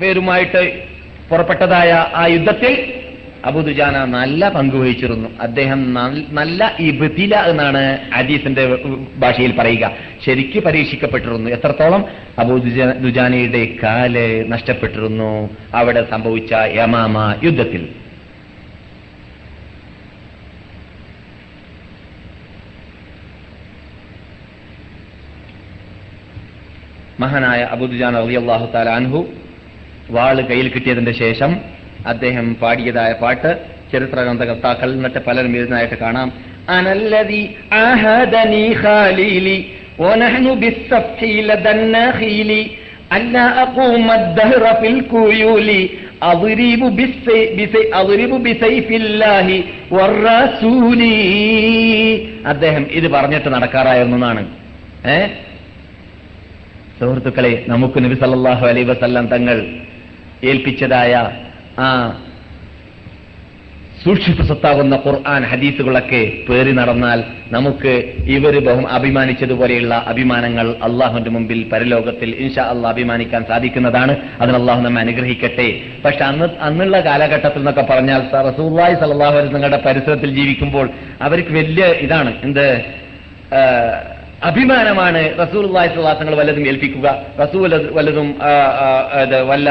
Speaker 2: പേരുമായിട്ട് പുറപ്പെട്ടതായ ആ യുദ്ധത്തിൽ അബുദുജാന നല്ല പങ്കുവഹിച്ചിരുന്നു അദ്ദേഹം നല്ല ഇബ്തില എന്നാണ് അദീസിന്റെ ഭാഷയിൽ പറയുക. ശരിക്ക് പരീക്ഷിക്കപ്പെട്ടിരുന്നു. എത്രത്തോളം അബുദുജാനയുടെ ദുജാനയുടെ കാൽ നഷ്ടപ്പെട്ടിരുന്നു അവിടെ സംഭവിച്ച യമാമ യുദ്ധത്തിൽ. മഹാനായ അബുദുജാൻ അള്ളാഹു താലാൻഹു വാള് കയ്യിൽ കിട്ടിയതിന്റെ ശേഷം അദ്ദേഹം പാടിയതായ പാട്ട് ചരിത്ര ഗ്രന്ഥകർത്താക്കൾ എന്നിട്ട് പലരും എഴുതുന്നതായിട്ട് കാണാം അനല്ലതി ആഹദനി ഖാലീലി ونحن بالسفح لدى النخيل ألا أقوم الدهر في الكيول أضرب بالسي بسي أضرب بسيف الله والرسول അദ്ദേഹം ഇത് പറഞ്ഞിട്ട് നടക്കാറായിരുന്നു എന്നാണ് ഏ സുഹൃത്തുക്കളെ നമുക്ക് നബി സല്ലല്ലാഹു അലൈ വസല്ലം തങ്ങൾ ഏൽപ്പിച്ചതായ ആ സൂക്ഷിപ്പ് സ്വത്താകുന്ന ഖുർആൻ ഹദീസുകളൊക്കെ പേറി നടന്നാൽ നമുക്ക് ഇവർ ബഹു അഭിമാനിച്ചതുപോലെയുള്ള അഭിമാനങ്ങൾ അള്ളാഹുവിന്റെ മുമ്പിൽ പരലോകത്തിൽ ഇൻഷാ അള്ളാഹ് അഭിമാനിക്കാൻ സാധിക്കുന്നതാണ്. അതിന് അള്ളാഹു നമ്മെ അനുഗ്രഹിക്കട്ടെ. പക്ഷെ അന്ന് അന്നുള്ള കാലഘട്ടത്തിൽ എന്നൊക്കെ പറഞ്ഞാൽ റസൂള്ളി സല്ലാഹു അലൈഹി നിങ്ങളുടെ പരിസരത്തിൽ ജീവിക്കുമ്പോൾ അവർക്ക് വലിയ ഇതാണ്. എന്ത് അഭിമാനമാണ് റസൂൽ തങ്ങൾ വല്ലതും ഏൽപ്പിക്കുക. റസൂൽ വല്ലതും വല്ല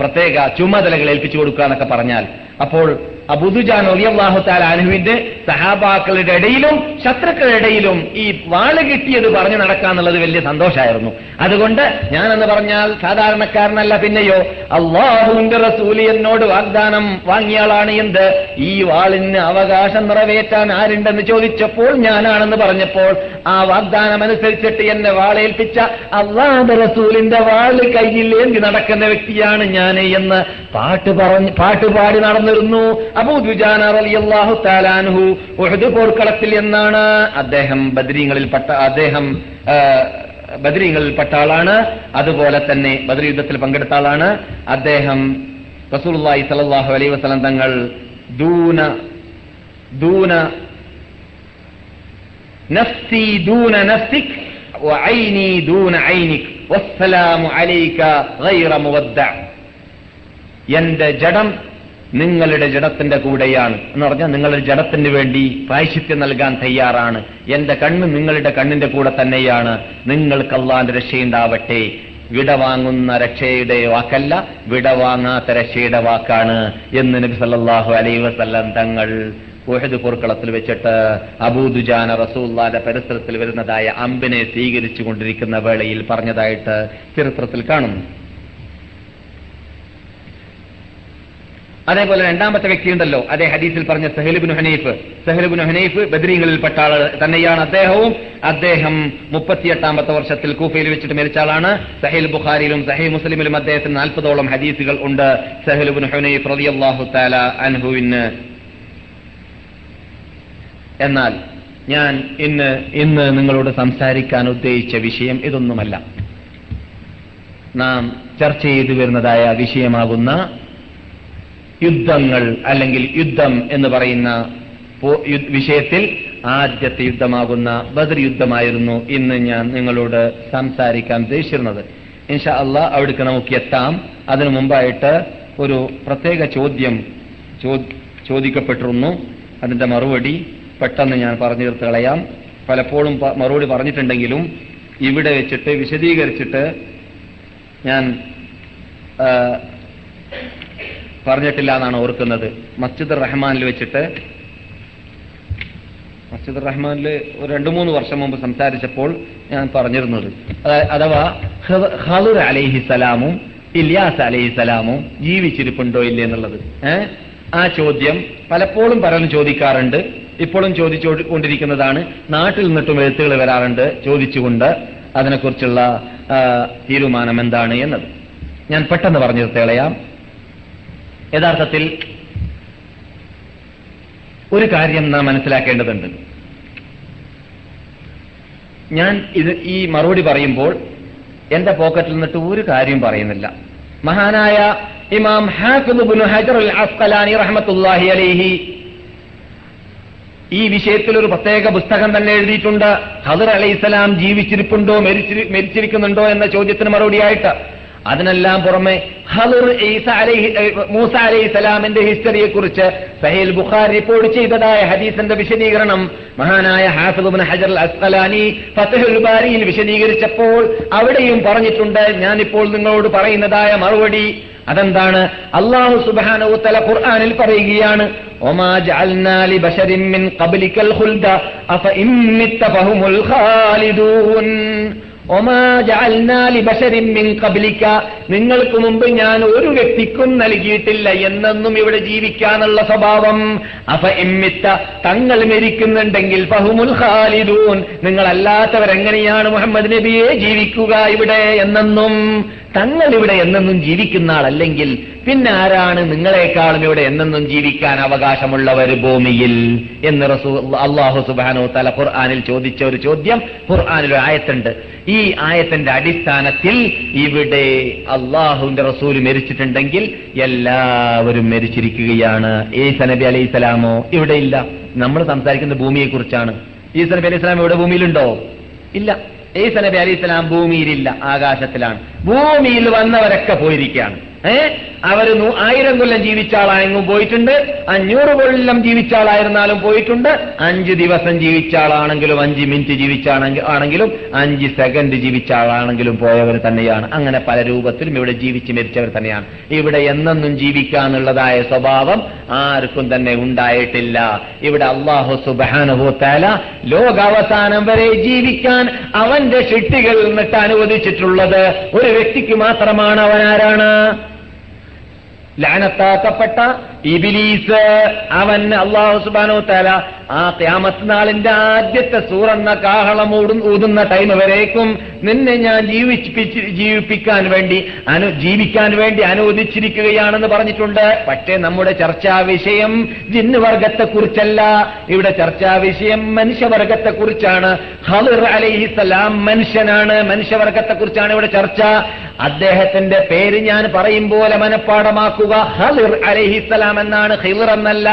Speaker 2: പ്രത്യേക ചുമതലകൾ ഏൽപ്പിച്ചു കൊടുക്കുക എന്നൊക്കെ പറഞ്ഞാൽ അപ്പോൾ അബുദുജാൻ ഒലിയാഹു താൽ അനുവിന്റെ സഹാബാക്കളുടെ ഇടയിലും ശത്രുക്കളുടെ ഇടയിലും ഈ വാൾ കിട്ടിയത് പറഞ്ഞു നടക്കാന്നുള്ളത് വലിയ സന്തോഷമായിരുന്നു അതുകൊണ്ട് ഞാനെന്ന് പറഞ്ഞാൽ സാധാരണക്കാരനല്ല പിന്നെയോ അള്ളാഹുവിന്റെ റസൂലി എന്നോട് വാഗ്ദാനം വാങ്ങിയാളാണ് എന്ത്? ഈ വാളിന് അവകാശം നിറവേറ്റാൻ ആരുണ്ടെന്ന് ചോദിച്ചപ്പോൾ ഞാനാണെന്ന് പറഞ്ഞപ്പോൾ ആ വാഗ്ദാനം അനുസരിച്ചിട്ട് എന്നെ വാളേൽപ്പിച്ച അള്ളാഹുന്റെ റസൂലിന്റെ വാൾ കയ്യിൽ ഏന്തി നടക്കുന്ന വ്യക്തിയാണ് ഞാൻ എന്ന് പാട്ട് പറഞ്ഞ് പാട്ടുപാടി നടന്നിരുന്നു. അബൂദുജാന റളിയല്ലാഹു താലാൻഹു ഉഹദ് പോർക്കളത്തിൽ എന്നാണ് അദ്ദേഹം ബദ്രീങ്ങളിൽപ്പെട്ട അദ്ദേഹം ബദ്രീങ്ങളിൽപ്പെട്ട ആളാണ് അതുപോലെ തന്നെ ബദ്രി യുദ്ധത്തിൽ പങ്കെടുത്ത ആളാണ് അദ്ദേഹം റസൂലുള്ളാഹി സ്വല്ലല്ലാഹു അലൈഹി വസല്ലം തങ്ങൾ ദൂന ദൂന നഫ്സി ദൂന നഫ്സിക് وعيني دون عينك والسلام عليك غير مودع എന്റെ ജഡം നിങ്ങളുടെ ജഡത്തിന്റെ കൂടെയാണ്. എന്ന് പറഞ്ഞാൽ നിങ്ങളുടെ ജഡത്തിന് വേണ്ടി പ്രായശിത്യം നൽകാൻ തയ്യാറാണ്. എന്റെ കണ്ണ് നിങ്ങളുടെ കണ്ണിന്റെ കൂടെ തന്നെയാണ്. നിങ്ങൾക്ക് അള്ളാന്റെ രക്ഷയുണ്ടാവട്ടെ. വിടവാങ്ങുന്ന രക്ഷയുടെ വാക്കല്ല വിടവാങ്ങാത്ത രക്ഷയുടെ വാക്കാണ് എന്ന് നബി സല്ലാഹു അലൈ വസല്ലം തങ്ങൾ ഉഹദ് പോർക്കളത്തിൽ വെച്ചിട്ട് അബൂദുജാന റസൂല്ലാന്റെ പരിസരത്തിൽ വരുന്നതായ അമ്പിനെ സ്വീകരിച്ചു കൊണ്ടിരിക്കുന്ന വേളയിൽ പറഞ്ഞതായിട്ട് ചരിത്രത്തിൽ കാണുന്നു. അതേപോലെ രണ്ടാമത്തെ വ്യക്തിയുണ്ടല്ലോ. അതേ ഹദീസിൽ പറഞ്ഞ സഹലുബിൻ ഹനീഫ്. സഹലുബിൻ ഹനീഫ് ബദ്രീങ്ങളിൽപ്പെട്ട ആൾ തന്നെയാണ് അദ്ദേഹവും. അദ്ദേഹം മുപ്പത്തിയെട്ടാമത്തെ വർഷത്തിൽ കൂഫയിൽ വെച്ചിട്ട് മരിച്ച ആളാണ്. സഹിൽ ബുഖാരിയിലും സഹി മുസ്ലിമിലും അദ്ദേഹത്തിന് നാൽപ്പതോളം ഹദീസുകൾ ഉണ്ട്. സഹലുബിൻ ഹനീഫ് റളിയല്ലാഹു താല അൻഹുവിന്. എന്നാൽ ഞാൻ ഇന്ന് ഇന്ന് നിങ്ങളോട് സംസാരിക്കാൻ ഉദ്ദേശിച്ച വിഷയം ഇതൊന്നുമല്ല. നാം ചർച്ച ചെയ്തു വരുന്നതായ വിഷയമാകുന്ന യുദ്ധങ്ങൾ അല്ലെങ്കിൽ യുദ്ധം എന്ന് പറയുന്ന വിഷയത്തിൽ ആദ്യത്തെ യുദ്ധമാകുന്ന ബദർ യുദ്ധമായിരുന്നു ഇന്ന് ഞാൻ നിങ്ങളോട് സംസാരിക്കാൻ ഉദ്ദേശിച്ചിരുന്നത്. ഇൻഷാ അള്ളാഹ് അവിടേക്ക് നമുക്ക് എത്താം. അതിനു മുമ്പായിട്ട് ഒരു പ്രത്യേക ചോദ്യം ചോദിക്കപ്പെട്ടിരുന്നു. അതിന്റെ മറുപടി പെട്ടെന്ന് ഞാൻ പറഞ്ഞു തീർത്ത് കളയാം. പലപ്പോഴും മറുപടി പറഞ്ഞിട്ടുണ്ടെങ്കിലും ഇവിടെ വെച്ചിട്ട് വിശദീകരിച്ചിട്ട് ഞാൻ പറഞ്ഞിട്ടില്ല എന്നാണ് ഓർക്കുന്നത്. മസ്ജിദ് റഹ്മാനിൽ വെച്ചിട്ട് മസ്ജിദ് റഹ്മാനിൽ ഒരു രണ്ടു മൂന്ന് വർഷം മുമ്പ് സംസാരിച്ചപ്പോൾ ഞാൻ പറഞ്ഞിരുന്നത്. അഥവാ ഹലുർ അലൈഹിസലാമും ഇല്യാസ് അലൈഹിസലാമും ജീവിച്ചിരിപ്പുണ്ടോ ഇല്ലേ എന്നുള്ളത്. ആ ചോദ്യം പലപ്പോഴും പലരും ചോദിക്കാറുണ്ട്. ഇപ്പോഴും ചോദിച്ചുകൊണ്ടിരിക്കുന്നതാണ്. നാട്ടിൽ നിന്നിട്ടും എഴുത്തുകൾ വരാറുണ്ട്. ചോദിച്ചുകൊണ്ട് അതിനെക്കുറിച്ചുള്ള തീരുമാനം എന്താണ് എന്നത്. ഞാൻ പെട്ടെന്ന് പറഞ്ഞു കളയാം യഥാർത്ഥത്തിൽ ഒരു കാര്യം നാം മനസ്സിലാക്കേണ്ടതുണ്ട്. ഞാൻ ഇത് ഈ മറുപടി പറയുമ്പോൾ എന്റെ പോക്കറ്റിൽ നിന്നിട്ട് ഒരു കാര്യം പറയുന്നില്ല. മഹാനായ ഇമാം ഹാഫിദ് ഹജർ അസ്കലാനി റഹമത്തുല്ലാഹി അലൈഹി ഈ വിഷയത്തിൽ ഒരു പ്രത്യേക പുസ്തകം തന്നെ എഴുതിയിട്ടുണ്ട്. ഹദർ അലൈഹിസ്സലാം ജീവിച്ചിരിപ്പുണ്ടോ മരിച്ചിരി മരിച്ചിരിക്കുന്നുണ്ടോ എന്ന ചോദ്യത്തിന് മറുപടിയായിട്ട് അതിനെല്ലാം പുറമെ ഏഹ് മൂസ അലൈഹി സ്വലാമിന്റെ ഹിസ്റ്ററിയെ കുറിച്ച് സഹേൽ ബുഖാർ റിപ്പോർട്ട് ചെയ്തതായ ഹദീസിന്റെ വിശദീകരണം മഹാനായ ഹാഫിദ് ബിൻ ഹജർ അസ്തലാനി ഫസഹുൽ ബാരിയിൽ വിശദീകരിച്ചപ്പോൾ അവിടെയും പറഞ്ഞിട്ടുണ്ട്. ഞാനിപ്പോൾ നിങ്ങളോട് പറയുന്നതായ മറുപടി അതെന്താണ്? അള്ളാഹു സുബ്ഹാനഹു തല ഖുർആനിൽ പറയുകയാണ് ഖാലിദൂൻ. നിങ്ങൾക്ക് മുമ്പ് ഞാൻ ഒരു വ്യക്തിക്കും നൽകിയിട്ടില്ല എന്നെന്നും ഇവിടെ ജീവിക്കാനുള്ള സ്വഭാവം. അഫ ഇമ്മിത്ത തങ്ങൾ മരിക്കുന്നുണ്ടെങ്കിൽ ഫഹുമുൽ ഖാലിദൂൻ. നിങ്ങളല്ലാത്തവരെങ്ങനെയാണ് മുഹമ്മദ് നബിയെ ജീവിക്കുക ഇവിടെ എന്നെന്നും തങ്ങൾ ഇവിടെ എന്നെന്നും ജീവിക്കുന്ന ആളല്ലെങ്കിൽ പിന്നെ ആരാണ് നിങ്ങളെക്കാളും ഇവിടെ എന്നെന്നും ജീവിക്കാൻ അവകാശമുള്ളവർ ഭൂമിയിൽ? എന്ന് റസൂ അള്ളാഹു സുബാനോ തല ഖുർആാനിൽ ചോദിച്ച ഒരു ചോദ്യം ഖുർആാനിൽ ഒരു ആയത്തുണ്ട്. ഈ ആയത്തിന്റെ അടിസ്ഥാനത്തിൽ ഇവിടെ അള്ളാഹുവിന്റെ റസൂൽ മരിച്ചിട്ടുണ്ടെങ്കിൽ എല്ലാവരും മരിച്ചിരിക്കുകയാണ്. ഈസ നബി അലൈഹി സ്വലാമോ? ഇവിടെ ഇല്ല നമ്മൾ സംസാരിക്കുന്ന ഭൂമിയെ കുറിച്ചാണ് ഈസ നബി അലൈഹി സ്വലാം ഇവിടെ ഭൂമിയിലുണ്ടോ? ഇല്ല. ഈസ നബി അലി ഇസ്ലാം ഭൂമിയിലില്ല ആകാശത്തിലാണ്. ഭൂമിയിൽ വന്നവരൊക്കെ പോയിരിക്കുകയാണ്. ഏ? അവർ ആയിരം കൊല്ലം ജീവിച്ച ആളായെങ്കിലും പോയിട്ടുണ്ട്. അഞ്ഞൂറ് കൊല്ലം ജീവിച്ച ആളായിരുന്നാലും പോയിട്ടുണ്ട്. അഞ്ച് ദിവസം ജീവിച്ച ആളാണെങ്കിലും അഞ്ച് മിനിറ്റ് ജീവിച്ച ആണെങ്കി- ആണെങ്കിലും അഞ്ച് സെക്കൻഡ് ജീവിച്ച ആളാണെങ്കിലും പോയവർ തന്നെയാണ്. അങ്ങനെ പല രൂപത്തിലും ഇവിടെ ജീവിച്ച് മരിച്ചവർ തന്നെയാണ്. ഇവിടെ എന്നെന്നും ജീവിക്കാന്നുള്ളതായ സ്വഭാവം ആർക്കും തന്നെ ഉണ്ടായിട്ടില്ല. ഇവിടെ അള്ളാഹു സുബാനുഭൂത്താല തല ലോകാവസാനം വരെ ജീവിക്കാൻ അവന്റെ ഷിട്ടികൾ നിന്നിട്ട് അനുവദിച്ചിട്ടുള്ളത് ഒരു വ്യക്തിക്ക് മാത്രമാണ്. അവൻ ആരാണ് ലാനത്താക്കപ്പെട്ട ഇബിലീസ് അവൻ അള്ളാഹു സുബാനോ തല ആ ക്യാമത്ത് നാളിന്റെ ആദ്യത്തെ സൂറന്ന കാഹളം ഊതുന്ന ടൈം വരേക്കും നിന്നെ ഞാൻ ജീവിപ്പിച്ച് ജീവിപ്പിക്കാൻ വേണ്ടി അനു ജീവിക്കാൻ വേണ്ടി അനുവദിച്ചിരിക്കുകയാണെന്ന് പറഞ്ഞിട്ടുണ്ട്. പക്ഷേ നമ്മുടെ ചർച്ചാ വിഷയം ജിന്ന് വർഗത്തെ കുറിച്ചല്ല. ഇവിടെ ചർച്ചാ വിഷയം മനുഷ്യവർഗത്തെ കുറിച്ചാണ്. ഹലിർ അലൈഹിസലാം മനുഷ്യനാണ്. മനുഷ്യവർഗത്തെ കുറിച്ചാണ് ഇവിടെ ചർച്ച. അദ്ദേഹത്തിന്റെ പേര് ഞാൻ പറയും പോലെ മനഃപ്പാടമാക്കുക ഹലിർ അലഹിസ്സലാം എന്നാണ് ഹിലിർ എന്നല്ല.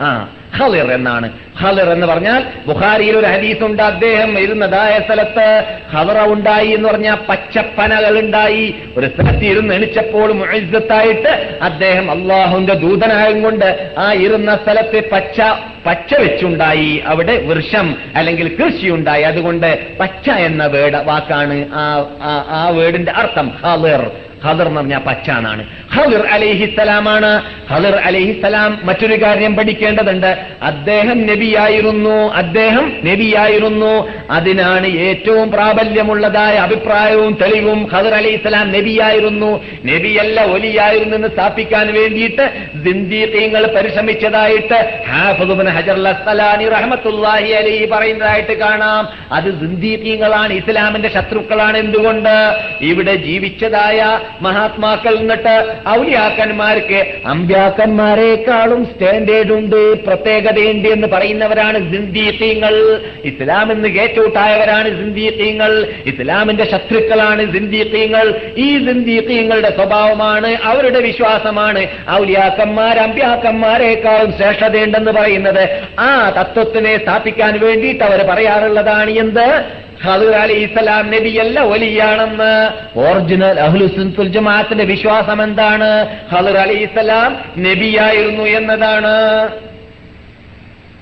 Speaker 2: ആ ഹലിർ എന്നാണ്. ഹലിർ എന്ന് പറഞ്ഞാൽ ബുഖാരിയിൽ ഒരു ഹദീസ് ഉണ്ട്. അദ്ദേഹം ഇരുന്നതായ സ്ഥലത്ത് ഹലറ ഉണ്ടായി എന്ന് പറഞ്ഞാൽ പച്ചപ്പനകൾ ഉണ്ടായി. ഒരു സ്ഥലത്ത് ഇരുന്ന് എണിച്ചപ്പോൾ മുഴുത്തായിട്ട് അദ്ദേഹം അള്ളാഹുന്റെ ദൂതനായം കൊണ്ട് ആ ഇരുന്ന സ്ഥലത്ത് പച്ച പച്ച വെച്ചുണ്ടായി. അവിടെ വൃക്ഷം അല്ലെങ്കിൽ കൃഷി ഉണ്ടായി അതുകൊണ്ട് പച്ച എന്ന വേട് വാക്കാണ് ആ- ആ വേടിന്റെ അർത്ഥം. ഹലിർ ഹദർ എന്ന് പറഞ്ഞാൽ പച്ച എന്നാണ് ഹദർ അലൈഹിസലാമാണ് ഹദർ അലൈഹിസലാം മറ്റൊരു കാര്യം പഠിക്കേണ്ടതുണ്ട്. അദ്ദേഹം നബിയായിരുന്നു. അദ്ദേഹം നബിയായിരുന്നു. അതിനാണ് ഏറ്റവും പ്രാബല്യമുള്ളതായ അഭിപ്രായവും തെളിവും ഹദർ അലൈഹിസലാം നബിയായിരുന്നു. നബിയല്ല ഒലിയായിരുന്നു എന്ന് സ്ഥാപിക്കാൻ വേണ്ടിയിട്ട് ദിന്ദീഖീങ്ങൾ പരിശ്രമിച്ചതായിട്ട് ഹാഫിദ് ഇബ്നു ഹജർ പറയുന്നതായിട്ട് കാണാം. അത് സിന്ദീഖീങ്ങളാണ് ഇസ്ലാമിന്റെ ശത്രുക്കളാണ് എന്തുകൊണ്ട്? ഇവിടെ ജീവിച്ചതായ മഹാത്മാക്കൾ എന്നിട്ട് ഔലിയാക്കന്മാർക്ക് അമ്പ്യാക്കന്മാരെക്കാളും സ്റ്റാൻഡേർഡ് ഉണ്ട് പ്രത്യേകതയുണ്ട് എന്ന് പറയുന്നവരാണ് സിന്ദീഖീങ്ങൾ. ഇസ്ലാം എന്ന് കേറ്റൗട്ടായവരാണ് സിന്ദീഖീങ്ങൾ. ഇസ്ലാമിന്റെ ശത്രുക്കളാണ് സിന്ദീഖീങ്ങൾ. ഈ സിന്ദീഖീങ്ങളുടെ സ്വഭാവമാണ് അവരുടെ വിശ്വാസമാണ്. ഔലിയാക്കന്മാർ അമ്പ്യാക്കന്മാരെക്കാളും ശ്രേഷ്ഠതയുണ്ടെന്ന് പറയുന്നത്. ആ തത്വത്തിനെ സ്ഥാപിക്കാൻ വേണ്ടിയിട്ട് അവർ പറയാറുള്ളതാണ് എന്ത്? ഹദർ അലി ഇസ്ലാം നബിയല്ല ഒലിയാണെന്ന് ഒറിജിനൽ അഹ്ലുസുൽ ജമാഅത്തിന്റെ വിശ്വാസം എന്താണ് ഹദർ അലി ഇസ്ലാം നബിയായിരുന്നു എന്നതാണ്.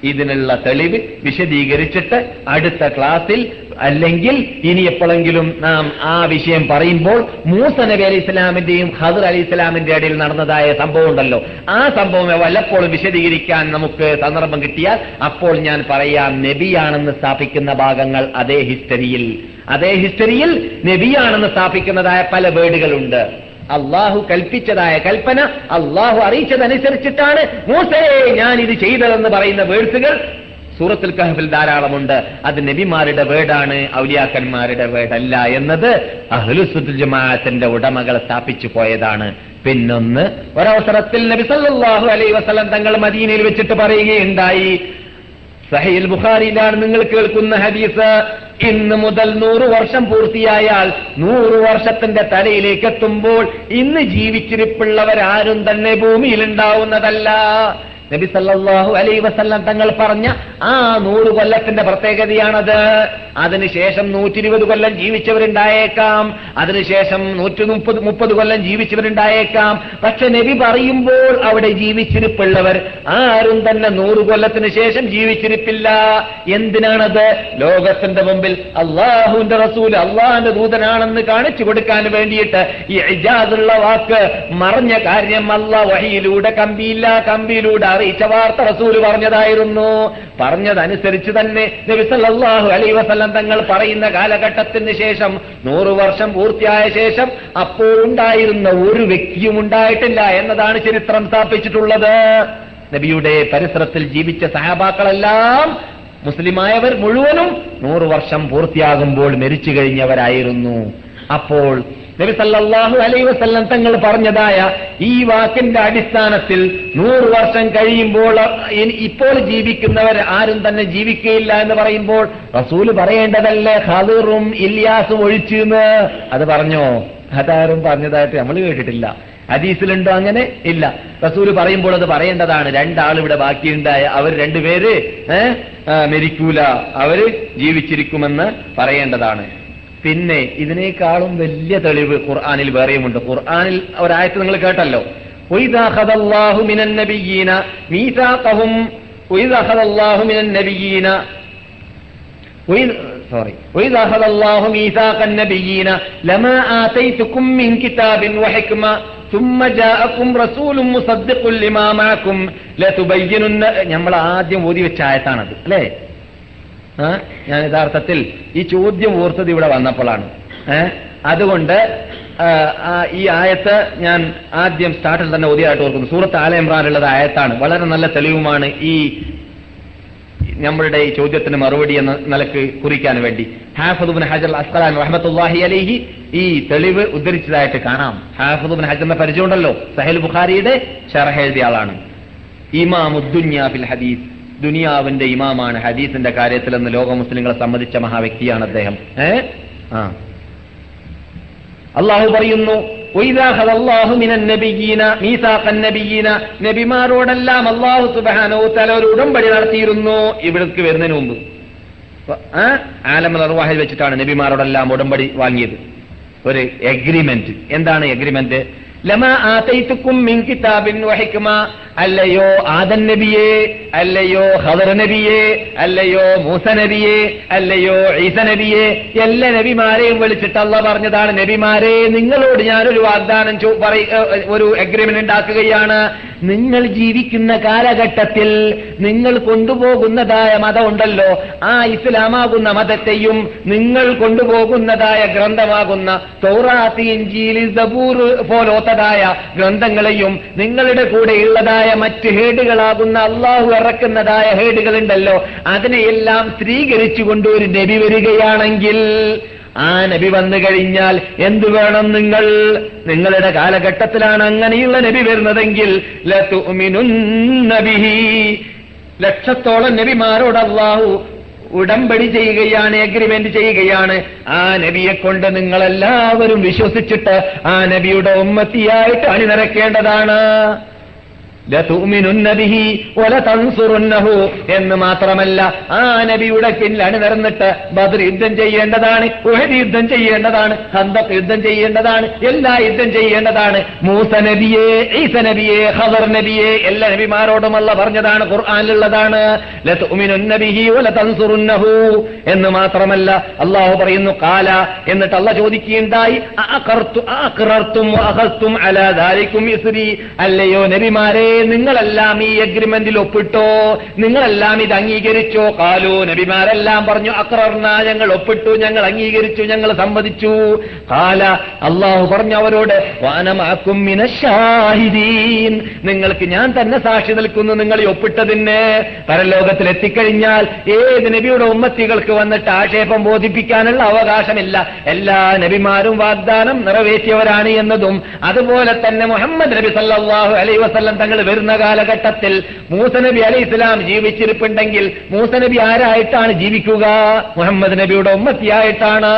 Speaker 2: ഇതിനുള്ള തെളിവ് വിശദീകരിച്ചിട്ട് അടുത്ത ക്ലാസ്സിൽ അല്ലെങ്കിൽ ഇനി എപ്പോഴെങ്കിലും നാം ആ വിഷയം പറയുമ്പോൾ മൂസ നബി അലി ഇസ്ലാമിന്റെയും ഹദർ അലി ഇസ്ലാമിന്റെ ഇടയിൽ നടന്നതായ സംഭവം ഉണ്ടല്ലോ. ആ സംഭവം വല്ലപ്പോഴും വിശദീകരിക്കാൻ നമുക്ക് സന്ദർഭം കിട്ടിയാൽ അപ്പോൾ ഞാൻ പറയാം നബിയാണെന്ന് സ്ഥാപിക്കുന്ന ഭാഗങ്ങൾ അതേ ഹിസ്റ്ററിയിൽ. അതേ ഹിസ്റ്ററിയിൽ നബിയാണെന്ന് സ്ഥാപിക്കുന്നതായ പല വേർഡുകളുണ്ട്. അള്ളാഹു കൽപ്പിച്ചതായ കൽപ്പന അള്ളാഹു അറിയിച്ചതനുസരിച്ചിട്ടാണ് മൂസയെ ഞാൻ ഇത് ചെയ്തതെന്ന് പറയുന്ന വേഴ്സുകൾ. സൂറത്തുൽ കഹഫിൽ ധാരാളമുണ്ട്. അത് നബിമാരുടെ വേടാണ് ഔലിയാക്കന്മാരുടെ വേടല്ല എന്നത് അഹ്ലുസുൽ ജമാഅത്തിന്റെ ഉടമകൾ സ്ഥാപിച്ചു പോയതാണ്. പിന്നൊന്ന് ഒരവസരത്തിൽ നബി സല്ലല്ലാഹു അലൈഹി വസല്ലം തങ്ങൾ മദീനയിൽ വെച്ചിട്ട് പറയുകയുണ്ടായി. സഹയിൽ ബുഖാരിയിലാണ് നിങ്ങൾ കേൾക്കുന്ന ഹദീസ്. ഇന്ന് മുതൽ നൂറ് വർഷം പൂർത്തിയായാൽ നൂറ് വർഷത്തിന്റെ തലയിലേക്ക് എത്തുമ്പോൾ ഇന്ന് ജീവിച്ചിരിപ്പുള്ളവരാരും തന്നെ ഭൂമിയിൽ ഉണ്ടാവുന്നതല്ല നബി സല്ലാഹു അലൈ വസല്ലം തങ്ങൾ പറഞ്ഞ ആ നൂറ് കൊല്ലത്തിന്റെ പ്രത്യേകതയാണത്. അതിനുശേഷം നൂറ്റി ഇരുപത് കൊല്ലം ജീവിച്ചവരുണ്ടായേക്കാം. അതിനുശേഷം നൂറ്റി മുപ്പത് മുപ്പത് കൊല്ലം ജീവിച്ചവരുണ്ടായേക്കാം. പക്ഷെ നബി പറയുമ്പോൾ അവിടെ ജീവിച്ചിരിപ്പുള്ളവർ ആരും തന്നെ നൂറ് കൊല്ലത്തിന് ശേഷം ജീവിച്ചിരിപ്പില്ല. എന്തിനാണത്? ലോകത്തിന്റെ മുമ്പിൽ അള്ളാഹുവിന്റെ റസൂൽ അള്ളാഹിന്റെ ദൂതനാണെന്ന് കാണിച്ചു കൊടുക്കാൻ വേണ്ടിയിട്ട് ഈ ഇജാദുള്ള വാക്ക് മറഞ്ഞ കാര്യം അല്ല വഹിയിലൂടെ കമ്പിയില്ല കമ്പിയിലൂടെ അറിയിച്ച വാർത്ത റസൂൽ പറഞ്ഞതായിരുന്നു. പറഞ്ഞതനുസരിച്ച് തന്നെ നബിസല്ലാഹു അലൈ വസല്ലം തങ്ങൾ പറയുന്ന കാലഘട്ടത്തിന് ശേഷം നൂറു വർഷം പൂർത്തിയായ ശേഷം അപ്പോൾ ഉണ്ടായിരുന്ന ഒരു വ്യക്തിയും ഉണ്ടായിട്ടില്ല എന്നതാണ് ചരിത്രം സ്ഥാപിച്ചിട്ടുള്ളത്. നബിയുടെ പരിസരത്തിൽ ജീവിച്ച സഹാബാക്കളെല്ലാം മുസ്ലിമായവർ മുഴുവനും നൂറു വർഷം പൂർത്തിയാകുമ്പോൾ മരിച്ചു കഴിഞ്ഞവരായിരുന്നു. അപ്പോൾ നബി സല്ലല്ലാഹു അലൈഹി വസല്ലം തങ്ങൾ പറഞ്ഞതായ ഈ വാക്കിന്റെ അടിസ്ഥാനത്തിൽ നൂറ് വർഷം കഴിയുമ്പോൾ ഇപ്പോൾ ജീവിക്കുന്നവർ ആരും തന്നെ ജീവിക്കുകയില്ല എന്ന് പറയുമ്പോൾ റസൂൽ പറയേണ്ടതല്ലേ? ഖദറും ഇല്യാസും ഒഴിച്ചെന്ന്. അത് പറഞ്ഞോ? അതാരും പറഞ്ഞതായിട്ട് നമ്മൾ കേട്ടിട്ടില്ല. ഹദീസിലുണ്ടോ അങ്ങനെ? ഇല്ല. റസൂൽ പറയുമ്പോൾ അത് പറയേണ്ടതാണ്. രണ്ടാൾ ഇവിടെ ബാക്കിയുണ്ടായ അവർ രണ്ടുപേര് മരിക്കൂല. അവർ ജീവിച്ചിരിക്കുമെന്ന് പറയേണ്ടതാണ്. പിന്നെ ഇതിനേക്കാളും വലിയ തെളിവ് ഖുർആാനിൽ വേറെയുമുണ്ട് ഖുർആാനിൽ ഒരായത്ത് നിങ്ങൾ കേട്ടല്ലോ وَإِذَا أَخَذَ اللَّهُ مِنَ النَّبِيِّينَ مِيثَاقَهُمْ وَإِذَا أَخَذَ اللَّهُ مِنَ النَّبِيِّينَ وإذ سوري وإذا أخذ الله ميثاق النبيين لما آتيتكم من كتاب وحكمة ثم جاءكم رسول مصدق لما معكم لتبينن നമ്മൾ ആദ്യം ഓതി വെച്ച ആയത്താണത് അല്ലേ ആ ഞാൻ യഥാർത്ഥത്തിൽ ഈ ചോദ്യം ഓർത്തത് ഇവിടെ വന്നപ്പോഴാണ്. അതുകൊണ്ട് ഈ ആയത്ത് ഞാൻ ആദ്യം സ്റ്റാർട്ടിൽ തന്നെ ഓതിയായിട്ട് ഓർക്കുന്നു. സൂറത്ത് ആല ഇമ്രാനുള്ളത് ആയത്താണ്. വളരെ നല്ല തെളിവുമാണ് ഈ നമ്മളുടെ ഈ ചോദ്യത്തിന് മറുപടി എന്ന നിലയ്ക്ക് കുറിക്കാൻ വേണ്ടി. ഹാഫുദുബിൻ ഹജർ അസ്കലാൻ റഹമത്തുല്ലാഹി അലിഹി ഈ തെളിവ് ഉദ്ധരിച്ചതായിട്ട് കാണാം. ഹാഫുദുബിൻ ഹജറിന്റെ പരിചയമുണ്ടല്ലോ. സഹൽ ബുഖാരിയുടെ ഷറഹ എഴുതിയ ആളാണ്. ഇമാമുദ്ദുന്യ ഫിൽ ഹദീസ്. ദുനിയാവിന്റെ ഇമാമാണ് ഹദീസിന്റെ കാര്യത്തിൽ എന്ന് ലോക മുസ്ലിങ്ങളെ സംബന്ധിച്ച മഹാവ്യക്തിയാണ് അദ്ദേഹം. ഏ? ആ. അള്ളാഹു പറയുന്നു "വഇദാ അഖദ അല്ലാഹു മിനൻ നബിയ്യീന മീസാഖൻ നബിയ്യീന നബിമാരോടെല്ലാം അള്ളാഹു സുബാനോ തല ഒരു ഉടമ്പടി നടത്തിയിരുന്നു. ഇവിടേക്ക് വരുന്നതിന് മുമ്പ്. ആലമൽ അർവാഹിൽ വെച്ചിട്ടാണ് നബിമാരോടെല്ലാം ഉടമ്പടി വാങ്ങിയത്. ഒരു എഗ്രിമെന്റ് എന്താണ് എഗ്രിമെന്റ് അല്ലയോ ആദൻ നബിയെ അല്ലയോ ഹദർ നബിയെ അല്ലയോ മൂസ നബിയെ അല്ലയോ ഈസ നബിയെ. എല്ലാ നബിമാരെയും വിളിച്ചിട്ട് അല്ല പറഞ്ഞതാണ് നബിമാരെ നിങ്ങളോട് ഞാനൊരു വാഗ്ദാനം ഒരു അഗ്രിമെന്റ് ഉണ്ടാക്കുകയാണ്. നിങ്ങൾ ജീവിക്കുന്ന കാലഘട്ടത്തിൽ നിങ്ങൾ കൊണ്ടുപോകുന്നതായ മതമുണ്ടല്ലോ. ആ ഇസ്ലാമാകുന്ന മതത്തെയും നിങ്ങൾ കൊണ്ടുപോകുന്നതായ ഗ്രന്ഥമാകുന്ന തോറാത്തിൻ ജീലി സബൂർ പോലോത്തതായ ഗ്രന്ഥങ്ങളെയും നിങ്ങളുടെ കൂടെയുള്ളതായ മറ്റ് ഹേഡുകളാകുന്ന അള്ളാഹു ഇറക്കുന്നതായ ഹേഡുകളുണ്ടല്ലോ അതിനെയെല്ലാം സ്ത്രീകരിച്ചുകൊണ്ട് ഒരു നബി വരികയാണെങ്കിൽ ആ നബി വന്നു കഴിഞ്ഞാൽ എന്തു വേണം നിങ്ങൾ? നിങ്ങളുടെ കാലഘട്ടത്തിലാണ് അങ്ങനെയുള്ള നബി വരുന്നതെങ്കിൽ ലതുമിനുൻ നബിഹി. ലക്ഷത്തോളം നബിമാരോട് അള്ളാഹു ഉടമ്പടി ചെയ്യുകയാണ് എഗ്രിമെന്റ് ചെയ്യുകയാണ്. ആ നബിയെ കൊണ്ട് നിങ്ങളെല്ലാവരും വിശ്വസിച്ചിട്ട് ആ നബിയുടെ ഉമ്മത്തിയായിട്ട് അണിനിരക്കേണ്ടതാണ്. എന്ന് മാത്രമല്ല ആ നബിയുടെ പിന്നിൽ അണിനിരന്നിട്ട് ബദർ യുദ്ധം ചെയ്യേണ്ടതാണ് ഉഹദ് യുദ്ധം ചെയ്യേണ്ടതാണ് ഹന്തക് യുദ്ധം ചെയ്യേണ്ടതാണ് എല്ലാ യുദ്ധം ചെയ്യേണ്ടതാണ്. മൂസ നബിയെ ഈസ നബിയെ ഖദർ നബിയെ എല്ലാ നബിമാരോടും അല്ല പറഞ്ഞതാണ് ഖുർആാനിലുള്ളതാണ്. എന്ന് മാത്രമല്ല അള്ളാഹു പറയുന്നു കാല എന്നിട്ട് അള്ള ചോദിക്കുകയുണ്ടായി ഇസ്രി. അല്ലയോ നബിമാരെ നിങ്ങളെല്ലാം ഈ അഗ്രിമെന്റിൽ ഒപ്പിട്ടോ? നിങ്ങളെല്ലാം ഇത് അംഗീകരിച്ചോ? കാലോ നബിമാരെല്ലാം പറഞ്ഞു അക്രർണ ഞങ്ങൾ ഒപ്പിട്ടു ഞങ്ങൾ അംഗീകരിച്ചു ഞങ്ങൾ സമ്മതിച്ചു. കാല അള്ളാഹു പറഞ്ഞു അവരോട് വാനമാക്കും മിനശാഹിദീൻ നിങ്ങൾക്ക് ഞാൻ തന്നെ സാക്ഷി നിൽക്കുന്നു നിങ്ങൾ ഈ ഒപ്പിട്ടതിന്. പരലോകത്തിൽ എത്തിക്കഴിഞ്ഞാൽ ഏത് നബിയുടെ ഉമ്മത്തികൾക്ക് വന്നിട്ട് ആക്ഷേപം ബോധിപ്പിക്കാനുള്ള അവകാശമില്ല. എല്ലാ നബിമാരും വാഗ്ദാനം നിറവേറ്റിയവരാണ് എന്നതും. അതുപോലെ തന്നെ മുഹമ്മദ് നബി സല്ലാഹു അലൈ വസല്ലം തങ്ങൾ വരുന്ന കാലഘട്ടത്തിൽ മൂസനബി അലി ഇസ്ലാം ജീവിച്ചിരിപ്പുണ്ടെങ്കിൽ മൂസനബി ആരായിട്ടാണ് ജീവിക്കുക? മുഹമ്മദ് നബിയുടെ ഉമ്മത്തിയായിട്ടാണ്.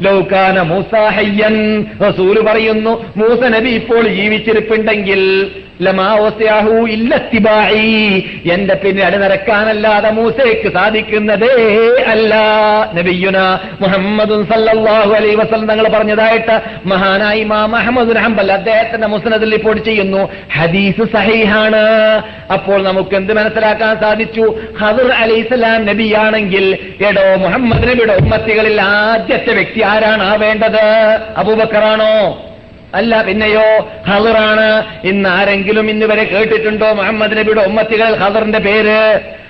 Speaker 2: ലൗകാന മൂസാഹയ്യൻ. റസൂൽ പറയുന്നു മൂസനബി ഇപ്പോൾ ജീവിച്ചിരിപ്പുണ്ടെങ്കിൽ എന്റെ പിന്നെ അടിനിരക്കാനല്ലാതെ മൂസയ്ക്ക് സാധിക്കുന്നതേ അല്ല. നബിയുന മുഹമ്മദും സല്ലാഹു അലൈ വസ്ലം തങ്ങൾ പറഞ്ഞതായിട്ട് മഹാനായി ഇമാം അഹമ്മദ് ഹംബൽ അദ്ദേഹത്തിന്റെ മുസ്നദിൽ റിപ്പോർട്ട് ചെയ്യുന്നു. ഹദീസ് സഹീഹാണ്. അപ്പോൾ നമുക്ക് എന്ത് മനസ്സിലാക്കാൻ സാധിച്ചു? ഹദർ അലൈഹിസ്സലാം നബിയാണെങ്കിൽ എടോ മുഹമ്മദ് നബിയുടെ ഉമ്മത്തികളിൽ ആദ്യത്തെ വ്യക്തി ആരാണ്? ആ വേണ്ടത് അബൂബക്കറാണോ? അല്ല പിന്നെയോ ഹദറാണ് ഇന്ന് ആരെങ്കിലും ഇന്ന് വരെ കേട്ടിട്ടുണ്ടോ മുഹമ്മദ് നബിയുടെ ഉമ്മത്തികൾ ഹദറിന്റെ പേര്?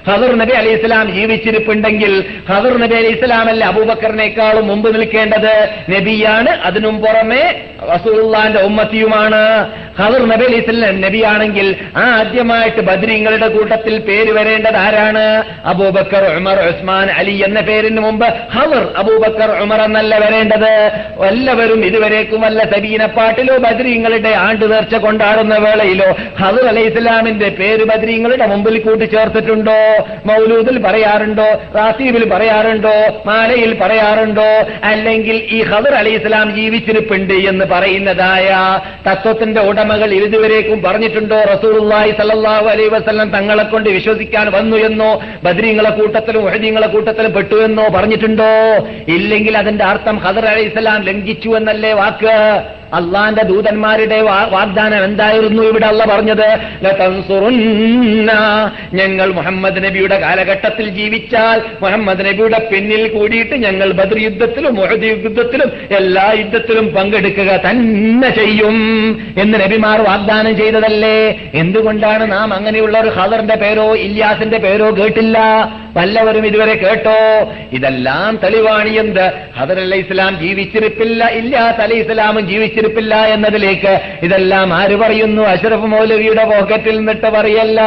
Speaker 2: ഹദർ നബി അലി ഇസ്ലാം ജീവിച്ചിരിപ്പുണ്ടെങ്കിൽ ഹദർ നബി അലി ഇസ്ലാം അല്ല അബൂബക്കറിനേക്കാളും മുമ്പ് നിൽക്കേണ്ടത്? നബിയാണ്. അതിനും പുറമെ റസൂലുള്ളാന്റെ ഉമ്മത്തിയുമാണ്. ഹദർ നബി അലി ഇസ്ലാം നബിയാണെങ്കിൽ ആ ആദ്യമായിട്ട് ബദ്രീങ്ങളുടെ കൂട്ടത്തിൽ പേര് വരേണ്ടത് ആരാണ്? അബൂബക്കർ ഉമർ ഉസ്മാൻ അലി എന്ന പേരിന് മുമ്പ് ഹദർ അബൂബക്കർ ഉമർ എന്നല്ല വരേണ്ടത്. എല്ലാവരും ഇതുവരേക്കും വല്ല സബീനപ്പാട്ടിലോ ബദ്രീങ്ങളുടെ ആണ്ട് നേർച്ച കൊണ്ടാടുന്ന വേളയിലോ ഹദർ അലി ഇസ്ലാമിന്റെ പേര് ബദ്രീങ്ങളുടെ മുമ്പിൽ കൂട്ടിച്ചേർത്തിട്ടുണ്ടോ? മൗലൂദിൽ പറയാറുണ്ടോ റാസീബിൽ പറയാറുണ്ടോ മാലയിൽ പറയാറുണ്ടോ അല്ലെങ്കിൽ ഈ ഹദർ അലി ഇസ്ലാം ജീവിച്ചിരിപ്പുണ്ട് എന്ന് പറയുന്നതായ തത്വത്തിന്റെ ഉടമകൾ ഇതുവരേക്കും പറഞ്ഞിട്ടുണ്ടോ? റസൂലുള്ളാഹി സല്ലാഹു അലൈ വസ്ലം തങ്ങളെ കൊണ്ട് വിശ്വസിക്കാൻ വന്നു എന്നോ ബദ്രീങ്ങളെ കൂട്ടത്തിലും ഉഹദീങ്ങളെ കൂട്ടത്തിലും പെട്ടു എന്നോ പറഞ്ഞിട്ടുണ്ടോ? ഇല്ലെങ്കിൽ അതിന്റെ അർത്ഥം ഹദർ അലി ഇസ്ലാം ലംഘിച്ചു എന്നല്ലേ വാക്ക്? അള്ളാന്റെ ദൂതന്മാരുടെ വാഗ്ദാനം എന്തായിരുന്നു ഇവിടെ അള്ള പറഞ്ഞത്. ഞങ്ങൾ മുഹമ്മദ് നബിയുടെ കാലഘട്ടത്തിൽ ജീവിച്ചാൽ മുഹമ്മദ് നബിയുടെ പിന്നിൽ കൂടിയിട്ട് ഞങ്ങൾ ബദർ യുദ്ധത്തിലും മുഹദ് യുദ്ധത്തിലും എല്ലാ യുദ്ധത്തിലും പങ്കെടുക്കുക തന്നെ ചെയ്യും എന്ന് നബിമാർ വാഗ്ദാനം ചെയ്തതല്ലേ? എന്തുകൊണ്ടാണ് നാം അങ്ങനെയുള്ള ഒരു ഖദറിന്റെ പേരോ ഇല്യാസിന്റെ പേരോ കേട്ടില്ല? വല്ലവരും ഇതുവരെ കേട്ടോ? ഇതെല്ലാം തെളിവാണ് എന്ത്? ഹദർ ഇസ്ലാം ജീവിച്ചിരിപ്പില്ല ഇല്ലാത്ത അലൈഹി ഇസ്ലാമും ജീവിച്ചിരിപ്പില്ല എന്നതിലേക്ക് ഇതെല്ലാം ആര് പറയുന്നു? അഷറഫ് മൗലവിയുടെ പോക്കറ്റിൽ നിന്നിട്ട് പറയല്ല.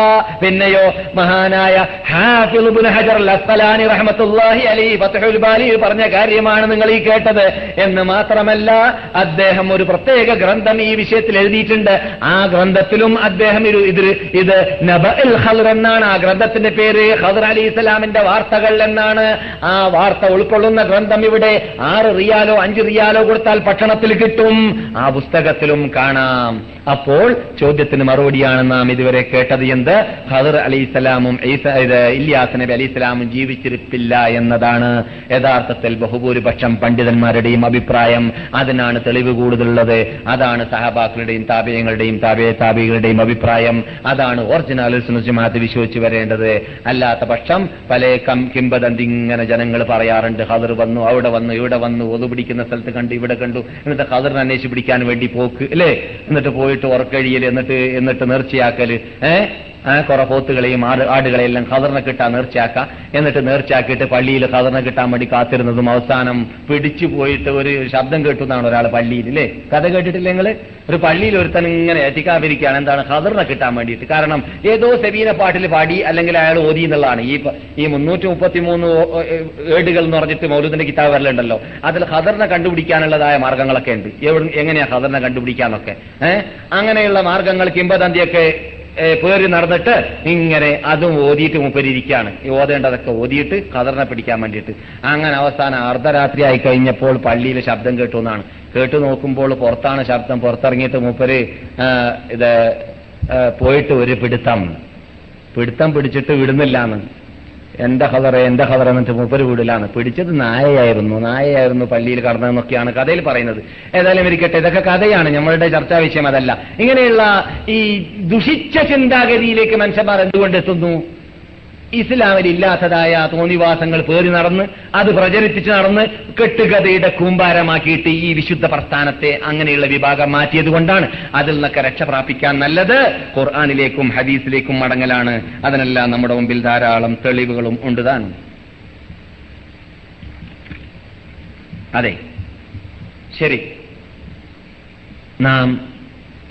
Speaker 2: പിന്നെയോ മഹാനായ ഹജർ ഫത്ഹുൽ ബാലി പറഞ്ഞ കാര്യമാണ് നിങ്ങൾ ഈ കേട്ടത്. എന്ന് മാത്രമല്ല അദ്ദേഹം ഒരു പ്രത്യേക ഗ്രന്ഥം ഈ വിഷയത്തിൽ എഴുതിയിട്ടുണ്ട്. ആ ഗ്രന്ഥത്തിലും അദ്ദേഹം ഒരു ഇത് ഇത് നബഅൽ ഹദർ എന്നാണ്. ആ ഗ്രന്ഥത്തിന്റെ പേര് ഹദർ അലി ഇസ്ലാമിന്റെ വാർത്തകൾ എന്നാണ്. ആ വാർത്ത ഉൾക്കൊള്ളുന്ന ഗ്രന്ഥം ഇവിടെ ആറ് റിയാലോ അഞ്ച് റിയാലോ കൊടുത്താൽ പട്ടണത്തിൽ കിട്ടും. ആ പുസ്തകത്തിലും കാണാം. അപ്പോൾ ചോദ്യത്തിന് മറുപടിയാണ് നാം ഇതുവരെ കേട്ടത് എന്ത്? ഹദർ അലി ഇസ്ലാമും ഇല്യാസ് നബി അലി ഇസ്ലാമും ജീവിച്ചിരിപ്പില്ല എന്നതാണ്. യഥാർത്ഥത്തിൽ ബഹുഭൂരിപക്ഷം പണ്ഡിതന്മാരുടെയും അഭിപ്രായം അതിനാണ് തെളിവ് കൂടുതലുള്ളത്. അതാണ് സഹബാക്കളുടെയും താപയങ്ങളുടെയും താപയ താപികളുടെയും അഭിപ്രായം. അതാണ് ഒറിജിനൽ ജമാഅത്ത് വിശ്വസിച്ച് വരേണ്ടത്. അല്ലാത്ത പക്ഷം പല കിംബദന്തി ഇങ്ങനെ ജനങ്ങൾ പറയാറുണ്ട് ഹദർ വന്നു അവിടെ വന്നു ഇവിടെ വന്നു ഒതു പിടിക്കുന്ന സ്ഥലത്ത് കണ്ടു ഇവിടെ കണ്ടു. എന്നിട്ട് ഹദറിനെ അന്വേഷിച്ച് പിടിക്കാൻ വേണ്ടി പോക്ക് അല്ലേ? എന്നിട്ട് പോയിട്ട് ഉറക്കഴിയൽ എന്നിട്ട് എന്നിട്ട് നേർച്ചയാക്കൽ ഏഹ് ആ കുറെ പോത്തുകളെയും ആട് ആടുകളെയെല്ലാം ഖദറിനെ കിട്ടാൻ നേർച്ചയാക്കാം. എന്നിട്ട് നേർച്ചയാക്കിയിട്ട് പള്ളിയിൽ ഖദറിനെ കിട്ടാൻ വേണ്ടി കാത്തിരുന്നതും അവസാനം പിടിച്ചു പോയിട്ട് ഒരു ശബ്ദം കേട്ടു എന്നാണ് ഒരാൾ പള്ളിയിൽ അല്ലേ കഥ കേട്ടിട്ടില്ല നിങ്ങൾ ഒരു പള്ളിയിൽ ഒരുത്തൻ ഇങ്ങനെ എത്തിക്കാതിരിക്കുകയാണ് എന്താണ്? ഖദറിനെ കിട്ടാൻ വേണ്ടിയിട്ട്. കാരണം ഏതോ സെബീന പാട്ടിൽ പാടി അല്ലെങ്കിൽ അയാൾ ഓതി എന്നുള്ളതാണ്. ഈ ഈ മുന്നൂറ്റി മുപ്പത്തി മൂന്ന് ഏടുകൾ എന്ന് പറഞ്ഞിട്ട് മൗലൂദിന്റെ കിതാബ് വരലുണ്ടല്ലോ. അതിൽ ഖദറിനെ കണ്ടുപിടിക്കാനുള്ളതായ മാർഗങ്ങളൊക്കെ ഉണ്ട്. എവിടെ എങ്ങനെയാ ഖദറിനെ കണ്ടുപിടിക്കാന്നൊക്കെ? ഏഹ് അങ്ങനെയുള്ള മാർഗങ്ങൾ കിംബദന്തിയൊക്കെ പേര് നടന്നിട്ട് ഇങ്ങനെ അതും ഓതിയിട്ട് മുപ്പരിയിരിക്കുകയാണ് ഓതേണ്ടതൊക്കെ ഓതിയിട്ട് കതറിനെ പിടിക്കാൻ വേണ്ടിയിട്ട്. അങ്ങനെ അവസാനം അർദ്ധരാത്രി ആയി കഴിഞ്ഞപ്പോൾ പള്ളിയിൽ ശബ്ദം കേട്ടു എന്നാണ്. കേട്ടു നോക്കുമ്പോൾ പുറത്താണ് ശബ്ദം. പുറത്തിറങ്ങിയിട്ട് മൂപ്പര് ഇത് പോയിട്ട് ഒരു പിടുത്തം. പിടുത്തം പിടിച്ചിട്ട് വിടുന്നില്ലാന്ന് എന്റെ ഹദറെ എന്റെ ഹദറ എന്നിട്ട് മൂപ്പര് വീടിലാണ്. പിടിച്ചത് നായയായിരുന്നു. നായയായിരുന്നു പള്ളിയിൽ കടന്നതെന്നൊക്കെയാണ് കഥയിൽ പറയുന്നത്. ഏതായാലും ഇരിക്കട്ടെ ഇതൊക്കെ കഥയാണ്. നമ്മളുടെ ചർച്ചാ വിഷയം അതല്ല. ഇങ്ങനെയുള്ള ഈ ദുഷിച്ച ചിന്താഗതിയിലേക്ക് മനുഷ്യന്മാർ എന്തുകൊണ്ട് എത്തുന്നു? ഇസ്ലാമിൽ ഇല്ലാത്തതായ തോന്നിവാസങ്ങൾ പേറി നടന്ന് അത് പ്രചരിപ്പിച്ച് നടന്ന് കെട്ടുകഥയുടെ കൂമ്പാരമാക്കിയിട്ട് ഈ വിശുദ്ധ പ്രസ്ഥാനത്തെ അങ്ങനെയുള്ള വിഭാഗം മാറ്റിയത് കൊണ്ടാണ് അതിൽ നിന്നൊക്കെ രക്ഷ പ്രാപിക്കാൻ നല്ലത്. ഖുർആാനിലേക്കും ഹദീസിലേക്കും മടങ്ങലാണ്. അതിനെല്ലാം നമ്മുടെ മുമ്പിൽ ധാരാളം തെളിവുകളും ഉണ്ട് താൻ അതെ. ശരി. നാം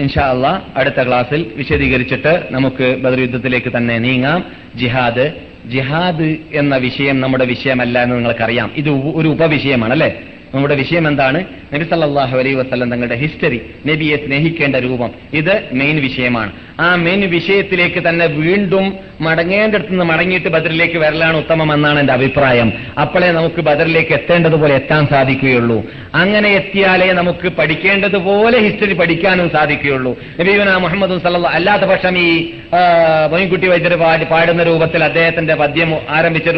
Speaker 2: ഇൻഷാ അള്ളാ അടുത്ത ക്ലാസ്സിൽ വിശദീകരിച്ചിട്ട് നമുക്ക് ബദർ യുദ്ധത്തിലേക്ക് തന്നെ നീങ്ങാം. ജിഹാദ്. ജിഹാദ് എന്ന വിഷയം നമ്മുടെ വിഷയമല്ല എന്ന് നിങ്ങൾക്കറിയാം. ഇത് ഒരു ഉപവിഷയമാണ് അല്ലെ? നമ്മുടെ വിഷയം എന്താണ് നബി സല്ലാഹു അലൈ വസ്ലം തങ്ങളുടെ ഹിസ്റ്ററി നബിയെ സ്നേഹിക്കേണ്ട രൂപം. ഇത് മെയിൻ വിഷയമാണ്. ആ മെയിൻ വിഷയത്തിലേക്ക് തന്നെ വീണ്ടും മടങ്ങേണ്ടടുത്ത് നിന്ന് മടങ്ങിയിട്ട് ബദറിലേക്ക് വരലാണ് ഉത്തമം എന്നാണ് എന്റെ അഭിപ്രായം. അപ്പോഴേ നമുക്ക് ബദറിലേക്ക് എത്തേണ്ടതുപോലെ എത്താൻ സാധിക്കുകയുള്ളൂ. അങ്ങനെ എത്തിയാലേ നമുക്ക് പഠിക്കേണ്ടതുപോലെ ഹിസ്റ്ററി പഠിക്കാനും സാധിക്കുകയുള്ളൂ. നബീബന മുഹമ്മദ് സല്ല അല്ലാത്ത പക്ഷം ഈ മൊയ്ൻകുട്ടി വൈദ്യർ പാടി പാടുന്ന രൂപത്തിൽ അദ്ദേഹത്തിന്റെ പദ്യം ആരംഭിച്ച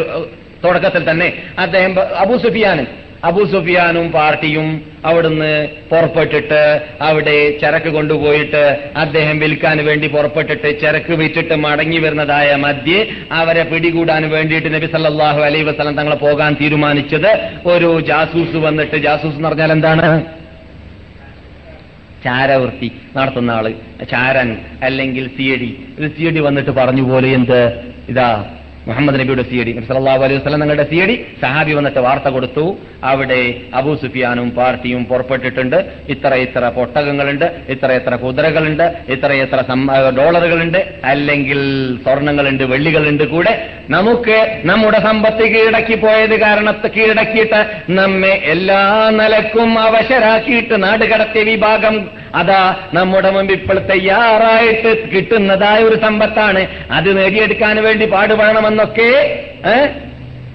Speaker 2: തുടക്കത്തിൽ തന്നെ അദ്ദേഹം അബൂ സുഫിയാനും അബൂ സുഫിയാനും പാർട്ടിയും അവിടുന്ന് പുറപ്പെട്ടിട്ട് അവിടെ ചരക്ക് കൊണ്ടുപോയിട്ട് അദ്ദേഹം വിൽക്കാൻ വേണ്ടി പുറപ്പെട്ടിട്ട് ചരക്ക് വിറ്റിട്ട് മടങ്ങി വരുന്നതായ മധ്യേ അവരെ പിടികൂടാൻ വേണ്ടിയിട്ട് നബി സല്ലാഹു അലൈ വസല്ലം തങ്ങളെ പോകാൻ തീരുമാനിച്ചത് ഒരു ജാസൂസ് വന്നിട്ട് ജാസൂസ് എന്ന് പറഞ്ഞാൽ എന്താണ്? ചാരവൃത്തി നടത്തുന്ന ആൾ ചാരൻ അല്ലെങ്കിൽ സി ഡി. ഒരു സി ഡി വന്നിട്ട് പറഞ്ഞു പോലെ എന്ത്? ഇതാ മുഹമ്മദ് നബിയുടെ സി ഡി. സല്ലല്ലാഹു അലൈഹി വസ്ലം നിങ്ങളുടെ സി ഡി. സഹാബി വന്നിട്ട് വാർത്ത കൊടുത്തു. അവിടെ അബൂ സുഫിയാനും പാർട്ടിയും പുറപ്പെട്ടിട്ടുണ്ട്. ഇത്ര ഇത്ര പൊട്ടകങ്ങളുണ്ട് ഇത്ര ഇത്ര കുതിരകളുണ്ട് ഇത്ര ഇത്ര ഡോളറുകളുണ്ട് അല്ലെങ്കിൽ സ്വർണങ്ങളുണ്ട് വെള്ളികളുണ്ട് കൂടെ. നമുക്ക് നമ്മുടെ സമ്പത്ത് കീഴടക്കി പോയത് കാരണത്ത് കീഴടക്കിയിട്ട് നമ്മെ എല്ലാ നിലക്കും അവശരാക്കിയിട്ട് നാട് കടത്തിയ വിഭാഗം അതാ നമ്മുടെ മുമ്പിൽ ഇപ്പോൾ തയ്യാറായിട്ട് കിട്ടുന്നതായ ഒരു സമ്പത്താണ്. അത് നേടിയെടുക്കാൻ വേണ്ടി പാടുപെടണമെന്നൊക്കെ ഏ?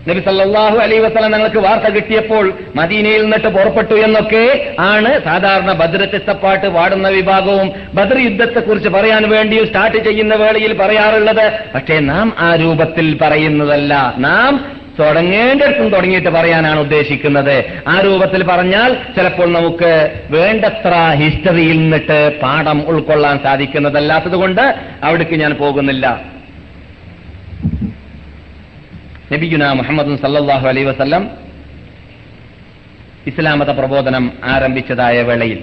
Speaker 2: നബി സല്ലല്ലാഹു അലൈഹി വസല്ലം ഞങ്ങൾക്ക് വാർത്ത കിട്ടിയപ്പോൾ മദീനയിൽ നിന്നിട്ട് പുറപ്പെട്ടു എന്നൊക്കെ ആണ് സാധാരണ ബദ്ര ചിത്തപ്പാട്ട് പാടുന്ന വിഭാഗവും ബദ്ര യുദ്ധത്തെക്കുറിച്ച് പറയാൻ വേണ്ടി സ്റ്റാർട്ട് ചെയ്യുന്ന വേളയിൽ പറയാറുള്ളത്. പക്ഷേ നാം ആ രൂപത്തിൽ പറയുന്നതല്ല. നാം തുടങ്ങേണ്ടിടത്തും തുടങ്ങിയിട്ട് പറയാനാണ് ഉദ്ദേശിക്കുന്നത്. ആ രൂപത്തിൽ പറഞ്ഞാൽ ചിലപ്പോൾ നമുക്ക് വേണ്ടത്ര ഹിസ്റ്ററിയിൽ നിന്നിട്ട് പാഠം ഉൾക്കൊള്ളാൻ സാധിക്കുന്നതല്ലാത്തത് കൊണ്ട് അവിടേക്ക് ഞാൻ പോകുന്നില്ല. നബിയുന മുഹമ്മദ് സല്ലാഹു അലൈ വസല്ലം ഇസ്ലാമത പ്രബോധനം ആരംഭിച്ചതായ വേളയിൽ.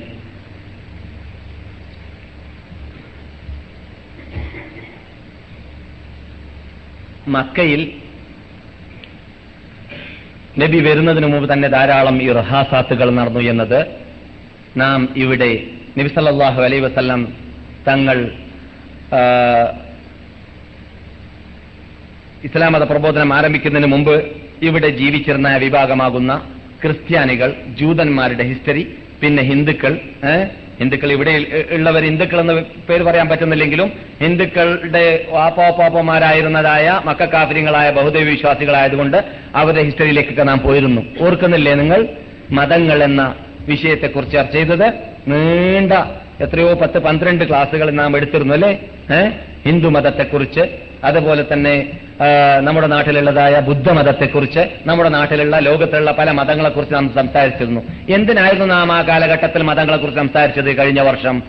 Speaker 2: മക്കയിൽ നബി വരുന്നതിനു മുമ്പ് തന്നെ ധാരാളം ഈ റഹാസാത്തുകൾ നടന്നു എന്നത് നാം ഇവിടെ നബി സല്ലല്ലാഹു അലൈഹി വസല്ലം തങ്ങൾ ഇസ്ലാം മത പ്രബോധനം ആരംഭിക്കുന്നതിന് മുമ്പ് ഇവിടെ ജീവിച്ചിരുന്ന വിഭാഗമാകുന്ന ക്രിസ്ത്യാനികൾ ജൂതന്മാരുടെ ഹിസ്റ്ററി പിന്നെ ഹിന്ദുക്കൾ? ഹിന്ദുക്കൾ ഇവിടെ ഉള്ളവർ ഹിന്ദുക്കൾ എന്ന് പേര് പറയാൻ പറ്റുന്നില്ലെങ്കിലും ഹിന്ദുക്കളുടെ വാപ്പോപ്പാപ്പമാരായിരുന്നതായ മക്കാഫര്യങ്ങളായ ബഹുദൈവ വിശ്വാസികളായതുകൊണ്ട് അവരുടെ ഹിസ്റ്ററിയിലേക്കൊക്കെ നാം പോയിരുന്നു. ഓർക്കുന്നില്ലേ നിങ്ങൾ? മതങ്ങൾ എന്ന വിഷയത്തെക്കുറിച്ച് ചർച്ച ചെയ്തത് നീണ്ട എത്രയോ പത്ത് പന്ത്രണ്ട് ക്ലാസ്സുകൾ നാം എടുത്തിരുന്നു അല്ലേ? ഹിന്ദു മതത്തെക്കുറിച്ച് അതുപോലെ തന്നെ നമ്മുടെ നാട്ടിലുള്ളതായ ബുദ്ധമതത്തെക്കുറിച്ച് നമ്മുടെ നാട്ടിലുള്ള ലോകത്തുള്ള പല മതങ്ങളെക്കുറിച്ച് നാം സംസാരിച്ചിരുന്നു. എന്തിനായിരുന്നു നാം ആ കാലഘട്ടത്തിൽ മതങ്ങളെക്കുറിച്ച് സംസാരിച്ചത് കഴിഞ്ഞ വർഷം?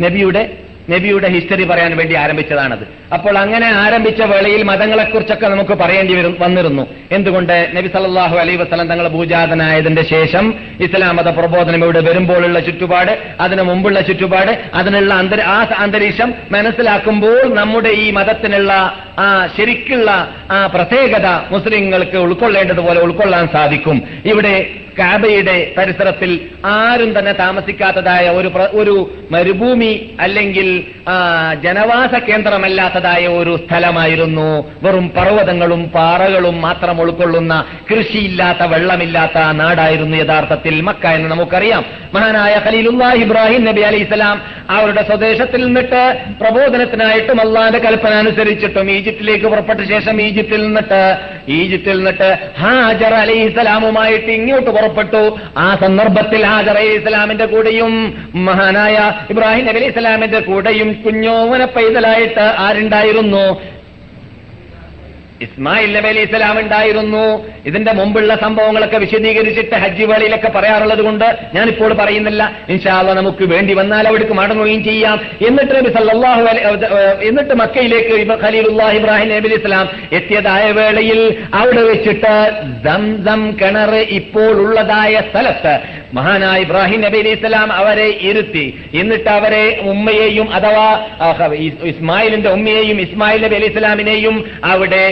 Speaker 2: നബിയുടെ നബിയുടെ ഹിസ്റ്ററി പറയാൻ വേണ്ടി ആരംഭിച്ചതാണത്. അപ്പോൾ അങ്ങനെ ആരംഭിച്ച വേളയിൽ മതങ്ങളെക്കുറിച്ചൊക്കെ നമുക്ക് പറയേണ്ടി വന്നിരുന്നു. എന്തുകൊണ്ട്? നബി സല്ലാഹു അലൈ വസല്ലം തങ്ങൾ ഭൂജാതനായതിന്റെ ശേഷം ഇസ്ലാം മത പ്രബോധനം ഇവിടെ വരുമ്പോഴുള്ള ചുറ്റുപാട് അതിനു മുമ്പുള്ള ചുറ്റുപാട് അതിനുള്ള ആ അന്തരീക്ഷം മനസ്സിലാക്കുമ്പോൾ നമ്മുടെ ഈ മതത്തിനുള്ള ആ ശരിക്കുള്ള ആ പ്രത്യേകത മുസ്ലിങ്ങൾക്ക് ഉൾക്കൊള്ളേണ്ടതുപോലെ ഉൾക്കൊള്ളാൻ സാധിക്കും. ഇവിടെ കാബയുടെ പരിസരത്തിൽ ആരും തന്നെ താമസിക്കാത്തതായ ഒരു ഒരു മരുഭൂമി അല്ലെങ്കിൽ ജനവാസ കേന്ദ്രമല്ലാത്തതായ ഒരു സ്ഥലമായിരുന്നു. വെറും പർവതങ്ങളും പാറകളും മാത്രം ഉൾക്കൊള്ളുന്ന കൃഷിയില്ലാത്ത വെള്ളമില്ലാത്ത നാടായിരുന്നു യഥാർത്ഥത്തിൽ മക്ക എന്ന് നമുക്കറിയാം. മഹാനായ ഖലീലുല്ലാഹ് ഇബ്രാഹിം നബി അലി ഇസ്ലാം അവരുടെ സ്വദേശത്തിൽ നിന്നിട്ട് പ്രബോധനത്തിനായിട്ടും അള്ളാന്റെ കൽപ്പന അനുസരിച്ചിട്ടും ഈജിപ്തിലേക്ക് പുറപ്പെട്ട ശേഷം ഈജിപ്തിൽ നിന്നിട്ട് ഈജിപ്തിൽ നിന്നിട്ട് ഹാജർ അലി ഇസ്ലാമുമായിട്ട് ഇങ്ങോട്ട് പുറപ്പെട്ടു ആ സന്ദർഭത്തിൽ ഹാജർ അലി ഇസ്ലാമിന്റെ കൂടെയും മഹാനായ ഇബ്രാഹിം നബി അലി ഇസ്ലാമിന്റെ കൂടെയും കുഞ്ഞോവന പൈതലായിട്ട് ആരുണ്ടായിരുന്നു? ഇസ്മായിൽ നബി ഇസ്ലാം ഉണ്ടായിരുന്നു. ഇതിന്റെ മുമ്പുള്ള സംഭവങ്ങളൊക്കെ വിശദീകരിച്ചിട്ട് ഹജ്ജ് വേളയിലൊക്കെ പറയാറുള്ളത് കൊണ്ട് ഞാനിപ്പോൾ പറയുന്നില്ല. ഇൻഷാല്ല നമുക്ക് വേണ്ടി വന്നാൽ അവിടേക്ക് മടങ്ങുകയും ചെയ്യാം. എന്നിട്ട് നബി സല്ലാഹു എന്നിട്ട് മക്കയിലേക്ക് ഖലീലുല്ലാഹ് ഇബ്രാഹിം നബി ഇസ്ലാം എത്തിയതായ വേളയിൽ അവിടെ വെച്ചിട്ട് സംസം കിണർ ഇപ്പോൾ ഉള്ളതായ സ്ഥലത്ത് മഹാനായ ഇബ്രാഹിം നബി അലി ഇസ്ലാം അവരെ ഇരുത്തി. എന്നിട്ട് അവരെ ഉമ്മയെയും അഥവാ ഇസ്മായിലിന്റെ ഉമ്മയെയും ഇസ്മായിൽ നബി അലി ഇസ്ലാമിനെയും അവിടെ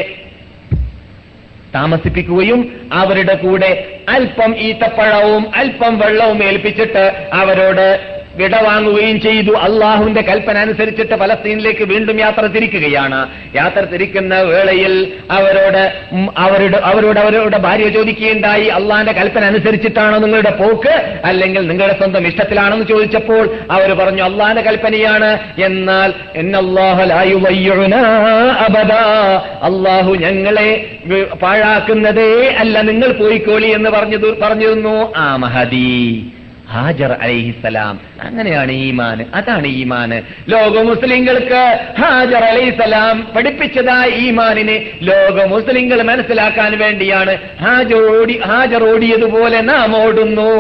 Speaker 2: താമസിപ്പിക്കുകയും അവരുടെ കൂടെ അല്പം ഈത്തപ്പഴവും അല്പം വെള്ളവും ഏൽപ്പിച്ചിട്ട് അവരോട് വിട വാങ്ങുകയും ചെയ്തു. അള്ളാഹുവിന്റെ കൽപ്പന അനുസരിച്ചിട്ട് ഫലസ്തീനിലേക്ക് വീണ്ടും യാത്ര തിരിക്കുകയാണ്. യാത്ര തിരിക്കുന്ന വേളയിൽ അവരോട് അവരുടെ അവരോട് അവരുടെ ഭാര്യ ചോദിക്കുകയുണ്ടായി. അള്ളാഹിന്റെ കൽപ്പന അനുസരിച്ചിട്ടാണോ നിങ്ങളുടെ പോക്ക്? അല്ലെങ്കിൽ നിങ്ങളുടെ സ്വന്തം ഇഷ്ടത്തിലാണെന്ന് ചോദിച്ചപ്പോൾ അവർ പറഞ്ഞു അള്ളാഹിന്റെ കൽപ്പനയാണ്. എന്നാൽ അള്ളാഹു ഞങ്ങളെ പാഴാക്കുന്നതേ അല്ല നിങ്ങൾ പോയിക്കോളി എന്ന് പറഞ്ഞു പറഞ്ഞിരുന്നു ആ മഹദി. ഹാജർ അലൈഹിസലാം അങ്ങനെയാണ് ഈമാന് അതാണ് ഈമാന്. ലോക മുസ്ലിങ്ങൾക്ക് ഹാജർ അലൈഹിസലാം പഠിപ്പിച്ചതായ ഈമാനിനെ ലോക മുസ്ലിങ്ങൾ മനസ്സിലാക്കാൻ വേണ്ടിയാണ് ഹാജർ ഓടി ഹാജർ ഓടിയതുപോലെ നാം ഓടുന്നു.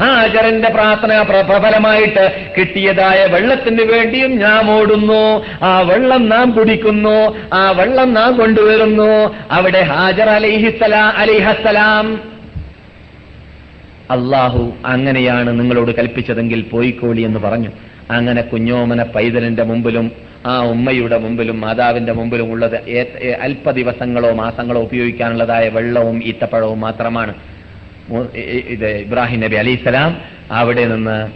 Speaker 2: ഹാജറിന്റെ പ്രാർത്ഥന പ്രഫലമായിട്ട് കിട്ടിയതായ വെള്ളത്തിന് വേണ്ടിയും ഞാൻ ഓടുന്നു. ആ വെള്ളം നാം കുടിക്കുന്നു ആ വെള്ളം നാം കൊണ്ടുവരുന്നു. അവിടെ ഹാജർ അലിഹിസലാം അലിഹസലാം അള്ളാഹു അങ്ങനെയാണ് നിങ്ങളോട് കൽപ്പിച്ചതെങ്കിൽ പോയിക്കോളി എന്ന് പറഞ്ഞു. അങ്ങനെ കുഞ്ഞോമന പൈതലിന്റെ മുമ്പിലും ആ ഉമ്മയുടെ മുമ്പിലും മാതാവിന്റെ മുമ്പിലും ഉള്ളത് അല്പ ദിവസങ്ങളോ മാസങ്ങളോ ഉപയോഗിക്കാനുള്ളതായ വെള്ളവും ഈത്തപ്പഴവും മാത്രമാണ്. ഇത് ഇബ്രാഹിം നബി അലിസ്ലാം അവിടെ നിന്ന്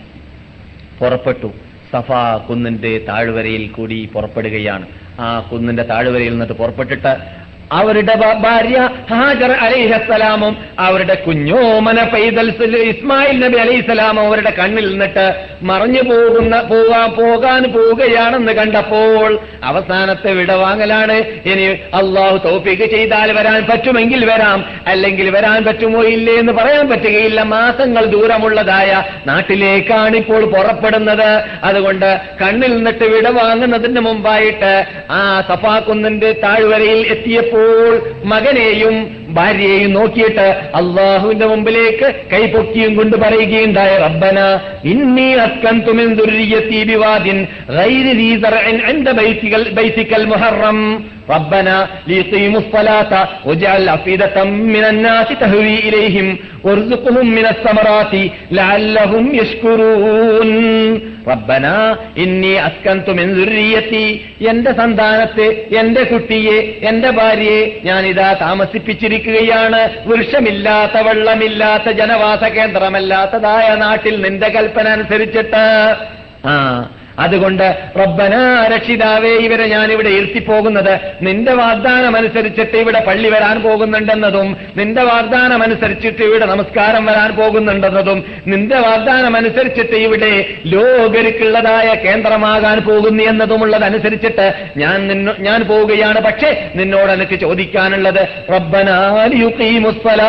Speaker 2: പുറപ്പെട്ടു. സഫ കുന്നിന്റെ താഴ്വരയിൽ കൂടി പുറപ്പെടുകയാണ്. ആ കുന്നിന്റെ താഴ്വരയിൽ നിന്നിട്ട് പുറപ്പെട്ടിട്ട് അവരുടെ ഭാര്യ ഹാജർ അലൈഹസ്സലാമും അവരുടെ കുഞ്ഞോമന പൈതൽ ഇസ്മായിൽ നബി അലൈഹിസ്സലാമും അവരുടെ കണ്ണിൽ നിന്നിട്ട് മറഞ്ഞു പോകുന്ന പോകാൻ പോകാൻ പോവുകയാണെന്ന് കണ്ടപ്പോൾ അവസാനത്തെ വിടവാങ്ങലാണ് ഇനി അള്ളാഹു തൗഫീക്ക് ചെയ്താൽ വരാൻ പറ്റുമെങ്കിൽ വരാം. അല്ലെങ്കിൽ വരാൻ പറ്റുമോ ഇല്ലേ എന്ന് പറയാൻ പറ്റുകയില്ല. മാസങ്ങൾ ദൂരമുള്ളതായ നാട്ടിലേക്കാണ് ഇപ്പോൾ പുറപ്പെടുന്നത്. അതുകൊണ്ട് കണ്ണിൽ നിന്നിട്ട് വിടവാങ്ങുന്നതിന് മുമ്പായിട്ട് ആ സഫാക്കുന്നിന്റെ താഴ്വരയിൽ എത്തിയപ്പോൾ മകനെയും ഭാര്യയെയും നോക്കിയിട്ട് അള്ളാഹുവിന്റെ മുമ്പിലേക്ക് കൈപൊക്കിയും കൊണ്ട് പറയുകയുണ്ടായ റബ്ബന ഇന്നി അസ്കന്തു മിൻ ദുർരിയത്തി ബിവാദിൻ ബൈസിക്കൽ ദീ സർഇൻ عند بيتك بيتك المحرم ربنا ليقيموا الصلاة واجعل أفئدة من الناس تهوي إليهم وارزقهم من الثمرات لعلهم يشكرون ربنا إني أسكنت من ذريتي എന്റെ സന്താനത്തെ എന്റെ കുട്ടിയെ എന്റെ ഭാര്യയെ ഞാനിതാ താമസിപ്പിച്ചിരിക്കുകയാണ് വൃക്ഷമില്ലാത്ത വെള്ളമില്ലാത്ത ജനവാസ കേന്ദ്രമല്ലാത്തതായ നാട്ടിൽ നിന്റെ കൽപ്പന അനുസരിച്ചിട്ട് ആ അതുകൊണ്ട് റബ്ബന രക്ഷിതാവേ ഇവരെ ഇവിടെ ഇരുത്തിപ്പോകുന്നത് നിന്റെ വാഗ്ദാനമനുസരിച്ചിട്ട് ഇവിടെ പള്ളി വരാൻ പോകുന്നുണ്ടെന്നതും നിന്റെ വാഗ്ദാനമനുസരിച്ചിട്ട് ഇവിടെ നമസ്കാരം വരാൻ പോകുന്നുണ്ടെന്നതും നിന്റെ വാഗ്ദാനമനുസരിച്ചിട്ട് ഇവിടെ ലോകർക്കുള്ളതായ കേന്ദ്രമാകാൻ പോകുന്നു എന്നതുമുള്ളതനുസരിച്ചിട്ട് ഞാൻ ഞാൻ പോവുകയാണ്. പക്ഷേ നിന്നോട് എനിക്ക് ചോദിക്കാനുള്ളത് റബ്ബനാലിയുക്കീമുസ്ഫല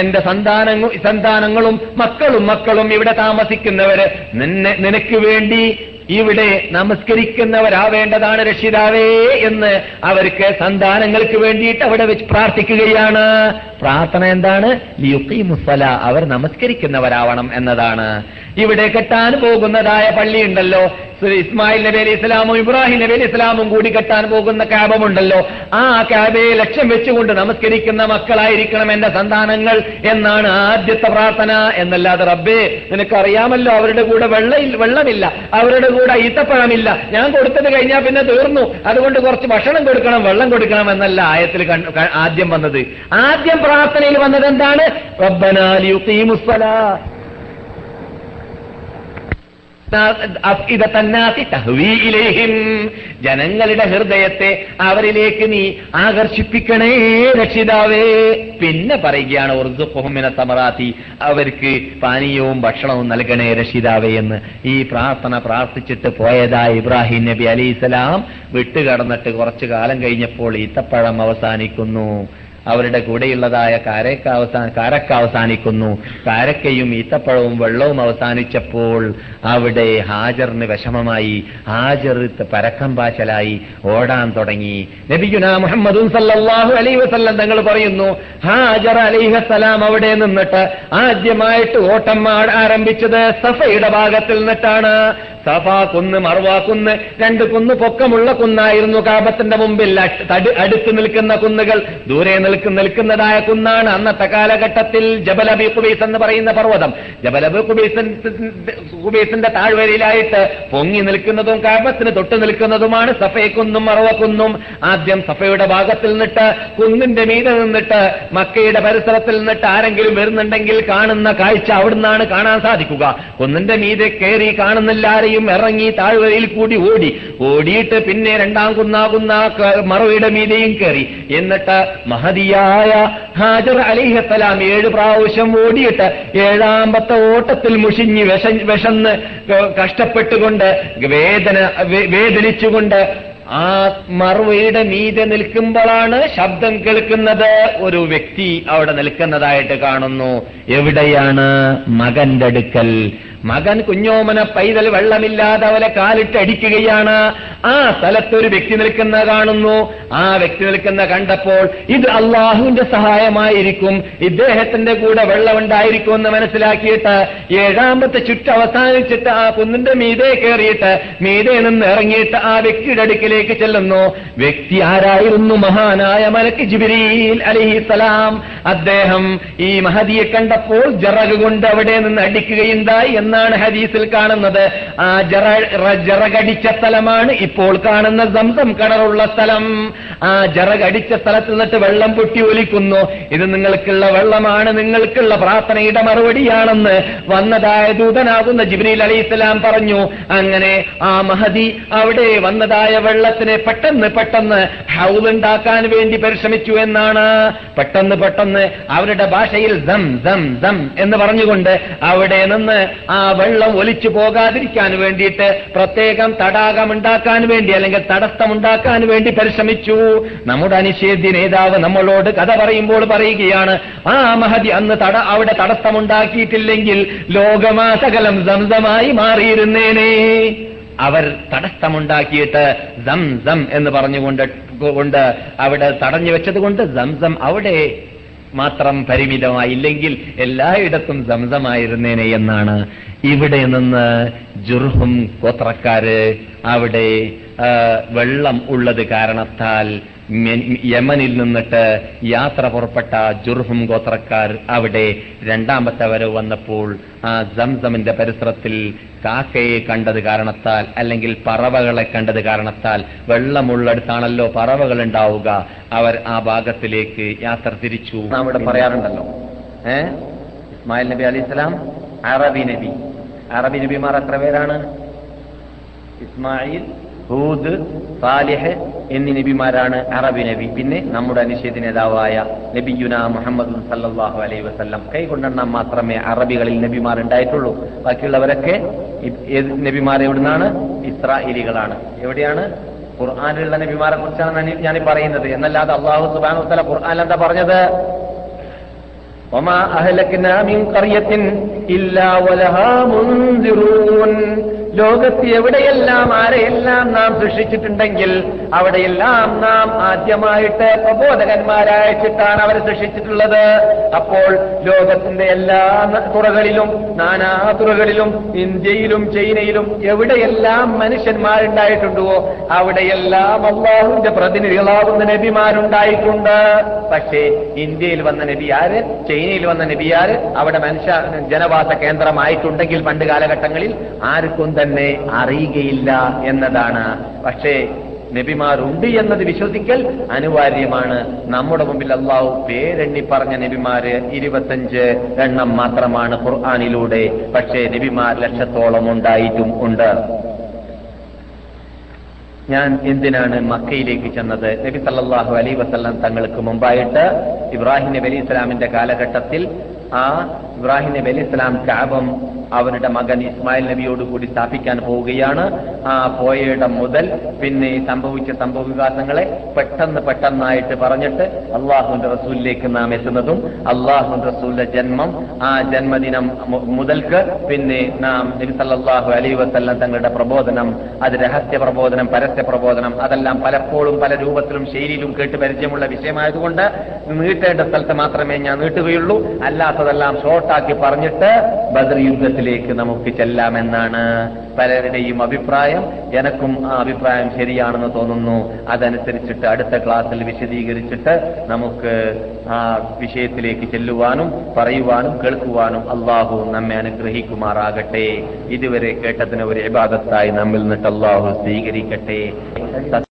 Speaker 2: എന്റെ സന്താന സന്താനങ്ങളും മക്കളും മക്കളും ഇവിടെ താമസിക്കുന്നവര് നിന്നെ നിനക്ക് വേണ്ടി ഇവിടെ നമസ്കരിക്കുന്നവരാവേണ്ടതാണ് രക്ഷിതാവേ എന്ന് അവർക്ക് സന്താനങ്ങൾക്ക് വേണ്ടിയിട്ട് അവിടെ വെച്ച് പ്രാർത്ഥിക്കുകയാണ്. പ്രാർത്ഥന എന്താണ്? അവർ നമസ്കരിക്കുന്നവരാവണം എന്നതാണ്. ഇവിടെ കെട്ടാൻ പോകുന്നതായ പള്ളിയുണ്ടല്ലോ. ഇസ്മായിൽ നബി അലി ഇസ്ലാമും ഇബ്രാഹിം നബി അലി ഇസ്ലാമും കൂടി കെട്ടാൻ പോകുന്ന കാബമുണ്ടല്ലോ. ആ കാബയെ ലക്ഷ്യം വെച്ചുകൊണ്ട് നമസ്കരിക്കുന്ന മക്കളായിരിക്കണം എന്റെ സന്താനങ്ങൾ എന്നാണ് ആദ്യത്തെ പ്രാർത്ഥന. എന്നല്ലാതെ റബ്ബേ നിനക്കറിയാമല്ലോ അവരുടെ കൂടെ വെള്ളയിൽ വെള്ളമില്ല അവരുടെ കൂടെ ഈത്തപ്പഴമില്ല. ഞാൻ കൊടുത്തത് കഴിഞ്ഞാൽ പിന്നെ തീർന്നു. അതുകൊണ്ട് കുറച്ച് ഭക്ഷണം കൊടുക്കണം വെള്ളം കൊടുക്കണം എന്നല്ല ആയത്തിൽ ആദ്യം വന്നത്. ആദ്യം പ്രാർത്ഥനയിൽ വന്നത് എന്താണ്? റബ്ബനാലി. ജനങ്ങളുടെ ഹൃദയത്തെ അവരിലേക്ക് നീ ആകർഷിപ്പിക്കണേ രക്ഷിതാവേ. പിന്നെ പറയുകയാണ് ഉർദുഹുമിന തമറാത്തി അവർക്ക് പാനീയവും ഭക്ഷണവും നൽകണേ രക്ഷിതാവേ എന്ന്. ഈ പ്രാർത്ഥന പ്രാർത്ഥിച്ചിട്ട് പോയതായ ഇബ്രാഹിം നബി അലൈഹിസ്സലാം. വിട്ടുകടന്നിട്ട് കുറച്ചു കാലം കഴിഞ്ഞപ്പോൾ ഈത്തപ്പഴം അവസാനിക്കുന്നു. അവരുടെ കൂടെയുള്ളതായ കാരക്ക അവസാന കാരക്ക അവസാനിക്കുന്നു. കാരക്കയും ഈത്തപ്പഴവും വെള്ളവും അവസാനിച്ചപ്പോൾ അവിടെ ഹാജറിന് വിഷമമായി ഹാജർ പരക്കം പാശലായി ഓടാൻ തുടങ്ങി. നബിയുന മുഹമ്മദും സല്ലല്ലാഹു അലൈഹി വസല്ലം തങ്ങൾ പറയുന്നു ഹാജർ അലൈഹസലാം അവിടെ നിന്നിട്ട് ആദ്യമായിട്ട് ഓട്ടം ആരംഭിച്ചത് സഫയുടെ ഭാഗത്തിൽ നിന്നിട്ടാണ്. സഫ കുന്ന് മർവ കുന്ന് രണ്ട് കുന്ന് പൊക്കമുള്ള കുന്നായിരുന്നു കാബത്തിന്റെ മുമ്പിൽ. അട്- അടുത്ത് നിൽക്കുന്ന കുന്നുകൾ ദൂരെ നിൽക്കുന്ന നിൽക്കുന്നതായ കുന്നാണ് അന്നത്തെ കാലഘട്ടത്തിൽ ജബലബി കുബീസ് എന്ന് പറയുന്ന പർവതം. ജബലബി കുബീസ് കുബീസിന്റെ താഴ്വരയിലായിട്ട് പൊങ്ങി നിൽക്കുന്നതും കാബത്തിന് തൊട്ട് നിൽക്കുന്നതുമാണ് സഫയക്കുന്നും മറവക്കുന്നും ആദ്യം സഫയുടെ ഭാഗത്തിൽ നിന്നിട്ട് കുന്നിന്റെ മീതെ നിന്നിട്ട് മക്കയുടെ പരിസരത്തിൽ നിന്നിട്ട് ആരെങ്കിലും വരുന്നുണ്ടെങ്കിൽ കാണുന്ന കാഴ്ച അവിടുന്നാണ് കാണാൻ സാധിക്കുക. കുന്നിന്റെ മീതെ കയറി കാണുന്നില്ല ആരെയും ഇറങ്ങി താഴ്വരയിൽ കൂടി ഓടി. ഓടിയിട്ട് പിന്നെ രണ്ടാം കുന്നാകുന്ന മറവയുടെ മീതെയും കയറി. എന്നിട്ട് മഹതിയായ ഹാജർ അലിഹത്തലാം ഏഴ് പ്രാവശ്യം ഓടിയിട്ട് ഏഴാമ്പത്തെ ഓട്ടത്തിൽ മുഷിഞ്ഞ് വിഷ വിഷന്ന് കഷ്ടപ്പെട്ടുകൊണ്ട് വേദന വേദനിച്ചുകൊണ്ട് ആ മറുവയുടെ മീതെ നിൽക്കുമ്പോഴാണ് ശബ്ദം കേൾക്കുന്നത്. ഒരു വ്യക്തി അവിടെ നിൽക്കുന്നതായിട്ട് കാണുന്നു. എവിടെയാണ് മകന്റെ അടുക്കൽ? മകൻ കുഞ്ഞോമന പൈതൽ വെള്ളമില്ലാതെ അവരെ കാലിട്ടടിക്കുകയാണ് ആ സ്ഥലത്ത് ഒരു വ്യക്തി നിൽക്കുന്ന കാണുന്നു. ആ വ്യക്തി നിൽക്കുന്ന കണ്ടപ്പോൾ ഇത് അള്ളാഹുവിന്റെ സഹായമായിരിക്കും. ഇദ്ദേഹത്തിന്റെ കൂടെ വെള്ളമുണ്ടായിരിക്കും എന്ന് മനസ്സിലാക്കിയിട്ട് ഏഴാമത്തെ ചുറ്റ് അവസാനിച്ചിട്ട് ആ കുന്നിന്റെ മീതെ കയറിയിട്ട് മീതെ നിന്ന് ഇറങ്ങിയിട്ട് ആ വ്യക്തിയുടെ അടുക്കിലേക്ക് ചെല്ലുന്നു. വ്യക്തി ആരായിരുന്നു? മഹാനായ മലക്ക് ജിബിരിയിൽ അലിഹിസലാം അദ്ദേഹം ഈ മഹതിയെ കണ്ടപ്പോൾ ജറകുകൊണ്ട് അവിടെ നിന്ന് അടിക്കുകയുണ്ടായി എന്നാണ് ഹദീസിൽ കാണുന്നത്. ആ ജറ ജറകടിച്ച സ്ഥലമാണ് ഇപ്പോൾ കാണുന്ന സംസം കിണറുള്ള സ്ഥലം. ആ ജറകടിച്ച സ്ഥലത്ത് നിന്നിട്ട് വെള്ളം പൊട്ടി ഒലിക്കുന്നു. ഇത് നിങ്ങൾക്കുള്ള വെള്ളമാണ് നിങ്ങൾക്കുള്ള പ്രാർത്ഥനയുടെ മറുപടിയാണെന്ന് വന്നതായ ദൂതനാകുന്ന ജിബ്രീൽ അലി ഇസ്ലാം പറഞ്ഞു. അങ്ങനെ ആ മഹദി അവിടെ വന്നതായ വെള്ളത്തിനെ പെട്ടെന്ന് പെട്ടെന്ന് ഹൗലുണ്ടാക്കാൻ വേണ്ടി പരിശ്രമിച്ചു എന്നാണ്. പെട്ടെന്ന് പെട്ടെന്ന് അവരുടെ ഭാഷയിൽ ദം ദം ദം എന്ന് പറഞ്ഞുകൊണ്ട് അവിടെ നിന്ന് ആ വെള്ളം ഒലിച്ചു പോകാതിരിക്കാൻ വേണ്ടിയിട്ട് പ്രത്യേകം തടാകം ഉണ്ടാക്കാൻ വേണ്ടി അല്ലെങ്കിൽ തടസ്സമുണ്ടാക്കാൻ വേണ്ടി പരിശ്രമിച്ചു. നമ്മുടെ അനിഷേധ്യ നേതാവ് നമ്മളോട് കഥ പറയുമ്പോൾ പറയുകയാണ് ആ മഹതി അന്ന് തട അവിടെ തടസ്സമുണ്ടാക്കിയിട്ടില്ലെങ്കിൽ ലോകമാസകലം സംസമായി മാറിയിരുന്നേനെ. അവർ തടസ്സമുണ്ടാക്കിയിട്ട് സം സം എന്ന് പറഞ്ഞുകൊണ്ട് കൊണ്ട് അവിടെ തടഞ്ഞു വെച്ചത് കൊണ്ട് സംസം അവിടെ മാത്രം പരിമിതമായില്ലെങ്കിൽ എല്ലായിടത്തും സംസമായിരുന്നേനെ എന്നാണ്. ഇവിടെ നിന്ന് ജുർഹും ഗോത്രക്കാര് അവിടെ വെള്ളം ഉള്ളത് കാരണത്താൽ യമനിൽ നിന്നിട്ട് യാത്ര പുറപ്പെട്ട ജുർഹും ഗോത്രക്കാർ അവിടെ രണ്ടാമത്തെ വരവ് വന്നപ്പോൾ ആ സംസമിന്റെ പരിസരത്തിൽ കാക്കയെ കണ്ടത് കാരണത്താൽ അല്ലെങ്കിൽ പറവകളെ കണ്ടത് കാരണത്താൽ വെള്ളമുള്ളടുത്താണല്ലോ പറവകൾ ഉണ്ടാവുക അവർ ആ ഭാഗത്തിലേക്ക് യാത്ര തിരിച്ചു. നാം ഇവിടെ പറയാറുണ്ടല്ലോ. ഏ? ഇസ്മായിൽ നബി അലി ഇസ്ലാം അറബി നബി. അറബി നബിമാർ എത്ര പേരാണ്? ഇസ്മായിൽ ഹൂദ് സാലിഹ് എന്നീ നബിമാരാണ് അറബി നബി പിന്നെ നമ്മുടെ അനിഷേധ നേതാവായ നബിയുന മുഹമ്മദ് സല്ലല്ലാഹു അലൈഹി വസല്ലം കൈകൊണ്ടെണ്ണം മാത്രമേ അറബികളിൽ നബിമാർ ഉണ്ടായിട്ടുള്ളൂ ബാക്കിയുള്ളവരൊക്കെ ഇ- ഏത് നബിമാർ എവിടുന്നാണ് ഇസ്രായേലികളാണ് എവിടെയാണ് ഖുർആാനിലുള്ള നബിമാരെ കുറിച്ചാണ് ഞാൻ- ഞാൻ ഈ പറയുന്നത് എന്നല്ലാതെ അള്ളാഹു സുബാനു വസ്സല ഖുർആാനിൽ എന്താ പറഞ്ഞത് وما أهلكنا من قرية إلا ولها منذرون ലോകത്ത് എവിടെയെല്ലാം ആരെയെല്ലാം നാം സൃഷ്ടിച്ചിട്ടുണ്ടെങ്കിൽ അവിടെയെല്ലാം നാം ആദ്യമായിട്ട് പ്രബോധകന്മാരയച്ചിട്ടാണ് അവരെ സൃഷ്ടിച്ചിട്ടുള്ളത്. അപ്പോൾ ലോകത്തിന്റെ എല്ലാ തുറകളിലും നാനാ തുറകളിലും ഇന്ത്യയിലും ചൈനയിലും എവിടെയെല്ലാം മനുഷ്യന്മാരുണ്ടായിട്ടുണ്ടോ അവിടെയെല്ലാം അള്ളാഹുവിന്റെ പ്രതിനിധികളാവുന്ന നബിമാരുണ്ടായിട്ടുണ്ട്. പക്ഷേ ഇന്ത്യയിൽ വന്ന നബി ആര്? ചൈനയിൽ വന്ന നബി ആര്? അവിടെ മനുഷ്യ ജനവാസ കേന്ദ്രമായിട്ടുണ്ടെങ്കിൽ പണ്ട് കാലഘട്ടങ്ങളിൽ ആർക്കും തന്നെ അറിയുകയില്ല എന്നതാണ്. പക്ഷേ നബിമാരുണ്ട് എന്നത് വിശ്വസിക്കൽ അനിവാര്യമാണ്. നമ്മുടെ മുമ്പിൽ അള്ളാഹു പേരെണ്ണി പറഞ്ഞ നബിമാര് ഇരുപത്തഞ്ച് എണ്ണം മാത്രമാണ് ഖുർആാനിലൂടെ. പക്ഷേ നബിമാർ ലക്ഷത്തോളം ഉണ്ടായിട്ടും ഉണ്ട്. ഞാൻ എന്തിനാണ് മക്കയിലേക്ക് ചെന്നത്? നബി സല്ലാഹു അലൈ വസല്ലം തങ്ങൾക്ക് മുമ്പായിട്ട് ഇബ്രാഹിം നബി അലി ഇസ്ലാമിന്റെ കാലഘട്ടത്തിൽ ആ ഇബ്രാഹിം നബി അലി ഇസ്ലാം കാബം അവരുടെ മകൻ ഇസ്മായിൽ നബിയോട് കൂടി സ്ഥാപിക്കാൻ പോവുകയാണ്. ആ പോയയിടം മുതൽ പിന്നെ ഈ സംഭവിച്ച സംഭവ വികാസങ്ങളെ പെട്ടെന്ന് പെട്ടെന്നായിട്ട് പറഞ്ഞിട്ട് അള്ളാഹുന്റെ റസൂലിലേക്ക് നാം എത്തുന്നതും അള്ളാഹുന്റെ റസൂലിന്റെ ജന്മം ആ ജന്മദിനം മുതൽക്ക് പിന്നെ നാം നബി സല്ലല്ലാഹു അലൈഹി വസല്ലം തങ്ങളുടെ പ്രബോധനം അത് രഹസ്യ പ്രബോധനം പരസ്യ പ്രബോധനം അതെല്ലാം പലപ്പോഴും പല രൂപത്തിലും ശൈലിയിലും കേട്ട് പരിചയമുള്ള വിഷയമായതുകൊണ്ട് നീട്ടേണ്ട സ്ഥലത്ത് മാത്രമേ ഞാൻ നീട്ടുകയുള്ളൂ. അല്ലാത്തതെല്ലാം ഷോർട്ടാക്കി പറഞ്ഞിട്ട് ബദർ യുദ്ധത്തിലേക്ക് നമുക്ക് ചെല്ലാമെന്നാണ് പലരുടെയും അഭിപ്രായം. എനക്കും ആ അഭിപ്രായം ശരിയാണെന്ന് തോന്നുന്നു. അതനുസരിച്ചിട്ട് അടുത്ത ക്ലാസ്സിൽ വിശദീകരിച്ചിട്ട് നമുക്ക് ആ വിഷയത്തിലേക്ക് ചെല്ലുവാനും പറയുവാനും കേൾക്കുവാനും അള്ളാഹു നമ്മെ അനുഗ്രഹിക്കുമാറാകട്ടെ. ഇതുവരെ കേട്ടതിന് ഒരു ഇബാദത്തായി നമ്മിൽ നിന്നിട്ട് അള്ളാഹു സ്വീകരിക്കട്ടെ.